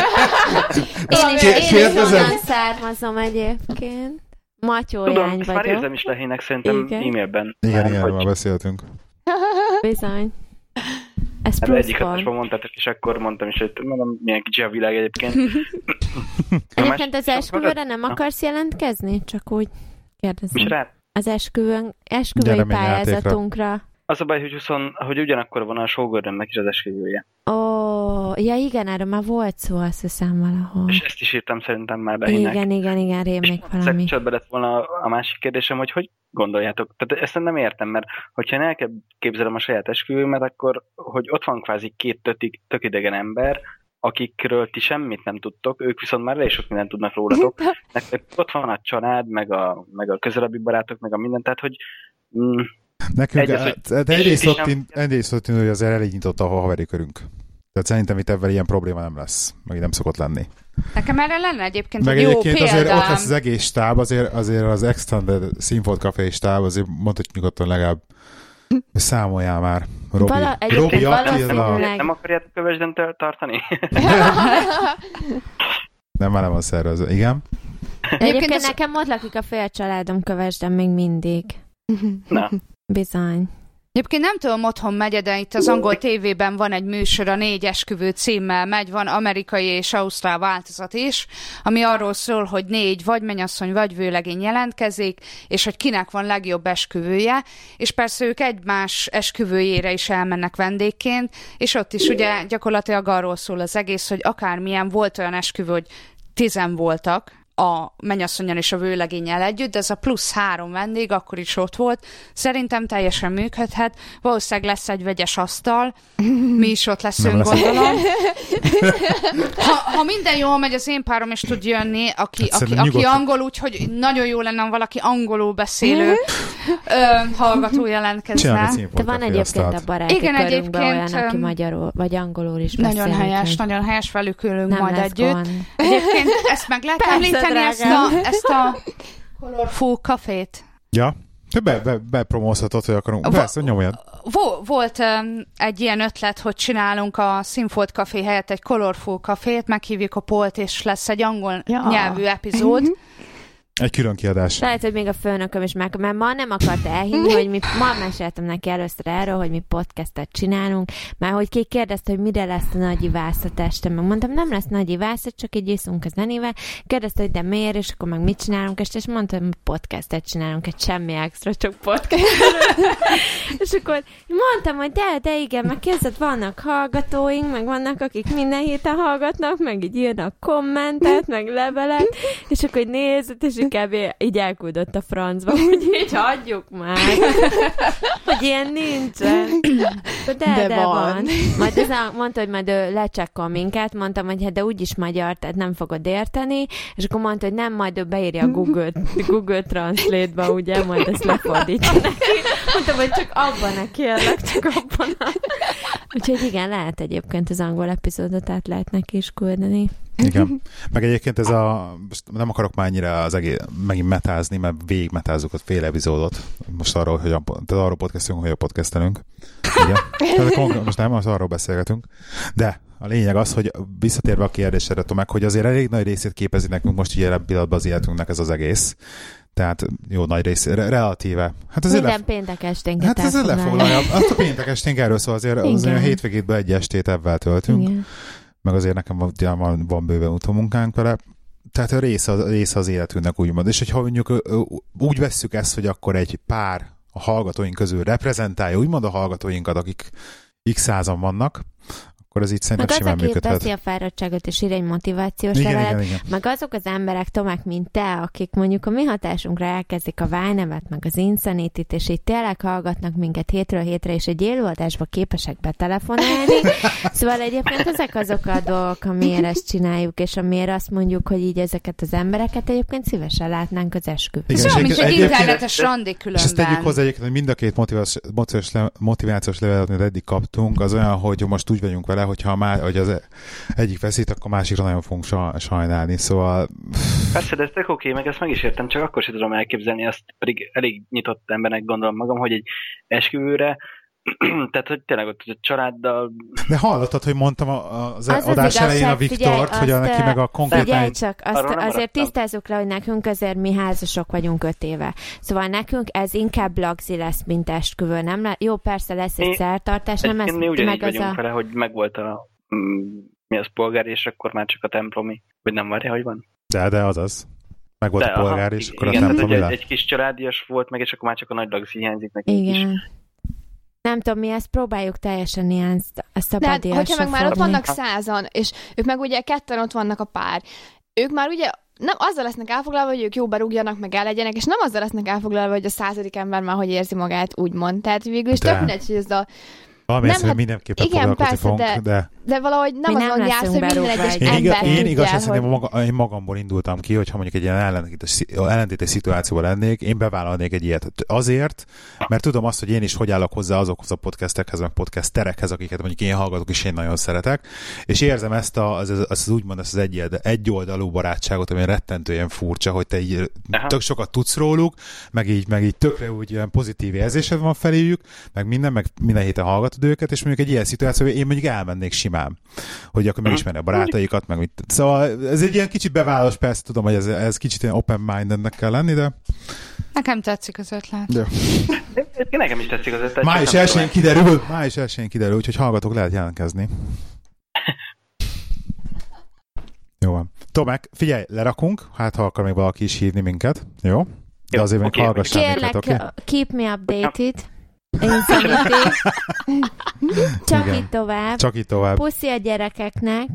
S2: Én is, én is onnan származom egyébként. Matyójány
S6: Tudom, ezt már
S2: vagyok.
S6: érzem is lehének szerintem
S2: Igen.
S6: e-mailben.
S1: igen,
S6: Nem,
S1: igen,
S6: hogy-
S1: már beszéltünk.
S2: Bizony. Ez
S6: Hát
S2: plusz
S6: egyik
S2: pont.
S6: adásban mondtátok, és akkor mondtam is, hogy mondom, milyen kicsi a világ egyébként.
S2: Egyébként az esküvőre nem akarsz jelentkezni? Csak úgy kérdezem.
S6: rá?
S2: Az esküvőn, esküvői pályázatunkra.
S6: Az a baj, hogy, 20, hogy ugyanakkor van a showgirl is az esküvője.
S2: Ó, ja igen, erről már volt szó, azt hiszem valahol.
S6: És ezt is írtam szerintem már Behinek.
S2: Igen, igen, igen, rémlik valami.
S6: Ezzel lett volna a másik kérdésem, hogy hogy gondoljátok? Tehát ezt nem értem, mert hogyha én elképzelem a saját esküvőmet, akkor hogy ott van kvázi két tötik, tök idegen ember, akikről ti semmit nem tudtok, ők viszont már elég sok mindent tudnak rólatok. Nektek ott van a család, meg a, meg a közelebbi barátok, meg a minden, tehát hogy mm,
S1: Nekünk, Egyes, hogy de egyrészt ott, nem... egyrészt ott hogy azért elég nyitott a haveri körünk. Tehát szerintem itt ebben ilyen probléma nem lesz, meg nem szokott lenni.
S4: Nekem erre lenne egyébként
S1: meg
S4: egy jó
S1: egyébként
S4: példám.
S1: azért ott lesz az egész stáb, azért, azért az Extended Színfolt Café stáb, azért mondhatjuk nyugodtan legalább Számoljál már, Robi. Vala, Robi
S6: Attila. Nem, nem akarjátok kövesden tartani?
S1: nem, már nem a szervező. Igen?
S2: Egyébként ez... nekem ott lakik a fél családom kövesden még mindig.
S6: Na.
S2: Bizony.
S4: Egyébként nem tudom, otthon megy, de itt az angol tévében van egy műsor, a négy esküvő címmel megy, van amerikai és ausztrál változat is, ami arról szól, hogy négy vagy menyasszony, vagy vőlegény jelentkezik, és hogy kinek van legjobb esküvője, és persze ők egymás esküvőjére is elmennek vendégként, és ott is ugye gyakorlatilag arról szól az egész, hogy akármilyen volt olyan esküvő, hogy tizen voltak, a mennyasszonyon és a vőlegényel együtt, de ez a plusz három vendég akkor is ott volt. Szerintem teljesen működhet. Valószínűleg lesz egy vegyes asztal, mi is ott leszünk, lesz. gondolom. Ha, ha minden jól megy, az én párom is tud jönni, aki, hát aki, aki angol, úgyhogy nagyon jó lenne, valaki angolul beszélő ö, hallgató jelentkezne.
S2: De van egyébként a baráti Igen, egyébként olyan, aki magyarul, vagy angolul is beszél.
S4: Nagyon helyes, nagyon helyes, velük ülünk majd együtt. Gond. Egyébként ezt meg lehet említeni, említeni ezt a, ezt a Colorful kafét?
S1: Ja. Te be, be, bepromózhatod, hogy akarunk. Persze, nyomjad.
S4: Vo- volt um, egy ilyen ötlet, hogy csinálunk a Sinfold Café helyett egy Colorful kafét, meghívjuk a Polt, és lesz egy angol ja. nyelvű epizód.
S1: Egy külön kiadás.
S2: Lehet, hogy még a főnököm is meg, mert ma nem akart elhinni, hogy mi, ma meséltem neki először erről, hogy mi podcastet csinálunk, mert hogy ki kérdezte, hogy mire lesz a nagy ivászat este, meg mondtam, nem lesz nagy ivászat, csak egy iszunk a zenével, kérdezte, hogy de miért, és akkor meg mit csinálunk este, és mondtam, hogy podcastet csinálunk, egy semmi extra, csak podcast. és akkor mondtam, hogy de, de igen, meg kezdett, vannak hallgatóink, meg vannak, akik minden héten hallgatnak, meg így írnak kommentet, meg levelet, és akkor nézett, és kb. így elküldött a francba, hogy így hagyjuk már. hogy ilyen nincsen. De, de, de van. van. Majd ez a, mondta, hogy majd ő lecsekkol minket, mondtam, hogy hát de úgyis magyar, tehát nem fogod érteni, és akkor mondta, hogy nem, majd ő beírja a Google, Google Translate-ba, ugye, majd ezt lefordítja neki. Mondtam, hogy csak abban ne kérlek, csak abban. Úgyhogy igen, lehet egyébként az angol epizódot át lehet neki is küldeni.
S1: Igen. Meg egyébként ez a, most nem akarok már ennyire az egész, megint metázni, mert végig metázzuk a fél epizódot. Most arról, hogy a, tehát arról podcastunk, hogy a podcastelünk. Tehát most nem, most arról beszélgetünk. De a lényeg az, hogy visszatérve a kérdésre, Tomek, hogy azért elég nagy részét képezi nekünk most ilyen pillanatban az életünknek ez az egész. Tehát jó nagy rész, re- relatíve.
S2: Hát azért Minden lef- péntek esténket
S1: Hát ez lefoglalja. Azt a péntek esténk erről szól, azért az a hétvégétben egy estét ebben töltünk. Igen meg azért nekem van, van, bőven utómunkánk vele, tehát a része, a része az életünknek úgymond. És hogyha mondjuk úgy vesszük ezt, hogy akkor egy pár a hallgatóink közül reprezentálja úgymond a hallgatóinkat, akik x százan vannak, akkor ez így szerintem meg simán működhet.
S2: Meg az, a fáradtságot és ír egy motivációs igen, levelet, igen, igen. meg azok az emberek, Tomák, mint te, akik mondjuk a mi hatásunkra elkezdik a Vájnevet, meg az insanity és így tényleg hallgatnak minket hétről hétre, és egy élőadásba képesek betelefonálni. szóval egyébként ezek azok a dolgok, amiért ezt csináljuk, és amiért azt mondjuk, hogy így ezeket az embereket egyébként szívesen látnánk az esküvőn.
S4: Igen, mint egy internetes randi különben. És ezt
S1: tegyük hozzá egyébként, hogy mind a két motivációs, motivációs levelet, amit eddig kaptunk, az olyan, hogy most úgy vagyunk vele, hogyha már, hogy az egyik veszít, akkor másikra nagyon fogunk sajnálni, szóval...
S6: Persze, de ez oké, meg ezt meg is értem, csak akkor sem tudom elképzelni, azt pedig elég nyitott embernek gondolom magam, hogy egy esküvőre tehát, hogy tényleg ott a családdal...
S1: De hallottad, hogy mondtam az, az adás az elején a Viktort, hogy a neki meg a konkrét...
S2: Figyelj csak, azt, azért tisztázzuk le, hogy nekünk azért mi házasok vagyunk öt éve. Szóval nekünk ez inkább lagzi lesz, mint esküvő, nem le? Jó, persze lesz egy szertartás, nem ez
S6: mi meg az a... Vele, hogy megvolt a mm, mi az polgár, és akkor már csak a templomi. Vagy nem várja, hogy van?
S1: De, de az az. Meg volt de, a polgár, aha, és akkor igen, a templomi
S6: egy, egy kis családias volt meg, és akkor már csak a nagy lagzi hiányzik neki
S2: Igen.
S6: is.
S2: Nem tudom, mi ezt próbáljuk teljesen ilyen a
S3: De hát, hogyha meg már ott vannak százan, és ők meg ugye ketten ott vannak a pár, ők már ugye nem azzal lesznek elfoglalva, hogy ők jó berúgjanak, meg ellegyenek, és nem azzal lesznek elfoglalva, hogy a századik ember már hogy érzi magát, úgymond. Tehát végül is tök mindegy, hogy ez a
S1: Valami
S3: Nem, hát
S1: mindenképpen
S3: igen, persze,
S1: fogunk,
S3: de-
S1: de...
S3: de valahogy nem
S2: nem
S3: azon jársz, hogy minden egyes
S2: egy-
S1: Én, igaz,
S3: ember
S1: én
S3: tudja,
S1: igazság
S3: hogy...
S1: szerintem maga, én magamból indultam ki, hogyha mondjuk egy ilyen ellentétes, ellentétes szituációban lennék, én bevállalnék egy ilyet. Azért, mert tudom azt, hogy én is hogy állok hozzá azokhoz a podcastekhez, meg podcasterekhez, akiket mondjuk én hallgatok, és én nagyon szeretek, és érzem ezt a, az, az, az úgymond ezt az egy, egyoldalú barátságot, ami rettentően furcsa, hogy te így
S6: Aha.
S1: tök sokat tudsz róluk, meg így, meg így tökre úgy ilyen pozitív érzésed van feléjük, meg minden, meg minden héten hallgatod őket, és mondjuk egy ilyen szituációban én mondjuk elmennék simán, hogy akkor megismerni a barátaikat, meg mit. Szóval ez egy ilyen kicsit bevállalás, persze tudom, hogy ez, ez kicsit ilyen open-mindednek kell lenni, de
S4: Nekem tetszik az ötlet.
S6: Nekem is tetszik az ötlet.
S1: május elsőjén kiderül, május elsőjén kiderül, úgyhogy hallgatók lehet jelentkezni. Jó van. Tomek, figyelj, lerakunk, hát ha akar még valaki is hívni minket, jó? De azért még
S6: oké,
S1: hallgassál
S2: Kérlek,
S1: minket, oké?
S2: keep me updated. Insanity. Csak
S1: Igen.
S2: itt tovább.
S1: Csak így tovább.
S2: Puszi a gyerekeknek.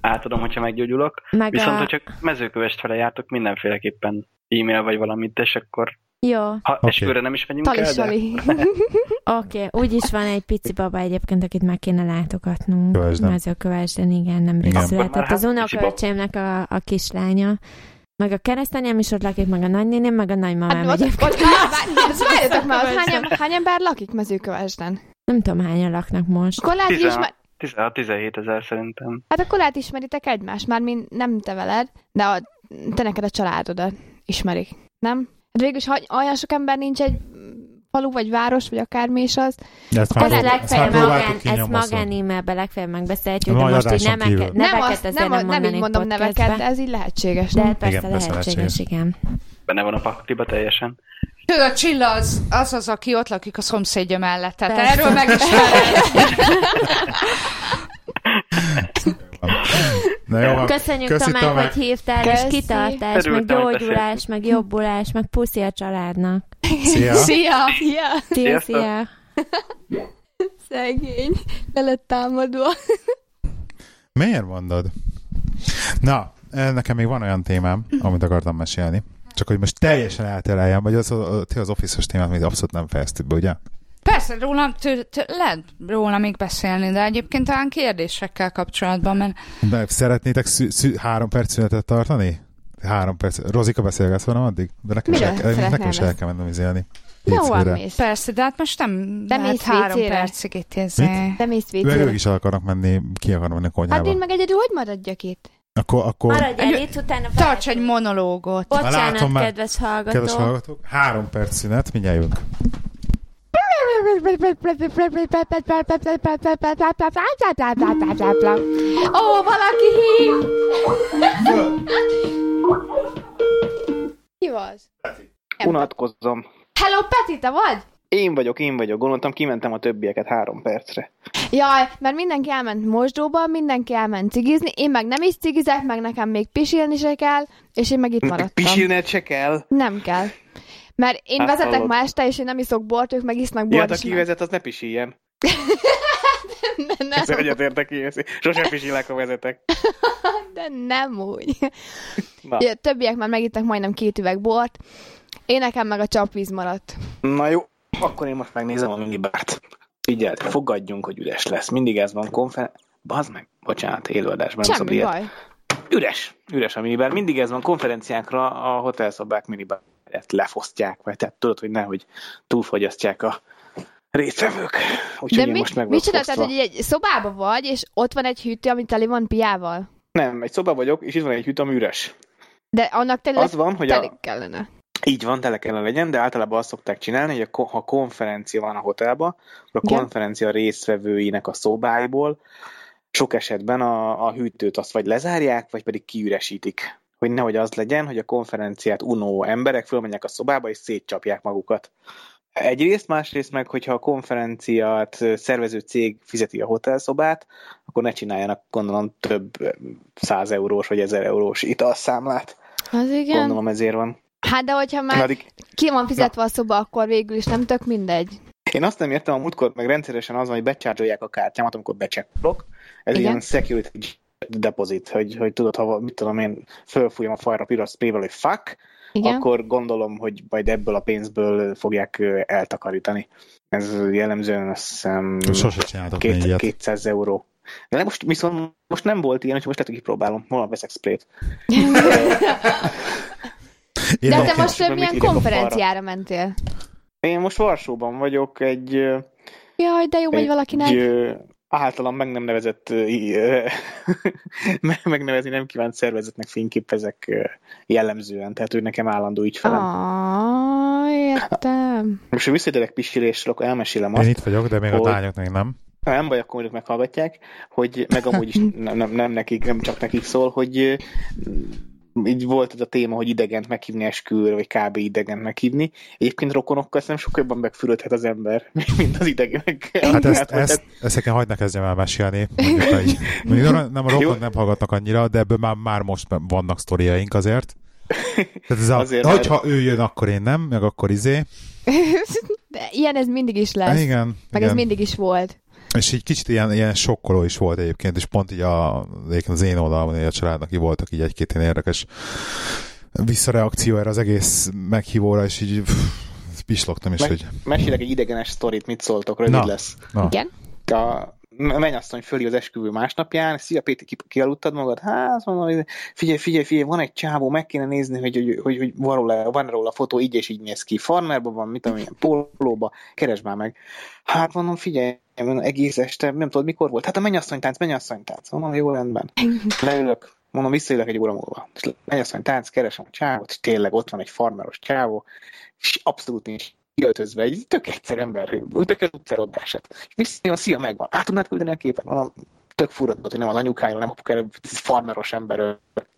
S6: Átadom, hogyha meggyógyulok.
S2: Meg
S6: Viszont,
S2: a...
S6: ha csak mezőkövest fele jártok, mindenféleképpen e-mail vagy valamit, és akkor
S2: Jó,
S6: ha
S1: Oké.
S6: okay. esküvőre nem is megyünk el, de
S3: Tali-sali.
S2: oké. Úgyis van egy pici baba egyébként, akit meg kéne látogatnunk.
S1: Kövesden.
S2: Mezőkövesden, igen, nem
S1: Igen.
S2: született.
S6: Már
S2: Az
S6: hát
S2: unokaöcsémnek a, a kislánya. Meg a keresztanyám is ott lakik, meg a nagynéném, meg a nagymamám
S3: Hát, ott,
S2: egyébként.
S3: ott, várjatok már, ott hány, hány ember lakik mezőkövesden?
S2: Nem tudom, hányan laknak most.
S3: Akkor lehet, ismer...
S6: 16-17 ezer szerintem.
S3: Hát akkor lehet ismeritek egymást, már mi nem te veled, de a, te neked a családodat ismerik, nem? Hát végülis, ha olyan sok ember nincs egy falu, vagy város, vagy akármi is az.
S1: De ezt
S2: Ez
S1: már,
S2: legfeljebb magán, ezt legfeljebb megbeszélhetjük, de most így neveket,
S1: kívül.
S3: Nem, azt, nem,
S2: nem,
S3: nem így mondom neveket, de ez így lehetséges.
S2: De
S3: nem?
S2: persze
S1: Igen,
S2: lehetséges,
S1: lehetséges.
S2: igen.
S6: Benne van a pakliba teljesen.
S4: Tudod, Csilla az, az az, aki ott lakik a szomszédja mellett. Tehát
S2: Persze.
S4: erről meg is.
S1: Na jó.
S2: Köszönjük
S1: Köszi,
S2: Tamás,
S1: Tomek.
S2: hogy hívtál,
S3: Köszi.
S2: és kitartás, meg
S6: Örültem, hogy
S2: gyógyulás, meg jobbulás, meg puszi a családnak.
S1: Szia!
S4: Szia!
S3: Szia!
S2: Szia, szia!
S3: Szegény. Le lett támadva.
S1: Miért mondod? Na, eh, nekem még van olyan témám, amit akartam mesélni. Csak hogy most teljesen eltereljem, vagy az, az, az office-os témát még abszolút nem fejeztük be, ugye?
S4: Persze, róla, tő, tő, lehet róla még beszélni, de egyébként talán kérdésekkel kapcsolatban, mert
S1: De szeretnétek szü- szü- három perc szünetet tartani? Három perc. Rozika beszélgetsz velem addig? De nekem, is
S3: Miről
S1: el, kell- nekem is el kell mennem izélni.
S3: Jó, mész.
S4: persze, de hát most nem
S3: De
S4: lehet három
S3: WC-re?
S4: percig itt izé.
S3: De mész
S1: Ők, ők
S3: vécére.
S1: is el akarnak menni, ki akarnak menni a
S3: Hát
S1: konyhába.
S3: én meg egyedül hogy maradjak itt?
S1: Akkor, akkor
S2: Maradj el itt, utána
S4: Tarts egy monológot.
S2: Bocsánat,
S1: Látom már.
S2: kedves hallgató.
S1: kedves hallgatók, három perc szünet, mindjárt jövünk.
S3: Ó, valaki hív! Ki az?
S5: Unatkozom.
S3: Hello, Peti, te vagy?
S5: Én vagyok, én vagyok. Gondoltam, kimentem a többieket három percre.
S3: Jaj, mert mindenki elment mosdóba, mindenki elment cigizni, én meg nem is cigizek, meg nekem még pisilni se kell, és én meg itt maradtam.
S5: Pisilned se kell.
S3: Nem kell. Mert én
S5: Hát
S3: vezetek
S5: hallod.
S3: ma este, és én nem iszok bort, ők meg isznak
S5: Ja,
S3: bort.
S5: hát
S3: és
S5: aki vezet, az ne pisiljen.
S3: de, nem,
S5: Ez egyetértek én. Sosem pisilek, ha vezetek.
S3: de nem úgy.
S5: Na,
S3: Ja, többiek már megittek majdnem két üveg bort, én nekem meg a csapvíz maradt.
S5: na jó, akkor én most megnézem a minibárt. Figyeld, fogadjunk, hogy üres lesz. Mindig ez van konfer... Bazd meg, bocsánat, élőadásban nem szabad ilyet.
S3: baj.
S5: Üres, üres a minibár. Mindig ez van konferenciákra, a hotelszobák minibárját lefosztják, vagy tehát tudod, hogy nehogy túlfogyasztják a résztvevők. Úgyhogy
S3: De
S5: én
S3: mi,
S5: most meg
S3: mit
S5: vagyok
S3: csináltad, hogy egy szobába vagy, és ott van egy hűtő, ami tele van piával?
S5: Nem, egy szoba vagyok, és itt van egy hűt, ami üres.
S3: De annak tényleg
S5: Az van, hogy
S3: teli
S5: a,
S3: kellene.
S5: így van, tele kellene legyen, de általában azt szokták csinálni, hogy a, ha konferencia van a hotelban, akkor a
S3: Igen.
S5: konferencia résztvevőinek a szobáiból sok esetben a, a hűtőt azt vagy lezárják, vagy pedig kiüresítik. Hogy nehogy az legyen, hogy a konferenciát unó emberek fölmenjek a szobába, és szétcsapják magukat. Egyrészt, másrészt meg, hogyha a konferenciát szervező cég fizeti a hotelszobát, akkor ne csináljanak, gondolom, több száz eurós vagy ezer eurós italszámlát.
S3: Az igen.
S5: Gondolom ezért van.
S3: Hát de hogyha
S5: Na,
S3: már
S5: addig,
S3: ki van fizetve a szoba, akkor végül is nem tök mindegy.
S5: Én azt nem értem, a múltkor meg rendszeresen az van, hogy becsárgyolják a kártyámat, amikor becsekkolok. Ez
S3: Igen.
S5: ilyen security deposit, hogy, hogy tudod, ha mit tudom én, fölfújom a fajra piros sprével, hogy fuck,
S3: Igen.
S5: akkor gondolom, hogy majd ebből a pénzből fogják eltakarítani. Ez jellemzően azt hiszem két,
S1: ilyet.
S5: 200 euró. De most viszont most nem volt ilyen, hogy most lehet, hogy kipróbálom. Holnap veszek sprayt.
S1: Én
S3: De te most milyen konferenciára mentél?
S5: Én most Varsóban vagyok, egy,
S3: Jaj, de jó, hogy
S5: egy
S3: valakinek.
S5: ö, általam meg nem nevezett, megnevezni nem kívánt szervezetnek fényképezek jellemzően, tehát ő nekem állandó ügyfelem.
S3: Ah, értem.
S5: Most, hogy visszatérek pisilésről, akkor elmesélem
S1: Én
S5: azt,
S1: itt vagyok, de még a
S5: hogy-
S1: lányok még nem.
S5: nem baj, akkor ők meghallgatják, hogy meg amúgy is nem, nem, nem, nekik, nem csak nekik szól, hogy így volt ez a téma, hogy idegent meghívni esküvőre, vagy kb. idegent meghívni. Egyébként rokonokkal nem sokkal jobban megfürödhet az ember, mint az idegek.
S1: Hát ezt, ezt, ezt nekem hagyd ne kezdjem el mesélni. Mondjuk, hogy, mondjuk nem, a rokon nem hallgatnak annyira, de ebből már, már most vannak sztoriaink azért. Tehát ez a,
S5: Azért,
S1: Azért,
S5: mert-
S1: hogyha ő jön, akkor én nem, meg akkor izé.
S3: De ilyen ez mindig is lesz.
S1: igen,
S3: Meg
S1: igen.
S3: ez mindig is volt.
S1: És így kicsit ilyen, ilyen sokkoló is volt egyébként, és pont így a, az én oldalamon, a családnak így voltak így egy-két ilyen érdekes visszareakció erre az egész meghívóra, és így pff, pislogtam is,
S5: Meg-
S1: hogy
S5: Mesélek egy idegenes sztorit, mit szóltok, rövid
S1: Na.
S5: lesz.
S1: na,
S3: Igen?
S5: a mennyasszony föli az esküvő másnapján, szia Péti, ki, kialudtad magad? Hát, mondom, figyelj, figyelj, figyelj, van egy csávó, meg kéne nézni, hogy, hogy, hogy, hogy van, róla, van róla fotó, így és így néz ki. Farmerban van, mit tudom, ilyen pólóba, keresd már meg. Hát mondom, figyelj, mondom, egész este, nem tudod, mikor volt? Hát a mennyasszonytánc, mennyasszonytánc. Mondom, jó rendben. Leülök, mondom, visszaülök egy óra múlva. És mennyasszonytánc, keresem a csávót, és tényleg ott van egy farmeros csávó, és abszolút nincs kiöltözve, egy tök egyszerű ember, tök az utcarodását. És visszajön, szia, megvan. Át tudnád küldeni a képet? Mondom, tök fura, hogy nem az anyukája, nem apukája, farmeros ember ö,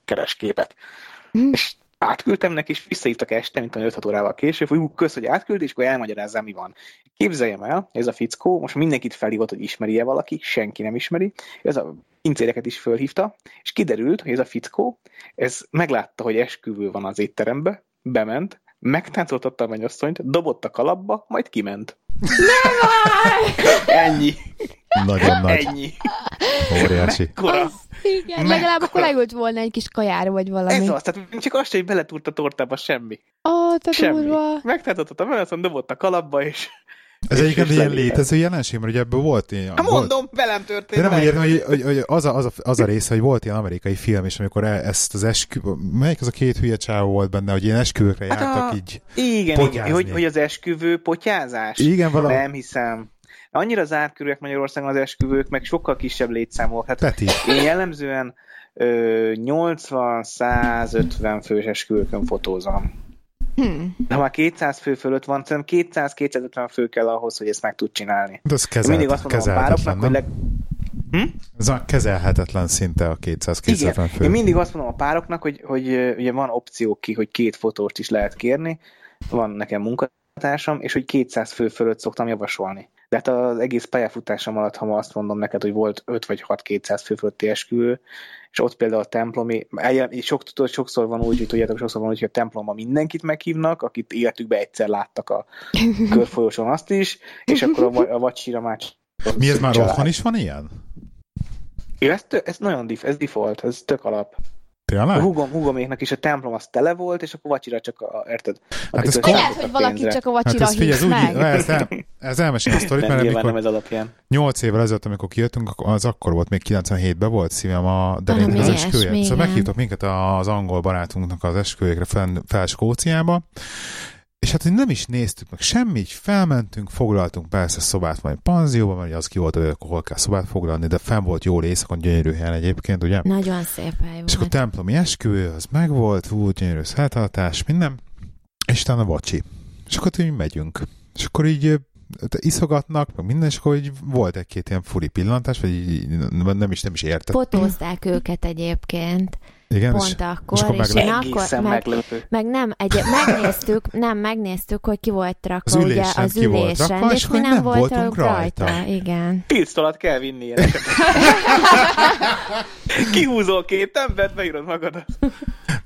S5: keres képet. És átküldtem neki, és visszahívtak este, mint 5 órával később, hogy kösz, hogy átküld, és akkor elmagyarázzam, mi van. Képzeljem el, ez a fickó, most mindenkit felhívott, hogy ismeri-e valaki, senki nem ismeri, ez a pincéreket is fölhívta, és kiderült, hogy ez a fickó, ez meglátta, hogy esküvő van az étterembe, bement, megtáncoltatta a mennyasszonyt, dobott a kalapba, majd kiment. Ennyi.
S1: nagyon nagy,
S5: Ennyi.
S1: óriási.
S5: Kora.
S3: Igen,
S5: Mekkora-
S3: legalább akkor leült volna egy kis kajára, vagy valami.
S5: Ez az, tehát csak azt, hogy beletúrt a tortába, semmi.
S3: Ó, te
S5: Semmi.
S3: durva.
S5: Megtáncoltatta a mennyasszonyt, dobott a kalapba, és
S1: Ez
S5: És-
S1: egyébként
S5: és
S1: ilyen létező jelenség, mert ugye ebből volt ilyen...
S5: Hát
S1: volt,
S5: mondom, velem történt
S1: de nem úgy értem, hogy, hogy, hogy az, a, az, a, az a része, hogy volt ilyen amerikai film, és amikor e- ezt az eskü... Melyik az a két hülye csávó volt benne, hogy ilyen esküvőkre
S5: Hát
S1: jártak
S5: a-
S1: így.
S5: Igen, igen hogy, hogy az esküvő potyázás?
S1: Igen, valami.
S5: Nem hiszem. Annyira zárkörűek Magyarországon az esküvők, meg sokkal kisebb létszámok. Hát
S1: Peti,
S5: én jellemzően ö, 80-150 fős esküvőkön fotózom.
S3: Hm.
S5: De ha már 200 fő fölött van, szerintem 200-250 fő kell ahhoz, hogy ezt meg tud csinálni.
S1: de az
S5: Kezelt, Mindig azt mondom a pároknak, hogy leg...
S1: Ez a kezelhetetlen szinte a 200-250
S5: Igen,
S1: fő.
S5: én mindig azt mondom a pároknak, hogy, hogy ugye van opció ki, hogy két fotóst is lehet kérni, van nekem munkatársam, és hogy 200 fő fölött szoktam javasolni. De hát az egész pályafutásom alatt, ha ma azt mondom neked, hogy volt 5 vagy 6 200 fő fölötti esküvő, és ott például a templomi, sok, tudod, sokszor van úgy, hogy tudjátok, sokszor van úgy, hogy a templomban mindenkit meghívnak, akit életükben egyszer láttak a körfolyóson azt is, és akkor a, a vacsira már csak-
S1: Mi ez már otthon is van ilyen?
S5: Ja, ez, tö- ez nagyon dif, ez default, ez tök alap. A
S1: Tényleg?
S5: hugom, hugoméknak is a templom az tele volt, és akkor vacsira csak a, érted?
S1: Hát ez kom-
S3: Lehet, hogy valaki
S5: pénzre.
S3: csak a
S1: Hát
S3: vacsira
S1: ez figyelj, ez,
S3: hívsz
S1: úgy,
S3: meg.
S1: ez, el, ez elmesél a sztorit, mert
S5: nyilván nem
S1: amikor
S5: ez alapján.
S1: 8 évvel ezelőtt, amikor kijöttünk, az akkor volt, még 97-ben volt szívem a
S2: Valami
S1: az esküvője. Szóval meghívtak minket az angol barátunknak az esküvőjékre fel, fel Skóciába, és hát hogy nem is néztük meg semmi, így felmentünk, foglaltunk persze szobát majd panzióban, mert az ki volt, hogy akkor hol kell szobát foglalni, de fenn volt jól éjszakon, gyönyörű helyen egyébként, ugye?
S2: Nagyon szép hely
S1: És akkor
S2: volt.
S1: templomi esküvő, az megvolt, úgy gyönyörű szeltartás, minden, és utána vacsi. És akkor így megyünk. És akkor így iszogatnak, meg minden, és akkor így volt egy-két ilyen furi pillantás, vagy így nem is, nem is értettem.
S2: Fotózták őket egyébként,
S1: Igen, és,
S2: pont akkor,
S1: akkor
S2: és,
S1: meglep-
S2: én akkor, meg, meg nem, egy, megnéztük, nem, megnéztük, hogy ki volt rakva,
S1: Az
S2: ugye,
S1: ülésen
S2: az
S1: ki volt
S2: ülésen,
S1: rakva, és
S2: és mi
S1: akkor
S2: nem,
S1: nem
S2: voltunk rajta.
S1: rajta.
S2: Igen.
S5: Pisztolat kell vinni ilyen. Kihúzol két embert, beírod magadat.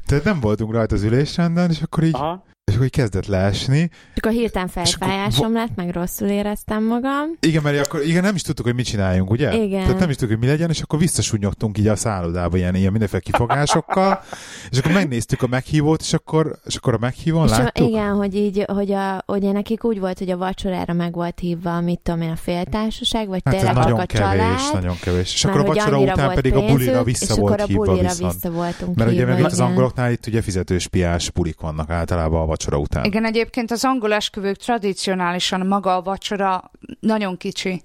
S1: tehát nem voltunk rajta az ülésrenden, és akkor így
S5: Aha.
S1: És akkor így kezdett leesni.
S2: És akkor hirtelen
S1: akkor
S2: fejfájásom lett, meg rosszul éreztem magam.
S1: Igen, mert akkor igen, nem is tudtuk, hogy mit csináljunk, ugye?
S2: Igen.
S1: Tehát nem is tudtuk, hogy mi legyen, és akkor visszasúnyogtunk így a szállodába ilyen, ilyen mindenféle kifogásokkal, és akkor megnéztük a meghívót, és akkor, és akkor a meghívón
S2: És a,
S1: láttuk.
S2: igen, hogy így, hogy a, ugye nekik úgy volt, hogy a vacsorára meg volt hívva, mit tudom én, a féltársaság, vagy
S1: Hát
S2: tényleg csak
S1: nagyon
S2: a
S1: kevés,
S2: család.
S1: nagyon kevés. És
S2: mert
S1: akkor a vacsora után pedig a bulira vissza
S2: és
S1: volt
S2: akkor a
S1: hívva
S2: bulira
S1: viszont.
S2: vissza voltunk
S1: Mert ugye
S2: hívva,
S1: meg itt az angoloknál itt ugye fizetős piás bulik vannak általában a vacsora után.
S4: Igen, egyébként az angol esküvők tradicionálisan maga a vacsora nagyon kicsi.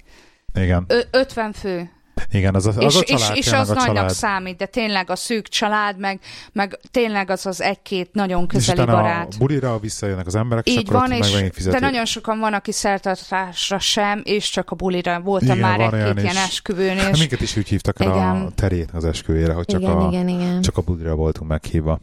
S1: Igen,
S4: Ö- 50 fő.
S1: igen, az a, az
S4: és,
S1: a család,
S4: és, és az
S1: a
S4: nagynak
S1: család.
S4: számít, de tényleg a szűk család, meg, meg tényleg az az egy-két nagyon
S1: és
S4: közeli
S1: utána
S4: barát.
S1: a bulira visszajönnek az emberek, és
S4: Így
S1: akkor ott
S4: van,
S1: meg
S4: és,
S1: megint
S4: de nagyon sokan van, aki szertartásra sem, és csak a bulira. Voltam
S1: Igen,
S4: már egy-két
S1: is.
S4: ilyen esküvőn,
S1: Hát
S4: és
S1: minket is úgy hívtak el a
S4: Igen.
S1: terén az esküvére, hogy csak
S2: igen,
S1: a,
S2: igen, igen.
S1: csak a budira voltunk meghívva.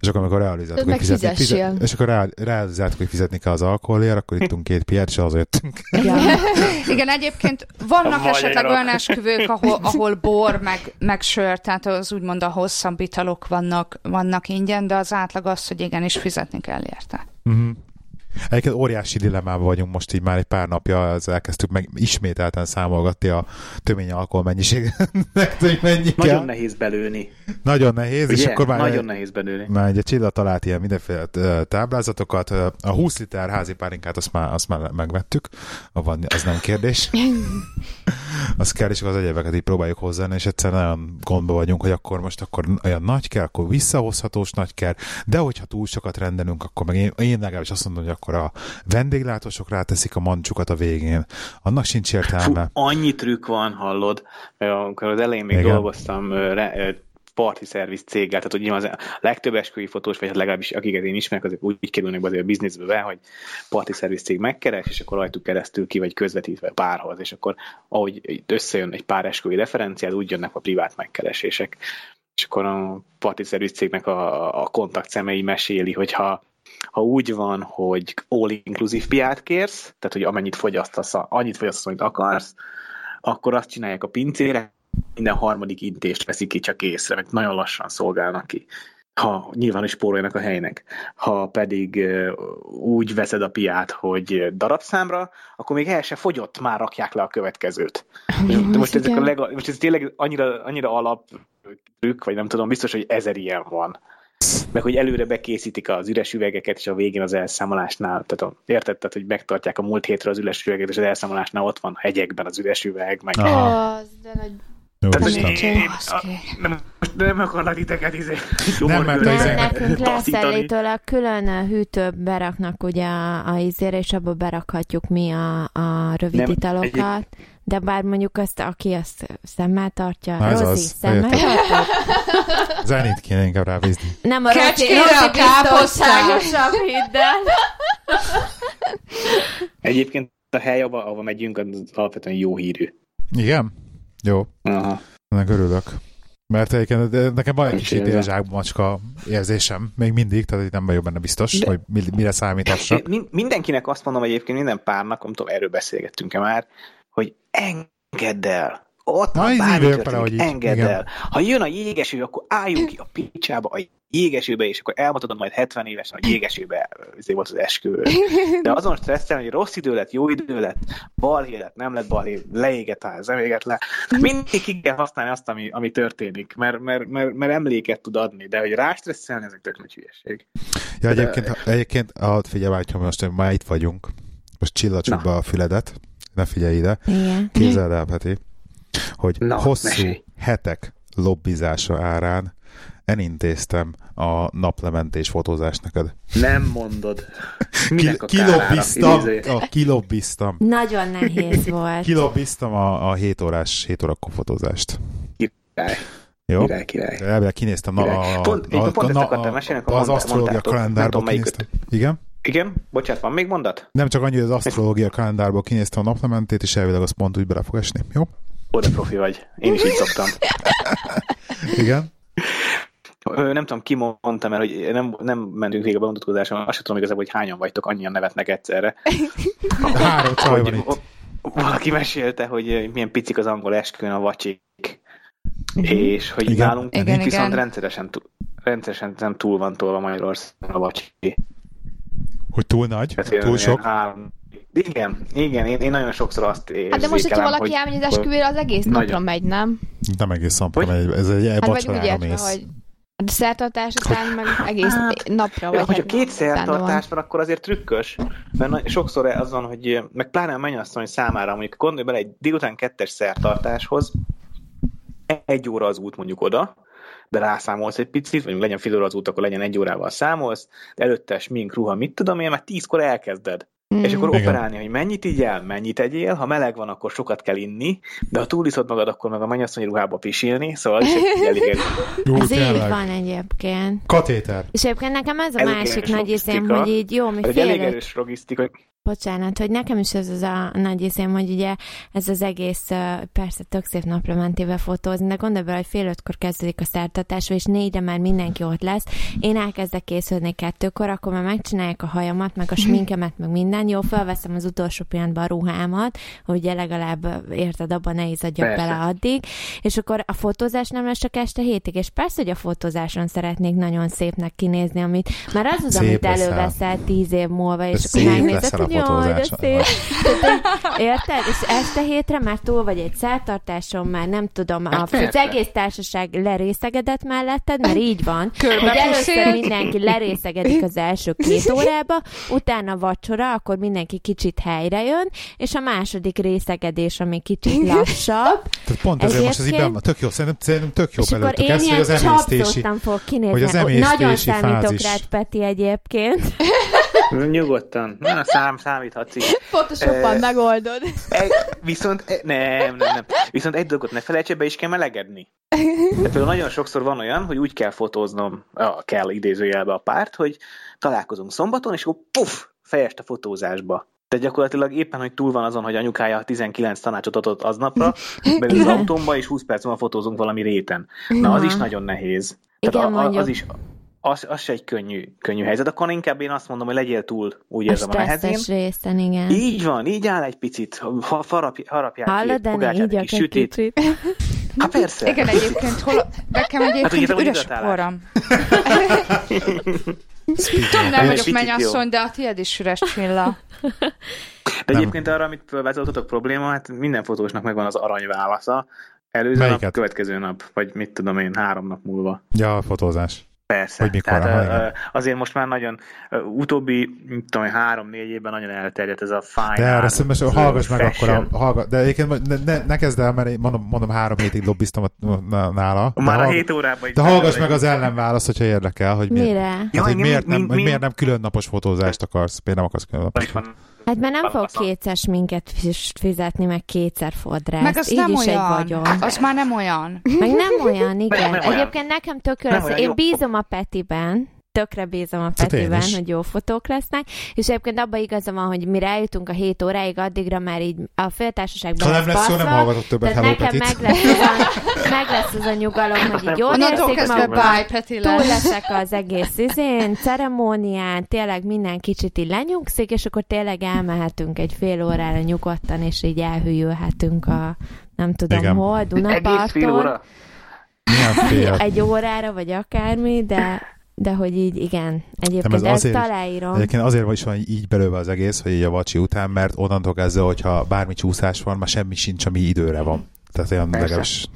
S1: És akkor, amikor realizáltuk, hogy fizetni, fizet, és akkor reál- realizáltuk, hogy fizetni kell az alkoholért, akkor ittunk két piát, és azért jöttünk.
S2: Ja.
S4: Igen, egyébként vannak
S5: Magyarok.
S4: esetleg olyan esküvők, ahol, ahol bor, meg, meg sör, tehát az úgymond a hosszabb italok vannak, vannak ingyen, de az átlag az, hogy igenis fizetni kell érte.
S1: Uh-huh. Egyébként óriási dilemmában vagyunk most így már egy pár napja, az elkezdtük meg ismételten számolgatni a tömény alkohol mennyiséget, hogy mennyi
S5: Nagyon
S1: kell.
S5: nehéz belőni.
S1: Nagyon nehéz,
S5: Ugye?
S1: és akkor már
S5: Nagyon nehéz belőni.
S1: Már egy Csilla talált ilyen mindenféle táblázatokat. A 20 liter házi pálinkát azt már, azt már megvettük, van, az nem kérdés. az kell, és az egyebeket így próbáljuk hozzá, és egyszer nagyon gondba vagyunk, hogy akkor most akkor olyan nagy kell, akkor visszahozhatós nagy kell, de hogyha túl sokat rendelünk, akkor meg én, én legalábbis azt mondom, hogy akkor a vendéglátósok ráteszik a mancsukat a végén. Annak sincs
S5: Fú,
S1: értelme.
S5: annyi trükk van, hallod, mert amikor az elején még
S1: Igen.
S5: dolgoztam re, parti szerviz céggel, tehát hogy nyilván az a legtöbb esküvői fotós, vagy hát legalábbis akiket én ismerek, azok úgy kerülnek be azért a bizniszbe be, hogy parti szerviz cég megkeres, és akkor rajtuk keresztül ki vagy közvetítve párhoz, és akkor ahogy összejön egy pár esküvői referenciád, úgy jönnek a privát megkeresések. És akkor a parti szerviz cégnek a, a kontakt szemei meséli, hogy ha úgy van, hogy all-inclusive piát kérsz, tehát hogy amennyit fogyasztasz, annyit fogyasztasz, amit akarsz, akkor azt csinálják a pincére, minden harmadik intést veszik ki csak észre, mert nagyon lassan szolgálnak ki. Ha nyilván is spóroljanak a helynek. Ha pedig úgy veszed a piát, hogy darabszámra, akkor még el se fogyott, már rakják le a következőt. De most, ezek a lega, most ez tényleg annyira, annyira alap trükk, vagy nem tudom, biztos, hogy ezer ilyen van. Meg hogy előre bekészítik az üres üvegeket, és a végén az elszámolásnál, tehát a, érted, tehát, hogy megtartják a múlt hétre az üres üveget, és az elszámolásnál ott van hegyekben az üres üveg, meg...
S1: Aha.
S3: Az, de nagy...
S1: Jó,
S5: Tehát, én- a- nem, most nem akarnak titeket izé,
S1: Nem, mert
S2: Nem,
S1: az-
S2: nekünk lesz
S5: taszítani.
S2: ellétőleg külön a hűtőt beraknak ugye a, a izére, és abba berakhatjuk mi a, a rövid
S5: Nem,
S2: italokat. De bár mondjuk azt, aki azt szemmel tartja,
S1: Na, ez
S2: Rozi,
S1: az,
S2: szemmel tartja?
S1: Zenit kéne inkább rábízni.
S2: Nem a Rozi,
S4: a káposztát.
S2: biztonságosabb, hidd el.
S5: Egyébként a hely, ahova, ahova megyünk, az alapvetően jó hírű.
S1: Igen? Jó.
S5: Aha.
S1: Ennek örülök. Mert egyébként de nekem van egy kis ilyen zsákmacska érzésem, még mindig, tehát itt nem vagyok benne biztos,
S5: De-
S1: hogy mi- mire számítassak.
S5: Min- mindenkinek azt mondom egyébként, minden párnak, nem tudom, erről beszélgettünk-e már, hogy engedd el. Ott
S1: Na,
S5: bármi történik,
S1: hogy így,
S5: engedd
S1: igen.
S5: el. Ha jön a jégeső, akkor álljunk ki a picsába a jégesőbe, és akkor elmondod majd 70 évesen, hogy jégesőbe ezért volt az esküvő. De azon stresszelni, hogy rossz idő lett, jó idő lett, balhé lett, nem lett balhé, leégett ház, nem égett le. Mindig ki kell használni azt, ami, ami történik, mert, mert, mert, mert emléket tud adni, de hogy rástresszelni, ezek tök nagy hülyeség.
S1: Ja, egyébként, egyébként ah, figyelj, várj, hogy most már itt vagyunk. Most csillacsuk
S5: Na.
S1: be a füledet, ne figyelj ide.
S2: Igen.
S1: Képzeld el, Peti, hogy
S5: Na,
S1: hosszú
S5: mesélj.
S1: hetek lobbizása árán elintéztem a naplementés fotózást neked.
S5: Nem mondod. Minek a?
S1: Kilobbiztam, a, kilobbiztam.
S2: Nagyon nehéz volt.
S1: Kilobbiztam a, a 7 órás, 7 órakor fotózást.
S5: Király,
S1: Jó?
S5: király, király.
S1: Elvileg kinéztem na,
S5: Király.
S1: a,
S5: Pont-
S1: a,
S5: én pont akartam
S1: a,
S5: mesélni,
S1: a,
S5: akkor
S1: az asztrológia
S5: melyik
S1: kinéztem. Igen?
S5: Igen? Bocsánat, van még mondat?
S1: Nem csak annyi, hogy az asztrológia kalendárból kinéztem a naplementét, és elvileg az pont úgy bele fog esni. Jó?
S5: Oda profi vagy. Én is így szoktam.
S1: Igen?
S5: Nem tudom, ki mondta, mert hogy nem, nem mentünk végig a bemutatkozáson, azt sem tudom igazából, hogy hányan vagytok, annyian nevetnek egyszerre.
S1: Három csaj van
S5: Hogy
S1: itt.
S5: valaki mesélte, hogy milyen picik az angol esküvőn a vacsik, és hogy
S1: Igen.
S5: nálunk
S4: Igen,
S5: viszont
S4: igen.
S5: rendszeresen, túl- rendszeresen nem túl van tolva Magyarországon a vacsi.
S1: Hogy túl nagy,
S5: ilyen-
S1: túl
S5: ilyen
S1: sok.
S5: három- Igen, igen, én, én nagyon sokszor azt érzékelem,
S3: Hát de most, hogyha valaki
S5: hogy,
S3: elmegy az esküvőre, az egész napra
S5: Nagyon.
S3: megy, nem?
S1: Nem egész napra
S5: Hogy?
S1: megy, ez egy
S3: Hát
S1: vacsorára mész.
S3: hogy a szertartás után meg egész napra, vagy
S5: Ja, hogyha
S3: hát
S5: két szertartás van, akkor azért trükkös, mert sokszor az van, hogy meg pláne a mennyasszony számára, mondjuk gondolj bele egy délután kettes szertartáshoz, egy óra az út mondjuk oda, de rászámolsz egy picit, vagy legyen fél óra az út, akkor legyen egy órával számolsz, de előtte smink, ruha, mit tudom én, már tízkor elkezded.
S3: Mm.
S5: És akkor
S1: Igen.
S5: operálni, hogy mennyit igyál, mennyit egyél, ha meleg van, akkor sokat kell inni, de ha túliszod magad, akkor meg a mennyasszonyi ruhába pisilni, szóval is egy elég
S2: Ez így van egyébként.
S1: Katéter.
S2: És egyébként nekem ez a
S5: Elég
S2: másik nagy iszém,
S5: logisztika.
S2: hogy így jó, mi
S5: egy
S2: fél
S5: elég erős logisztika,
S2: Bocsánat, hogy nekem is ez az a nagy iszém, hogy ugye ez az egész, persze tök szép napra mentél fotózni, de gondolj bele, hogy fél ötkor kezdődik a szertartás, és négyre már mindenki ott lesz. Én elkezdek készülni kettőkor, akkor már megcsinálják a hajamat, meg a sminkemet, meg minden. Jó, felveszem az utolsó pillanatban a ruhámat, hogy legalább érted, abban ne izzadjak bele addig. És akkor a fotózás nem lesz csak este hétig, és persze, hogy a fotózáson szeretnék nagyon szépnek kinézni, amit már az az,
S1: Szép
S2: amit előveszel tíz év múlva, és akkor megnézed, hogy
S1: fotózáson.
S2: hogy Érted? És este hétre már túl vagy egy szertartáson, már nem tudom, a,
S5: Hát
S2: az
S5: persze.
S2: egész társaság lerészegedett melletted, mert így van, hogy
S4: Körbepuszil.
S2: először mindenki lerészegedik az első két órába, utána vacsora, akkor mindenki kicsit helyre jön, és a második részegedés, ami kicsit lassabb,
S1: Tehát pont ezért most ez így benn van. Tök jó, szerintem, szerintem tök jó belőttük ezt, hogy az emésztési...
S2: fogok kinézni.
S1: hogy az
S2: Nagyon
S1: emésztési
S2: számítok
S1: fázis.
S2: rád, Peti, egyébként.
S5: Nyugodtan. Na, szám, számíthatsz így.
S3: Photoshopban
S5: Eh,
S3: megoldod.
S5: Egy, viszont, e- nem, nem, nem. Viszont egy dolgot ne felejts, be is kell melegedni. Tehát például nagyon sokszor van olyan, hogy úgy kell fotóznom, a, kell idézőjelbe a párt, hogy találkozunk szombaton, és akkor puff, fejest a fotózásba. Tehát gyakorlatilag éppen, hogy túl van azon, hogy anyukája 19 tanácsot adott aznapra, belül az autómba, és 20 perc múlva fotózunk valami réten. Na, az is nagyon nehéz.
S2: Igen,
S5: Tehát a, a,
S2: mondjuk.
S5: az is, az, az se egy könnyű, könnyű helyzet. Akkor inkább én azt mondom, hogy legyél túl, úgy
S2: A
S5: érzem a nehezén.
S2: részen, igen.
S5: Így van, így áll egy picit, ha farap, harapják ki
S2: Hallod,
S5: pogácsát,
S2: így
S5: egy kis sütét.
S2: kicsit.
S5: Hát persze.
S4: Igen, egyébként hol... Nekem
S5: Hát
S4: egyébként
S5: vagy
S4: üres.
S5: Speaking
S4: Tudom, nem vagyok mennyasszony, de a tiéd is üres csilla.
S5: De egyébként arra, amit felvázoltatok probléma, hát minden fotósnak megvan az arany válasza. Előző
S1: Melyiket?
S5: nap, következő nap, vagy mit tudom én, három nap múlva.
S1: Ja, a fotózás.
S5: Persze.
S1: Hogy mikor,
S5: Tehát,
S1: aha,
S5: azért most már nagyon, utóbbi, mit tudom én, három-négy évben nagyon elterjedt ez a fine
S1: De erre
S5: zöld
S1: hallgass meg akkor a, hallga, de egyébként ne, ne, ne kezd el, mert én mondom, mondom három hétig lobbiztam a- nála. De,
S5: Már a
S1: hallg-
S5: hét órában is
S1: de hallgass meg az ellenválaszt, hogyha érdekel, hogy miért.
S2: Mire?
S1: Hát,
S5: Ja,
S1: hogy miért,
S5: mi-
S1: nem,
S5: mi-
S1: hogy
S5: mi-
S1: miért nem külön napos fotózást akarsz? Miért nem akarsz külön napos
S5: van.
S2: Hát mert nem fog kétszer minket fiz- fizetni, meg kétszer fodrászt.
S4: Meg az
S2: Így
S4: nem
S2: is egy
S4: olyan.
S2: vagyon.
S4: Az már nem olyan.
S2: Meg nem olyan, igen.
S5: nem olyan.
S2: Egyébként nekem tök jó
S5: Nem
S2: Én
S5: jó.
S2: bízom a Petiben, tökre bízom a
S1: Hát
S2: Petiben, hogy jó fotók lesznek, és egyébként abban igaza van, hogy mire eljutunk a 7 óráig, addigra már így a féltársaságban
S1: Ha nem lesz jó, nem hallgatok többet Hello
S2: nekem
S1: Petit.
S2: meg lesz, az a, meg lesz az a nyugalom, hogy így jól érzik magukat, túl
S4: lesz.
S2: leszek az egész izén, ceremónián, tényleg minden kicsit így lenyugszik, és akkor tényleg elmehetünk egy fél órára nyugodtan, és így elhűlhetünk a nem tudom
S1: Igen.
S2: hol,
S5: Egész fél
S2: Dunaparton,
S5: óra?
S1: Milyen fél?
S2: egy órára, vagy akármi, de, de hogy így igen. Egyébként
S1: ez
S2: ezt
S1: azért-
S2: aláírom.
S1: Egyébként azért is van így belőle az egész, hogy így a vacsi után, mert onnantól kezdve, hogyha bármi csúszás van, már semmi sincs, ami időre van. Tehát olyan
S5: Persze.
S1: legalábbis.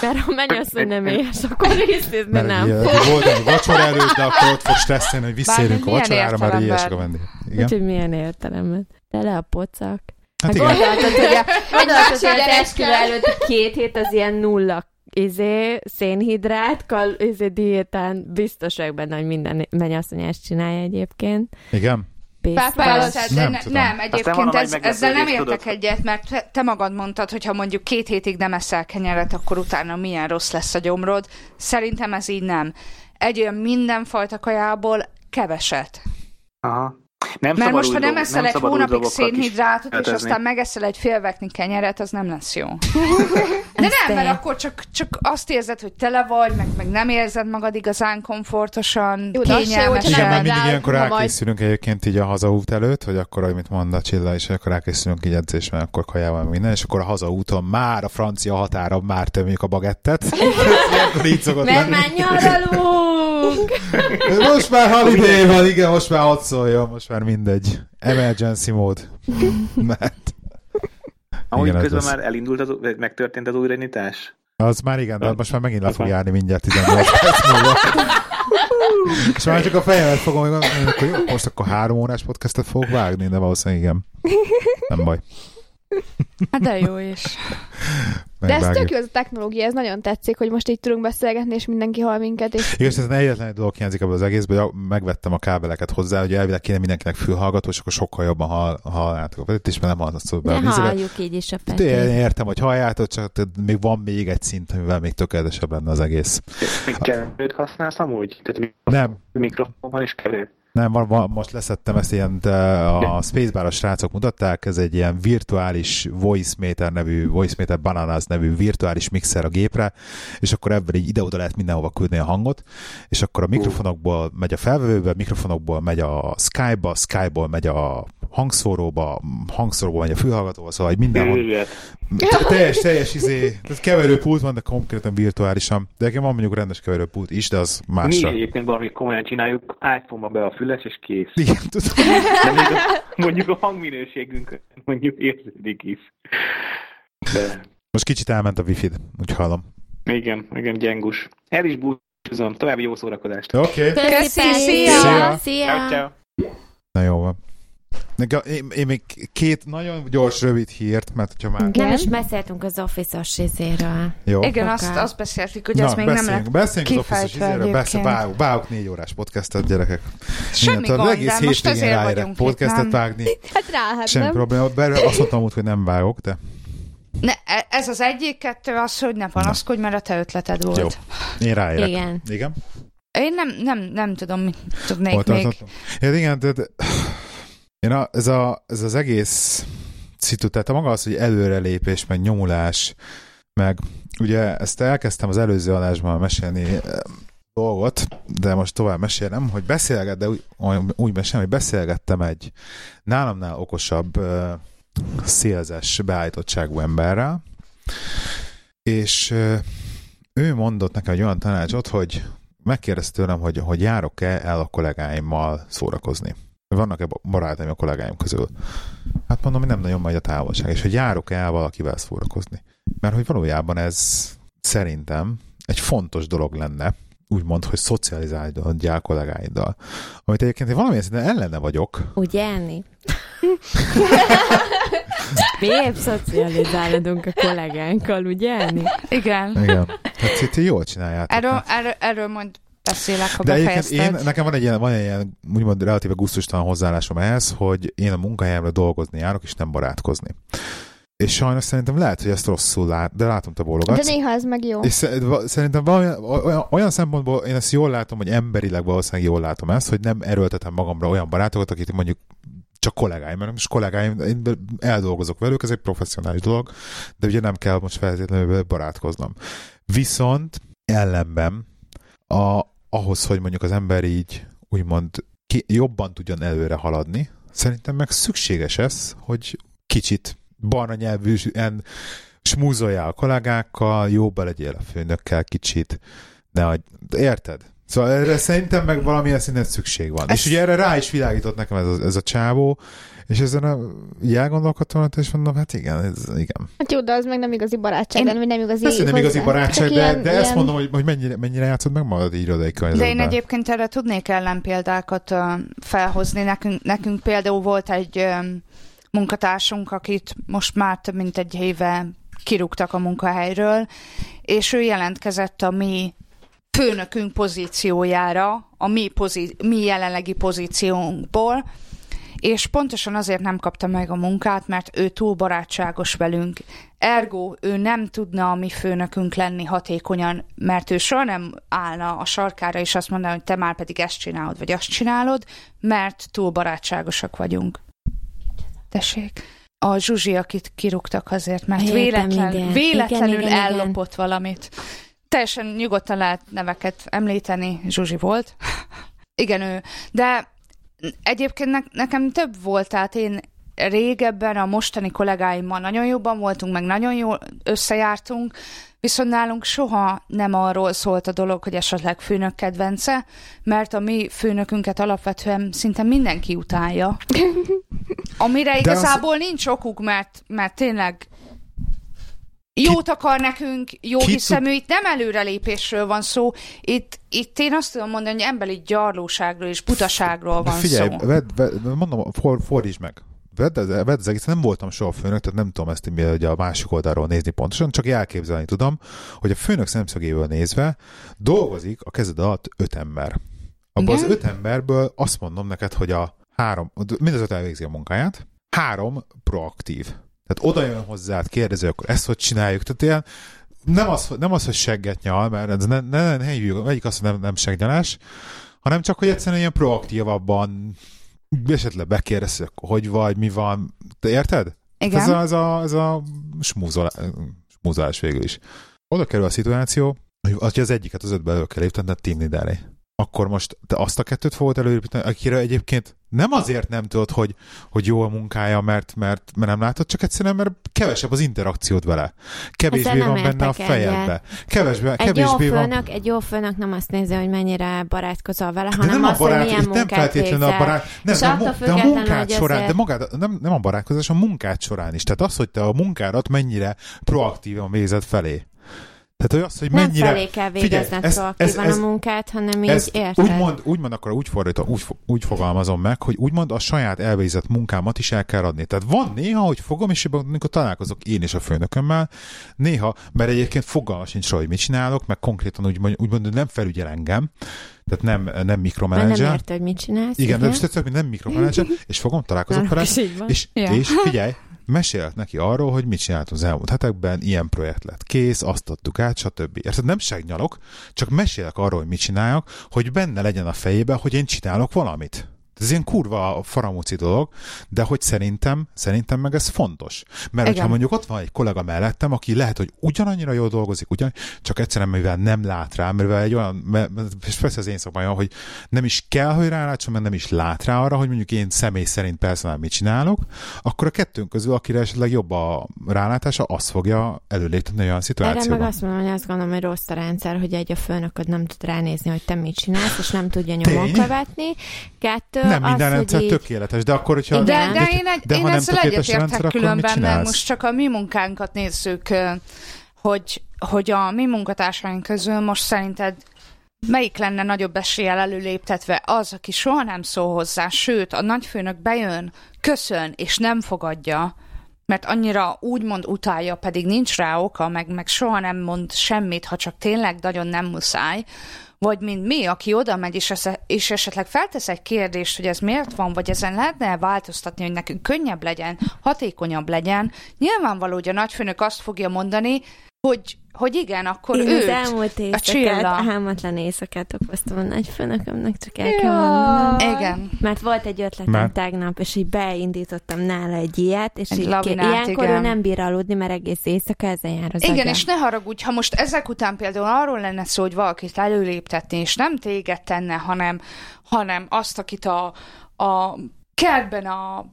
S2: Mert ha mennyasszony nem éhes, akkor részézni
S1: Mert
S2: nem.
S1: ugye, ugye volt egy vacsora előtt, de akkor ott fog stresszelni, hogy visszaérünk a vacsorára, mert éhesek a vendég. Igen?
S2: Úgyhogy milyen értelemben. Tele a pocak.
S1: Hát
S2: Hát
S1: igen.
S2: gondoltad, hogy, a, gondoltad, hogy esküvő előtt két hét az ilyen nulla izé, szénhidrát, kal, izé, diétán biztos vagyok benne, hogy minden mennyasszony ezt csinálja egyébként.
S1: Igen?
S4: Persze, de
S1: Nem
S4: ne,
S1: tudom.
S4: nem,
S5: Aztán
S4: egyébként ez, ezzel nem értek egyet, mert te, te magad mondtad, hogy ha mondjuk két hétig nem eszel kenyeret, akkor utána milyen rossz lesz a gyomrod. Szerintem ez így nem. Egy olyan mindenfajta kajából keveset.
S5: Aha. Nem
S4: Mert most, ha nem
S5: dolgok-
S4: eszel egy
S5: szabad új
S4: hónapig szénhidrátot, és aztán megeszel egy félvekni kenyeret, az nem lesz jó. De nem, mert akkor csak, csak azt érzed, hogy tele vagy, meg, meg nem érzed magad igazán komfortosan,
S3: Jó, hogyha
S1: Igen,
S3: nem
S1: mert mindig ilyenkor
S3: ha majd-
S1: elkészülünk egyébként így a hazaút előtt, hogy akkor, amit mond a Csilla is, akkor elkészülünk így edzés, mert akkor kajával minden, és akkor a hazaúton már a francia határon már tömjük a bagettet.
S2: Mert
S1: lenni.
S2: már nyaralunk!
S1: Most már holiday van, igen, most már hadd szóljon, most már mindegy. Emergency mód. Mert...
S5: Ahogy
S1: Igen,
S5: közben már elindult, az, megtörtént az újraindítás?
S1: Az már igen, de most már megint le fog járni mindjárt 18 perc múlva. És már csak a fejemet fogom, hogy akkor jó, most akkor három órás podcastet fogok vágni, de valószínűleg igen. Nem baj.
S4: Hát de jó is.
S3: De ez tök jó ez a technológia, ez nagyon tetszik, hogy most így tudunk beszélgetni, és mindenki hall minket, és
S1: Igaz, ez egyetlen egy dolog hiányzik ebből az egészből, hogy megvettem a kábeleket hozzá, hogy elvileg kéne mindenkinek fülhallgató, és akkor sokkal jobban hall, halljátok. Itt is mert nem hallatszott be a
S2: De
S1: vízbe.
S2: halljuk így is a petét.
S1: értem, hogy halljátok, csak még van még egy szint, amivel még tökéletesebb lenne az egész.
S5: Még keverőt használsz amúgy? Tehát mi-
S1: Nem,
S5: mikrofonban is keverő?
S1: Nem, van, van, most leszettem ezt ilyen, a Spacebar a srácok mutatták, ez egy ilyen virtuális VoiceMeter nevű, VoiceMeter Bananas nevű virtuális mixer a gépre, és akkor ebből így ide-oda lehet mindenhova küldni a hangot, és akkor a mikrofonokból megy a felvevőbe, mikrofonokból megy a Skype-ba, Skype-ból megy a hangszóróba, hangszóróból megy a fülhallgatóba, szóval egy mindenhol teljes, teljes izé, tehát keverőpult van, de konkrétan virtuálisan. De nekem van mondjuk rendes keverőpult is, de az
S5: Mi
S1: másra.
S5: egyébként valami komolyan csináljuk, iPhone-ba be a füles, és kész.
S1: Igen, tudom.
S5: De még a, mondjuk a hangminőségünk mondjuk érződik is. De
S1: Most kicsit elment a wifi úgy hallom.
S5: igen, igen, gyengus. El is búcsúzom. További jó szórakozást.
S1: Oké. Okay.
S2: Köszi,
S4: Köszi,
S2: szia!
S1: szia!
S2: Szia!
S5: Ciao, ciao.
S1: Na jó van. Én, én még két nagyon gyors, rövid hírt, mert hogyha már...
S2: Nem is beszéltünk az office-os izéről.
S1: Jó.
S4: Igen,
S2: Oké.
S4: azt, azt beszéltük, hogy ez még nem
S1: beszéljünk,
S4: lett
S1: beszéljünk az office
S4: kifejtve
S1: izéről, beszél, vágjuk, vágjuk négy órás podcastet, gyerekek.
S4: Semmi
S1: tudod,
S4: gond,
S1: egész
S4: de most ezért
S1: ráérek
S4: vagyunk
S1: podcastet
S4: itt, nem?
S1: vágni.
S3: hát rá, hát
S1: Semmi
S3: nem?
S1: probléma. Bár azt mondtam úgy, hogy nem vágok, de
S4: Ne, e- ez az egyik, kettő az, hogy ne panaszkodj, mert a te ötleted volt.
S1: Jó. én ráérek.
S2: Igen.
S1: Igen?
S4: Én nem, nem, nem tudom, mit tudnék
S1: Hol
S4: még.
S1: Ja, igen, de, de én a, ez, a, ez az egész szitu, tehát a maga az, hogy előrelépés, meg nyomulás, meg ugye ezt elkezdtem az előző adásban mesélni eh, dolgot, de most tovább mesélem, hogy beszélget, de úgy, úgy mesélem, hogy beszélgettem egy nálamnál okosabb uh, szélzes beállítottságú emberrel, és uh, ő mondott nekem egy olyan tanácsot, hogy megkérdezte tőlem, hogy, hogy járok-e el a kollégáimmal szórakozni. Vannak-e barátaim a kollégáim közül? Hát mondom, hogy nem nagyon megy a távolság, és hogy járok-e el valakivel szórakozni. Mert hogy valójában ez szerintem egy fontos dolog lenne, úgymond, hogy szocializálódjál kollégáiddal. Amit egyébként én valamilyen szinten ellene vagyok,
S2: Ugye, Enni? Mi épp szocializálódunk a kollégánkkal, ugye, Enni?
S4: Igen.
S1: igen, hát itt jól csináljátok.
S4: Erről, erről, erről majd beszélek, ha
S1: De
S4: befejezted.
S1: én, nekem van egy ilyen, van egy ilyen úgymond relatíve gusztustalan hozzáállásom ehhez, hogy én a munkahelyemre dolgozni járok, és nem barátkozni. És sajnos szerintem lehet, hogy ezt rosszul lát, de látom, te
S3: De
S1: bólogatsz.
S3: néha ez meg jó.
S1: És szerintem valami, olyan, olyan szempontból én ezt jól látom, hogy emberileg valószínűleg jól látom ezt, hogy nem erőltetem magamra olyan barátokat, akik mondjuk csak kollégáim, mert most kollégáim, én eldolgozok velük, ez egy professzionális dolog, de ugye nem kell most feltétlenül barátkoznom. Viszont ellenben a, ahhoz, hogy mondjuk az ember így úgymond ki, jobban tudjon előre haladni, szerintem meg szükséges ez, hogy kicsit barna nyelvűen smúzoljál a kollégákkal, jóba legyél a főnökkel kicsit, hogy, de érted? Szóval erre szerintem meg valamilyen szinten szükség van.
S4: Ez-
S1: És ugye erre rá is világított nekem ez a, ez a csávó, és ezen a, így elgondolkodtam, és mondom, hát igen, ez, igen.
S3: Hát jó, de az meg nem igazi barátság,
S4: Én-
S3: vagy nem igazi
S1: Persze, nem igazi barátság, de,
S3: ilyen-
S1: de ezt
S3: ilyen-
S1: mondom, hogy, hogy mennyire, mennyire játszod meg magad így irodai
S4: De én egyébként erre tudnék ellenpéldákat felhozni. Nekünk, nekünk például volt egy munkatársunk, akit most már több mint egy éve kirúgtak a munkahelyről, és ő jelentkezett a mi főnökünk pozíciójára, a mi, pozí- mi jelenlegi pozíciónkból, és pontosan azért nem kapta meg a munkát, mert ő túl barátságos velünk. Ergo, ő nem tudna a mi főnökünk lenni hatékonyan, mert ő soha nem állna a sarkára, és azt mondaná, hogy te már pedig ezt csinálod, vagy azt csinálod, mert túl barátságosak vagyunk. Tessék. A Zsuzsi, akit kirúgtak azért, mert
S2: Értem,
S4: véletlen, véletlenül
S2: Igen, igen, igen.
S4: ellopott valamit. Teljesen nyugodtan lehet neveket említeni, Zsuzsi volt. igen, ő. De egyébként ne, nekem több volt, tehát én régebben a mostani kollégáimmal nagyon jobban voltunk, meg nagyon jól összejártunk, viszont nálunk soha nem arról szólt a dolog, hogy esetleg főnök kedvence, mert a mi főnökünket alapvetően szinte mindenki utálja. Amire igazából az... nincs okuk, mert, mert tényleg jót akar nekünk, jó Ki hiszemű, itt nem előrelépésről van szó, itt, itt én azt tudom mondani, hogy emberi gyarlóságról és butaságról van
S1: figyelj,
S4: szó.
S1: Vedd, mondom, for, fordítsd meg. Vedd, vedd az egész, nem voltam soha főnök, tehát nem tudom ezt hogy a másik oldalról nézni pontosan, csak elképzelni tudom, hogy a főnök szemszögéből nézve dolgozik a kezed alatt öt ember. Abban az öt emberből azt mondom neked, hogy a három, mind az öt elvégzi a munkáját, három proaktív. Tehát oda jön hozzád, kérdezi, akkor ezt hogy csináljuk. Tehát ilyen, nem az, nem az hogy segget nyal, mert ez ne, ne, ne hívjuk, egyik azt, hogy nem, nem segnyalás, hanem csak, hogy egyszerűen ilyen proaktívabban esetleg bekérdezi, hogy vagy, mi van. Te érted?
S4: Igen.
S1: Ez a, ez a, ez a smúzolás végül is. Oda kerül a szituáció, hogy az egyiket az ötbe elő kell léptened team leaderé akkor most te azt a kettőt fogod előépíteni, akire egyébként nem azért nem tudod, hogy, hogy jó a munkája, mert, mert, mert nem látod, csak egyszerűen, mert kevesebb az interakciót vele. Kevésbé van benne a fejedbe. Kevésbé,
S2: egy jó főnök,
S1: van...
S2: Egy jó főnök nem azt nézi, hogy mennyire barátkozol vele,
S1: De
S2: hanem
S1: nem
S2: azt,
S1: a barát,
S2: hogy milyen
S1: nem feltétlenül a barát, nem, de, a, de a munkát során,
S2: azért...
S1: de magát, nem, nem a barátkozás, a munkát során is. Tehát az, hogy te a munkádat mennyire proaktívan végzed felé. Tehát hogy az, hogy
S2: nem
S1: mennyire...
S2: felé kell végezned ez, ez, ez, a munkát, hanem így ez, érted.
S1: Úgymond, úgymond akkor úgy fordítom, úgy, úgy fogalmazom meg, hogy úgymond a saját elvégzett munkámat is el kell adni. Tehát van néha, hogy fogom, és amikor találkozok én és a főnökömmel, néha, mert egyébként fogalma sincs hogy mit csinálok, meg konkrétan úgymond, úgymond nem felügyel engem, tehát nem, nem mikromanager.
S2: Nem érted, hogy mit csinálsz.
S1: Igen, igen. de nem mikromanager, és fogom, találkozok vele, és, és figyelj, mesélt neki arról, hogy mit csinált az elmúlt hetekben, ilyen projekt lett kész, azt adtuk át, stb. Érted? Nem segnyalok, csak mesélek arról, hogy mit csináljak, hogy benne legyen a fejében, hogy én csinálok valamit. Ez ilyen kurva faramúci dolog, de hogy szerintem, szerintem meg ez fontos. Mert Igen. hogyha mondjuk ott van egy kollega mellettem, aki lehet, hogy ugyanannyira jól dolgozik, ugyan, csak egyszerűen mivel nem lát rá, mivel egy olyan, és persze az én szakmai, hogy nem is kell, hogy rálátson, mert nem is lát rá arra, hogy mondjuk én személy szerint persze mit csinálok, akkor a kettőnk közül, akire esetleg jobb a rálátása, az fogja előléptetni olyan szituációban.
S2: Erre meg azt mondom, hogy azt gondolom, hogy rossz a rendszer, hogy egy a főnököd nem tud ránézni, hogy te mit csinálsz, és nem tudja nyomon követni. Kettő,
S1: nem minden az, rendszer így... tökéletes, de akkor, hogyha...
S4: De, de, de én, egy, de én ha ezzel egyetértek különben, mert most csak a mi munkánkat nézzük, hogy, hogy a mi munkatársaink közül most szerinted melyik lenne nagyobb eséllyel előléptetve? Az, aki soha nem szól hozzá, sőt, a nagyfőnök bejön, köszön, és nem fogadja, mert annyira úgymond utálja, pedig nincs rá oka, meg, meg soha nem mond semmit, ha csak tényleg nagyon nem muszáj, vagy mint mi, aki oda megy, és, és esetleg feltesz egy kérdést, hogy ez miért van, vagy ezen lehetne változtatni, hogy nekünk könnyebb legyen, hatékonyabb legyen, nyilvánvaló, hogy a nagyfőnök azt fogja mondani, hogy hogy igen, akkor
S2: Én
S4: őt,
S2: az elmúlt éjszakát, a hámatlan éjszakát okoztam a nagyfőnökömnek, csak el kell mondanom.
S4: Igen.
S2: Mert volt egy ötletem Mert... tegnap, és így beindítottam nála egy ilyet, és
S4: egy
S2: így
S4: labinát,
S2: ilyenkor
S4: igen.
S2: ő nem bír aludni, mert egész éjszaka ezen jár az
S4: Igen,
S2: agya.
S4: és ne haragudj, ha most ezek után például arról lenne szó, hogy valakit előléptetni, és nem téged tenne, hanem, hanem azt, akit a, a kertben a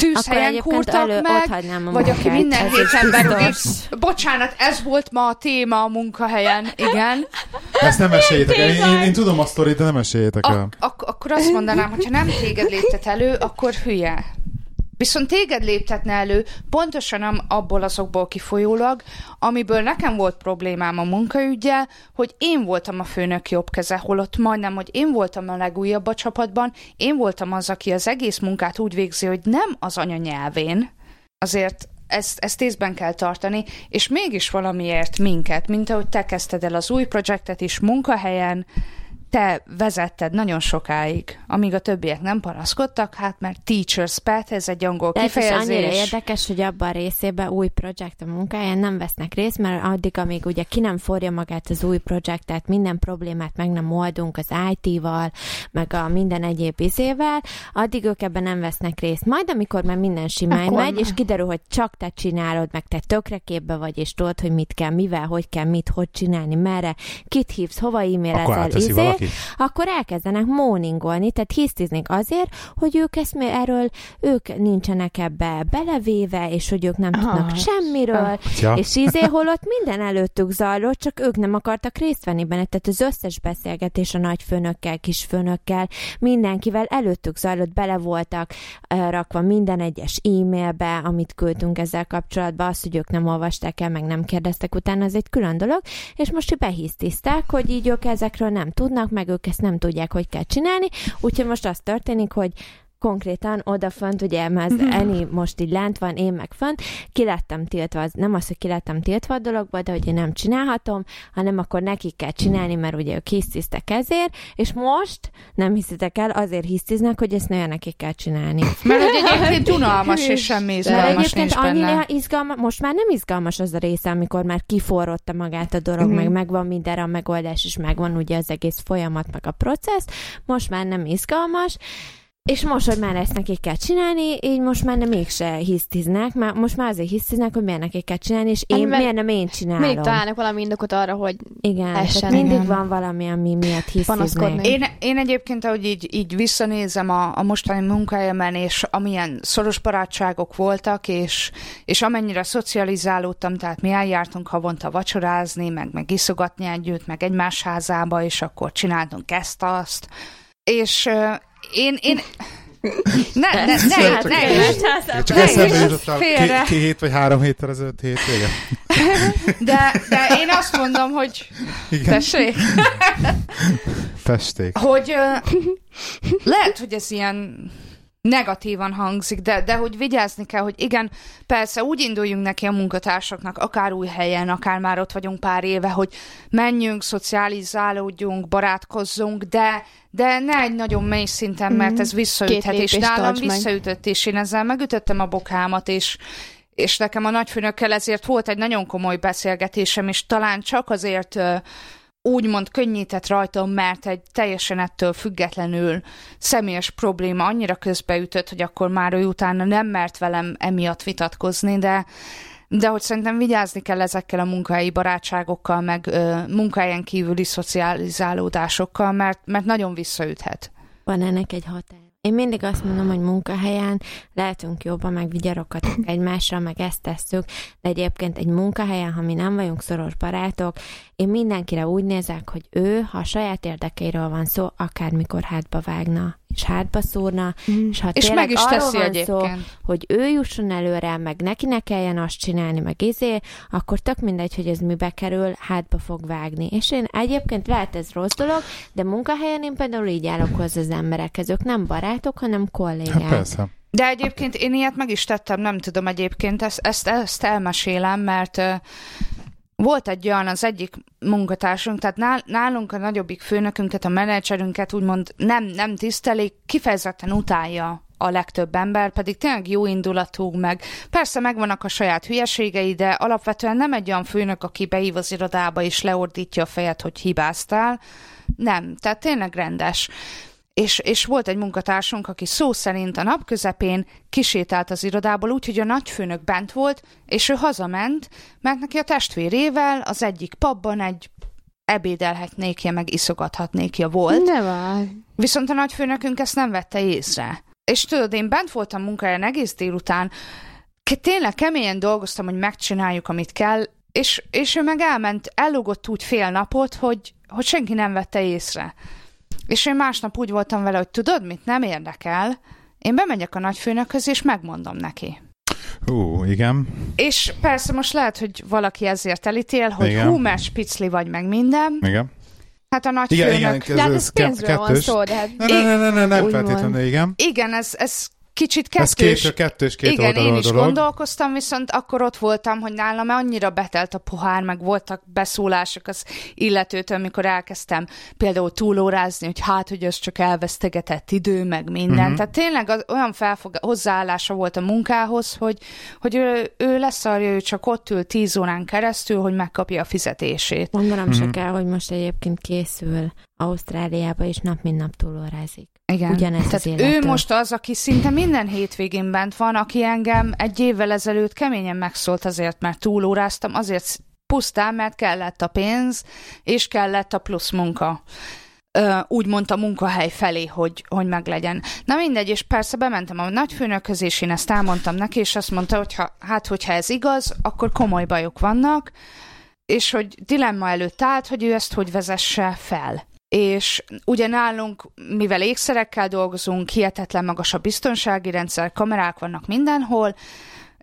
S4: tűzhelyen kurtak elő, meg, vagy aki minden héten berúgik. Bocsánat, ez volt ma a téma a munkahelyen, igen.
S1: Ezt nem meséljétek el, én, én, én tudom a sztorit, de nem meséljétek el.
S4: Ak- ak- akkor azt mondanám, hogy ha nem téged léptet elő, akkor hülye. Viszont téged léptetne elő pontosan abból azokból kifolyólag, amiből nekem volt problémám a munkaügyel, hogy én voltam a főnök jobb keze, holott majdnem, hogy én voltam a legújabb a csapatban, én voltam az, aki az egész munkát úgy végzi, hogy nem az anyanyelvén, azért ezt, ezt észben kell tartani, és mégis valamiért minket, mint ahogy te kezdted el az új projektet is munkahelyen, te vezetted nagyon sokáig, amíg a többiek nem panaszkodtak, hát mert teacher's pet, ez egy angol
S2: De
S4: kifejezés.
S2: Ez annyira érdekes, hogy abban a részében új projekt a munkáján nem vesznek részt, mert addig, amíg ugye ki nem forja magát az új projektet, minden problémát meg nem oldunk az IT-val, meg a minden egyéb izével, addig ők ebben nem vesznek részt. Majd amikor már minden simán Akkor megy, és kiderül, hogy csak te csinálod, meg te tökre képbe vagy, és tudod, hogy mit kell, mivel, hogy kell, mit, hogy csinálni, merre, kit hívsz, hova e-mailezel, izé,
S1: ki.
S2: akkor elkezdenek móningolni, tehát hisztiznek azért, hogy ők ezt erről, ők nincsenek ebbe belevéve, és hogy ők nem
S3: Aha.
S2: tudnak semmiről,
S1: Ja.
S2: és izé holott minden előttük zajlott, csak ők nem akartak részt venni benne. Tehát az összes beszélgetés a nagyfőnökkel, kisfőnökkel, mindenkivel előttük zajlott, bele voltak rakva minden egyes e-mailbe, amit küldtünk ezzel kapcsolatban, azt, hogy ők nem olvasták el, meg nem kérdeztek utána, az egy külön dolog, és most behisztizták, hogy így ők ezekről nem tudnak, meg ők ezt nem tudják, hogy kell csinálni, úgyhogy most az történik, hogy konkrétan odafönt, ugye, mert az Eni most így lent van, én meg fönt, ki lettem tiltva, az, nem az, hogy ki lettem tiltva a dologba, de hogy én nem csinálhatom, hanem akkor nekik kell csinálni, mert ugye ők hisztiztek ezért, és most nem hiszitek el, azért hisztiznek, hogy ezt nagyon nekik kell csinálni.
S4: Mert hogy egyébként unalmas és semmi
S2: Mert
S4: izgalmas
S2: egyébként
S4: nincs benne.
S2: annyira izgalmas, most már nem izgalmas az a része, amikor már kiforrotta magát a dolog,
S3: Mhm.
S2: meg megvan mindenre a megoldás, és megvan ugye az egész folyamat, meg a processz, most már nem izgalmas, és most, hogy már ezt nekik kell csinálni, így most már nem mégse hisztiznek, már most már azért hisztiznek, hogy miért nekik kell csinálni, és én,
S3: Hát,
S2: miért nem én csinálom.
S3: Mindig találnak valami indokot arra, hogy
S2: Igen,
S3: Essen,
S2: tehát mindig
S3: igen.
S2: van valami, ami miatt hisztiznek.
S4: Én, én egyébként, ahogy így, így visszanézem a, a mostani munkahelyemen, és amilyen szoros barátságok voltak, és, és amennyire szocializálódtam, tehát mi eljártunk havonta vacsorázni, meg, meg iszogatni együtt, meg egymás házába, és akkor csináltunk ezt-azt. És én, én ne, ne, ne, ne, ne,
S1: Csak
S4: Ne
S1: eszembe
S4: érts
S1: jutott a két, hét vagy három héttel ezelőtt hétvége.
S4: de, de én azt mondom, hogy
S1: Igen,
S4: tessék,
S1: festék.
S4: hogy ö, lehet, hogy ez ilyen negatívan hangzik, de, de hogy vigyázni kell, hogy igen, persze úgy induljunk neki a munkatársaknak, akár új helyen, akár már ott vagyunk pár éve, hogy menjünk, szocializálódjunk, barátkozzunk, de, de ne egy nagyon mély szinten, mert ez visszaüthet, és nálam visszaütött, és én ezzel megütöttem a bokámat, és és nekem a nagyfőnökkel ezért volt egy nagyon komoly beszélgetésem, és talán csak azért úgymond könnyített rajtam, mert egy teljesen ettől függetlenül személyes probléma annyira közbeütött, hogy akkor már ő utána nem mert velem emiatt vitatkozni, de de hogy szerintem vigyázni kell ezekkel a munkahelyi barátságokkal, meg ö, munkahelyen kívüli szocializálódásokkal, mert, mert nagyon visszaüthet.
S2: Van ennek egy határ. Én mindig azt mondom, hogy munkahelyen lehetünk jobban, meg vigyarokatunk egymásra, meg ezt tesszük, de egyébként egy munkahelyen, ha mi nem vagyunk szoros barátok, én mindenkire úgy nézek, hogy ő, ha a saját érdekeiről van szó, akármikor hátba vágna, és hátba szúrna, és ha
S4: És
S2: tényleg
S4: meg is
S2: arról
S4: teszi
S2: van
S4: egyébként.
S2: szó, hogy ő jusson előre, meg neki ne kelljen azt csinálni, meg izé, akkor tök mindegy, hogy ez mibe kerül, hátba fog vágni. És én egyébként lehet ez rossz dolog, de munkahelyen én például így állok hozzá az emberekhez. Ők nem barátok, hanem kollégák.
S1: Hát persze.
S4: De egyébként én ilyet meg is tettem, nem tudom egyébként, ezt, ezt, ezt elmesélem, mert volt egy olyan az egyik munkatársunk, tehát nál, nálunk a nagyobbik főnökünket, a menedzserünket úgymond nem, nem tisztelik, kifejezetten utálja a legtöbb ember, pedig tényleg jó indulatú, meg persze megvannak a saját hülyeségei, de alapvetően nem egy olyan főnök, aki beív az irodába és leordítja a fejet, hogy hibáztál. Nem, tehát tényleg rendes. És, és volt egy munkatársunk, aki szó szerint a nap közepén kisétált az irodából úgy, hogy a nagyfőnök bent volt, és ő hazament, mert neki a testvérével az egyik pubban egy ebédelhetnékje, meg iszogathatnékja volt.
S3: ne várj.
S4: Viszont a nagyfőnökünk ezt nem vette észre. És tudod, én bent voltam munkahelyen egész délután, tényleg keményen dolgoztam, hogy megcsináljuk, amit kell, és, és ő meg elment, ellogott úgy fél napot, hogy, hogy senki nem vette észre. És én másnap úgy voltam vele, hogy tudod, mit nem érdekel, én bemegyek a nagyfőnökhöz, és megmondom neki.
S1: Ú, igen.
S4: És persze most lehet, hogy valaki ezért elítél, hogy
S1: Igen.
S4: hú, mert spicli vagy meg minden.
S1: Igen.
S4: Hát a
S1: Igen,
S4: nagyfőnök...
S1: igen,
S3: De hát
S1: ez,
S3: ez
S1: ez
S3: pénzről van
S1: kettős.
S3: szó, de hát
S1: Ne, ne, ne, ne, ne, nem feltétlenül,
S3: van.
S1: igen.
S4: Igen, ez, ez kicsit
S1: Ez
S4: kettős.
S1: két, kettős, két
S4: Igen, én is
S1: dolog.
S4: gondolkoztam, viszont akkor ott voltam, hogy nálam annyira betelt a pohár, meg voltak beszólások az illetőtől, amikor elkezdtem például túlórázni, hogy hát, hogy ez csak elvesztegetett idő, meg minden.
S1: Mhm.
S4: Uh-huh. Tehát tényleg az, olyan felfog, hozzáállása volt a munkához, hogy, hogy ő, ő leszarja, ő csak ott ül tíz órán keresztül, hogy megkapja a fizetését.
S2: Mondanom
S1: Mhm.
S2: se kell, hogy most egyébként készül Ausztráliába, és nap mint nap túlórázik.
S4: Igen.
S2: Ugyanez az
S4: Tehát ő
S2: élettől.
S4: most az, aki szinte minden hétvégén bent van, aki engem egy évvel ezelőtt keményen megszólt azért, mert túlóráztam, azért pusztán, mert kellett a pénz, és kellett a plusz munka. ö, úgymond a munkahely felé, hogy, hogy meglegyen. Na mindegy, és persze bementem a nagyfőnökhöz, és én ezt elmondtam neki, és azt mondta, hogy ha, hát hogyha ez igaz, akkor komoly bajok vannak, és hogy dilemma előtt állt, hogy ő ezt hogy vezesse fel. És ugye nálunk, mivel ékszerekkel dolgozunk, hihetetlen magas a biztonsági rendszer, kamerák vannak mindenhol,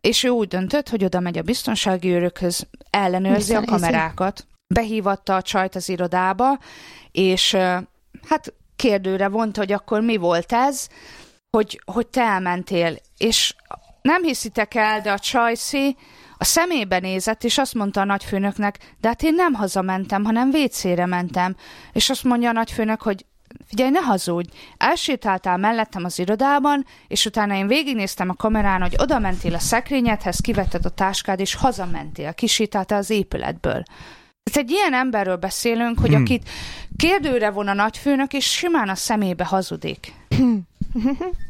S4: és ő úgy döntött, hogy oda megy a biztonsági őrökhöz, ellenőrzi a kamerákat. Behívatta a csajt az irodába, és hát kérdőre vont, hogy akkor mi volt ez, hogy, hogy te elmentél. És nem hiszitek el, de a Csajci a szemébe nézett, és azt mondta a nagyfőnöknek, de hát én nem hazamentem, hanem vécére mentem. És azt mondja a nagyfőnök, hogy figyelj, ne hazudj, elsétáltál mellettem az irodában, és utána én végignéztem a kamerán, hogy oda mentél a szekrényedhez, kivetted a táskád, és hazamentél, kisétáltál az épületből. Ez egy ilyen emberről beszélünk, hogy
S1: Hmm.
S4: akit kérdőre von a nagyfőnök, és simán a szemébe hazudik.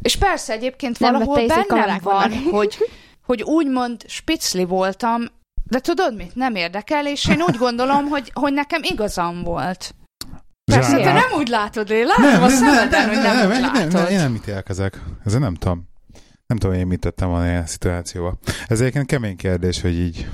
S4: és persze egyébként
S3: Nem
S4: valahol bennem van, hogy, hogy úgymond spicli voltam, de tudod mit? Nem érdekel, és én úgy gondolom, hogy, hogy nekem igazam volt. Persze, te nem úgy látod, én látom a szemeden, hogy nem, úgy
S1: nem, nem,
S4: látod.
S1: én nem ítélkezek. Ezzel nem tudom. Nem tudom, én mit tettem volna ilyen szituációba. Ez egyébként kemény kérdés, hogy így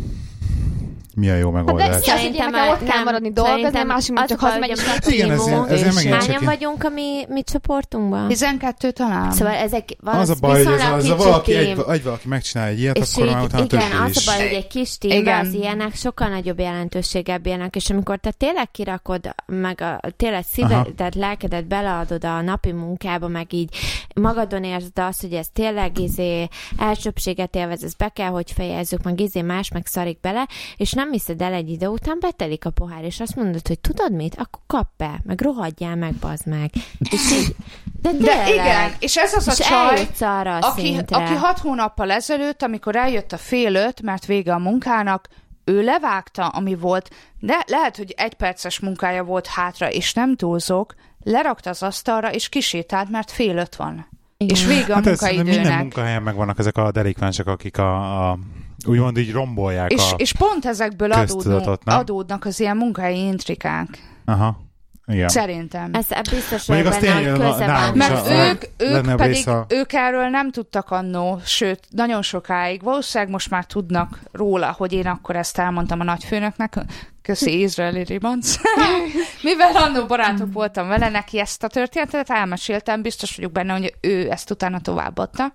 S1: mi a jó
S3: Hát de
S1: megoldás.
S3: ez az, hogy ilyenek ott kell maradni dolgozni, a másik meg csak hazamegy, és
S1: Igen, ez- megint csak
S2: hányan vagyunk a mi, mi csoportunkban?
S4: 12 talán.
S2: Szóval ezek
S1: Az a baj, hogy ez, az valaki, egy, egy valaki megcsinál egy ilyet,
S2: És
S1: akkor már
S2: így,
S1: utána
S2: igen, az a baj, hogy egy kis
S4: Igen.
S2: az ilyenek sokkal nagyobb jelentőséggel bírnak, és amikor te tényleg kirakod, meg a, tényleg szívedet, lelkedet beleadod a napi munkába, meg így magadon érzed azt, hogy ez tényleg izé elsőbséget élvez, ez be kell, hogy fejezzük, meg izé más, meg szarik bele, és nem hiszed el egy idő után, betelik a pohár, és azt mondod, hogy tudod mit, akkor kap be, meg rohadjál meg, bazd meg. És így, de,
S4: De igen, és ez az a
S2: és
S4: csaj,
S2: eljutsz arra a
S4: aki,
S2: szintre.
S4: aki hat hónappal ezelőtt, amikor eljött a fél öt, mert vége a munkának, ő levágta, ami volt, de lehet, hogy egy perces munkája volt hátra, és nem túlzok, lerakta az asztalra, és kisétált, mert fél öt van.
S2: Igen.
S4: És vége a
S1: Hát ez minden
S4: munkaidőnek.
S1: munkahelyen megvannak ezek a delikvensek, akik a, a úgymond így rombolják
S4: És,
S1: a...
S4: és pont ezekből adódnak, adódnak az ilyen munkahelyi intrikák.
S1: Aha, igen.
S4: Szerintem.
S2: Ez biztos
S1: azt
S2: benne, hogy
S1: tényleg
S2: köze
S1: nálunk
S2: van.
S1: is
S4: Mert ők, ők pedig,
S1: a-
S4: ők erről nem tudtak annó, sőt, nagyon sokáig. Valószínűleg most már tudnak róla, hogy én akkor ezt elmondtam a nagyfőnöknek. Köszi, izraeli ribanc. Mivel annó barátok voltam vele, neki ezt a történetet elmeséltem, biztos vagyok benne, hogy ő ezt utána továbbadta.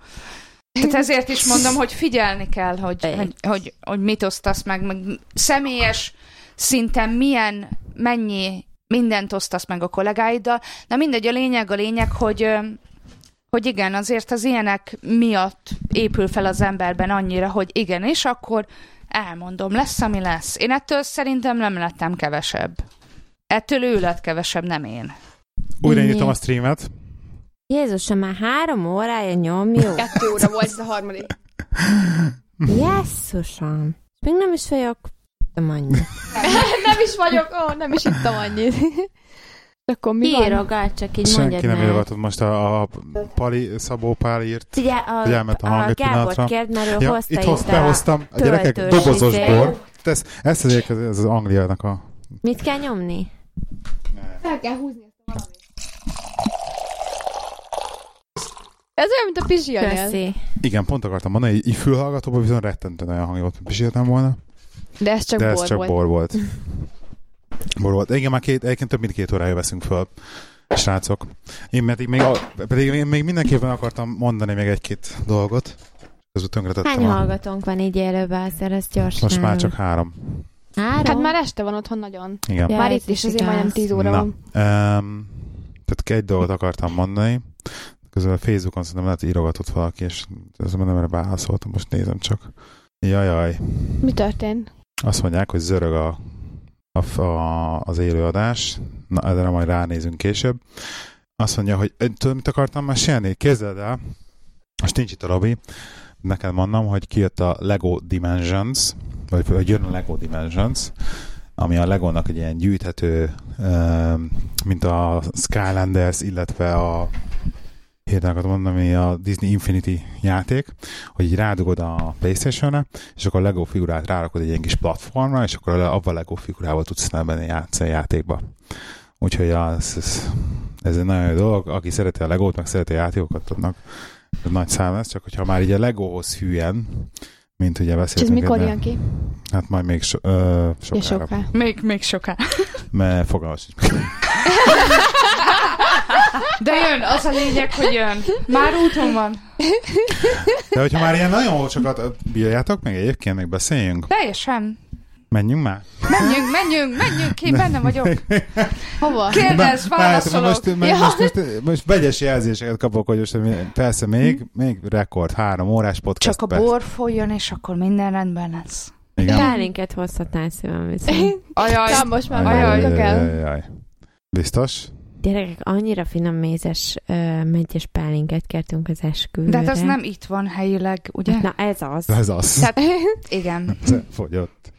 S4: Tehát ezért is mondom, hogy figyelni kell, hogy, hogy, hogy, hogy mit osztasz meg, meg személyes szinten milyen, mennyi mindent osztasz meg a kollégáiddal. Na mindegy, a lényeg a lényeg, hogy, hogy igen, azért az ilyenek miatt épül fel az emberben annyira, hogy igen, és akkor elmondom, lesz, ami lesz. Én ettől szerintem nem lettem kevesebb. Ettől ő lett kevesebb, nem én.
S1: Újra nyitom a streamet.
S2: Jézusom, már három órája nyomjuk.
S3: Kettő óra volt ez a harmadik.
S2: Jesszusom. Még nem is vagyok. Nem annyi.
S3: nem is vagyok, ó, nem is ittam annyit. Akkor mi van?
S2: Írogat, csak így
S1: Senki nem írogatott most a, a Pali, Szabó Pál írt.
S2: Ugye a,
S1: Hogy elment a
S2: a,
S1: hang egy
S2: Gábor
S1: pillanatra.
S2: kérd, mert ő
S1: Ja,
S2: hozta
S1: itt hoz, behoztam a gyerekek dobozos
S2: izé.
S1: bor. Ez, ezt azért, ez az Angliának a...
S2: Mit kell nyomni?
S3: El kell húzni ezt a valamit. Ez olyan, mint a pizsianél.
S2: Köszi.
S1: Igen, pont akartam mondani, így, így fülhallgatóban viszont rettentően olyan hangja volt, mint piséltem volna.
S3: De ez csak
S1: de ez
S3: bor
S1: csak
S3: volt.
S1: bor volt. Bor volt. Igen, már két, egyébként több mint két órája veszünk föl, srácok. Én pedig még, pedig én még mindenképpen akartam mondani még egy-két dolgot. Közül tönkretettem
S2: Hány
S1: a...
S2: hallgatónk van így élőben, ezt gyorsan.
S1: Most már csak három.
S2: Három?
S3: Hát már este van otthon nagyon.
S1: Igen.
S2: Ja,
S3: már
S2: ez
S3: itt is
S2: is
S3: azért majdnem 10 óra
S1: Na,
S3: van.
S1: um, tehát egy dolgot akartam mondani. Közben a Facebookon szerintem lehet írogatott valaki, és ez nem erre válaszoltam, most nézem csak. Jajaj.
S3: Mi történt?
S1: Azt mondják, hogy zörög a, a, a, az élőadás. Na, erre majd ránézünk később. Azt mondja, hogy tudod, mit akartam mesélni? Képzeld el, most nincs itt a Robi, neked mondom, hogy kijött a Lego Dimensions, vagy, vagy jön a Lego Dimensions, ami a Legónak egy ilyen gyűjthető, mint a Skylanders, illetve a akartam mondani, a Disney Infinity játék, hogy így rádugod a Playstation-re, és akkor a Lego figurát rárakod egy ilyen kis platformra, és akkor avval a Lego figurával tudsz benne játszani a játékba. Úgyhogy ja, ez, ez, egy nagyon jó dolog. Aki szereti a Legót, meg szereti a játékokat, annak ez nagy szám lesz, csak hogyha már így a Legóhoz hülyen, mint ugye
S3: És ez
S1: beszéltünk.
S3: mikor jön ki?
S1: Hát majd még so, ö,
S3: És
S1: sokára.
S3: soká.
S4: Még, még soká.
S1: Mert fogalmas.
S4: De jön, az a lényeg, hogy jön. Már úton van.
S1: De hogyha már ilyen nagyon olcsokat bírjátok, meg egyébként még beszéljünk.
S4: Teljesen.
S1: Menjünk már.
S4: Menjünk, menjünk, menjünk, én benne vagyok.
S3: Hova?
S4: Kérdezz, válaszolok.
S1: most, most, most, most, most vegyes jelzéseket kapok, hogy most persze még, még rekord, három órás podcast.
S4: Csak a bor folyjon, és akkor minden rendben lesz.
S1: Igen.
S2: Pálinket hozhatnál szívem viszont.
S4: Ajaj.
S3: Na, most már
S4: Ajaj.
S3: várjatok el.
S1: Ajaj. Biztos?
S2: Gyerekek, annyira finom mézes uh, megyes pálinket kértünk az esküvőre.
S4: De hát az nem itt van helyileg, ugye?
S2: Na ez az.
S1: Ez az.
S4: Tehát- Igen.
S1: Fogyott.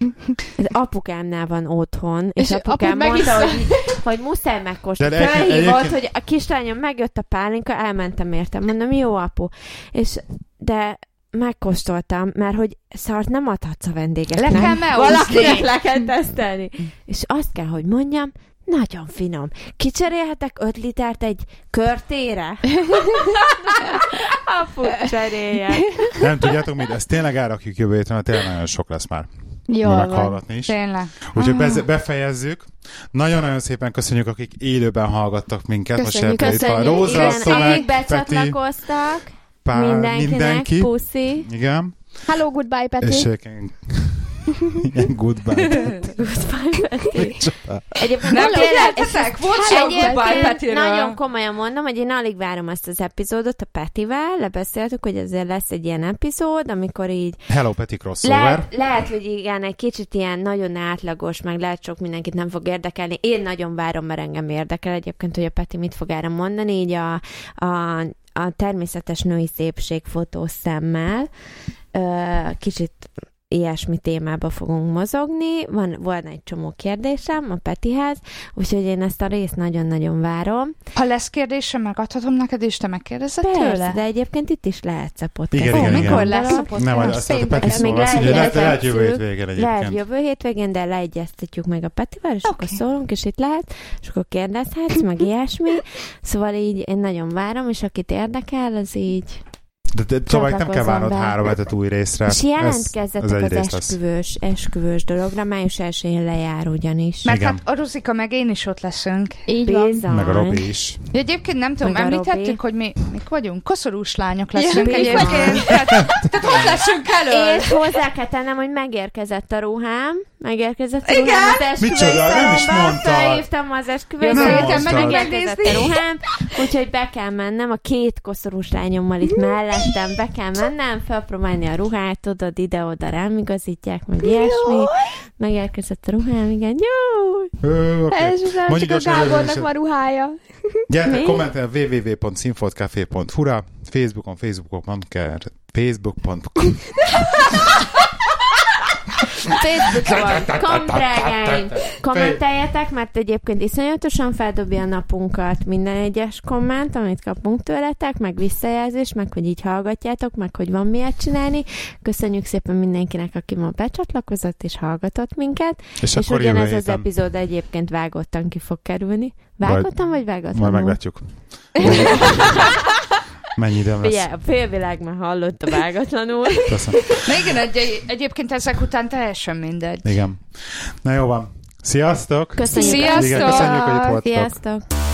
S2: Ez apukámnál van otthon, és,
S3: És
S2: apukám
S3: apu
S2: mondta, hogy, hogy muszáj megkóstolni. Felhívott,
S1: egyébként-
S2: hogy a kislányom megjött a pálinka, elmentem értem. Mondom, jó apu. És de megkóstoltam, mert hogy szart nem adhatsz a vendégeknek.
S4: Le kell meúszni.
S2: Valakinek le kell tesztelni. És azt kell, hogy mondjam, nagyon finom. Kicserélhetek 5 litert egy körtére? Apu, cseréljen.
S1: Nem tudjátok mit, ezt tényleg elrakjuk jövő héten, mert tényleg nagyon sok lesz már.
S3: Van.
S1: meghallgatni is.
S4: Tényleg.
S1: Úgyhogy beze- befejezzük. Nagyon-nagyon szépen köszönjük, akik élőben hallgattak minket.
S3: Köszönjük,
S1: Most ebben itt van
S2: Köszönjük,
S1: Róza,
S2: igen,
S1: Szomek,
S2: akik
S1: Peti,
S2: becsatlakoztak,
S1: Pál,
S2: mindenkinek,
S1: mindenki.
S2: puszi.
S1: Igen.
S3: Hello, goodbye, Peti.
S1: És ilyen, goodbye.
S2: Goodbye, Peti. Egyébként
S4: Nem
S2: tényleg-?
S4: Volt
S2: Egyébként
S4: Goodbye Petiről.
S2: nagyon komolyan mondom, hogy én alig várom ezt az epizódot a Petivel, lebeszéltük, hogy ezért lesz egy ilyen epizód, amikor így
S1: Hello, Peti crossover.
S2: lehet, lehet, hogy igen, egy kicsit ilyen nagyon átlagos, meg lehet sok mindenkit nem fog érdekelni. Én nagyon várom, mert engem érdekel egyébként, hogy a Peti mit fog erre mondani, így a, a, a természetes női szépség fotós szemmel. Ö, Kicsit ilyesmi témába fogunk mozogni. Van, volna egy csomó kérdésem a Petihez, úgyhogy én ezt a részt nagyon-nagyon várom.
S4: Ha lesz kérdésem, megadhatom neked, és te megkérdezed
S2: Persze,
S4: tőle?
S2: de egyébként itt is lehetsz a podcast.
S1: Igen,
S4: Ó,
S1: igen,
S4: mikor
S1: igen.
S4: lesz a podcast?
S1: Nem, azt a. Peti
S2: Ezt még
S1: szól, azt mondja, lehet, lehet jövő hétvégén
S2: Lehet
S1: egyébként.
S2: jövő hétvégén, de leegyeztetjük meg a Petivel, és
S4: Oké.
S2: akkor szólunk, és itt lehet, és akkor kérdezhetsz, meg ilyesmi. Szóval így én nagyon várom, és akit érdekel, az így...
S1: De, de tovább nem kell várnod három hetet új részre.
S2: És
S1: Ez-
S2: jelentkezzetek
S1: ez
S2: az esküvős, esküvős dologra, május 1-én lejár ugyanis.
S4: Mert
S1: Igen.
S4: hát a Ruzika meg én is ott leszünk.
S3: Így van.
S2: Bizony.
S1: Meg a Robi is.
S4: Ja, Egyébként nem tudom,
S2: Meg
S4: említettük, hogy mi mik vagyunk? Koszorús lányok leszünk
S2: Ja,
S4: egyébként.
S2: bizony.
S4: Tehát, tehát ott leszünk elől.
S2: És hozzá kell tennem, hogy megérkezett a ruhám. Megérkezett a
S4: Igen?
S2: ruhám az esküvői
S1: Micsoda? Nem is mondtad.
S2: Felhívtam az meg megérkezett a ruhám. Úgyhogy be kell mennem, a két koszorús lányommal itt mellettem, be kell mennem, felpróbálni a ruhát, tudod, ide-oda rám igazítják, meg ilyesmi. Megérkezett a ruhám, igen, jó!
S1: Ö, oké.
S3: Ez nem
S1: Mondj
S3: csak a Gábornak van ruhája.
S1: Gyertek
S2: Mi?
S1: kommentelni www.színfoltcafé.hu-ra, Facebookon, Facebookon Facebook.com.
S2: Facebookon, komdrágáim, kommenteljetek, mert egyébként iszonyatosan feldobja a napunkat minden egyes komment, amit kapunk tőletek, meg visszajelzés, meg hogy így hallgatjátok, meg hogy van miért csinálni. Köszönjük szépen mindenkinek, aki ma becsatlakozott és hallgatott minket,
S1: És,
S2: és, ugyanez az epizód egyébként vágottan ki fog kerülni. Vágottan vagy vágottan?
S1: majd meglátjuk. Mennyi időm lesz.
S2: Figyelj, a félvilág már hallott a vágatlanul.
S1: Köszönöm.
S4: Na igen, egy, egyébként ezek után teljesen mindegy.
S1: Igen. Na jó van. Sziasztok!
S2: Köszönjük.
S4: Sziasztok!
S1: Igen, köszönjük, hogy itt voltatok.
S2: Sziasztok!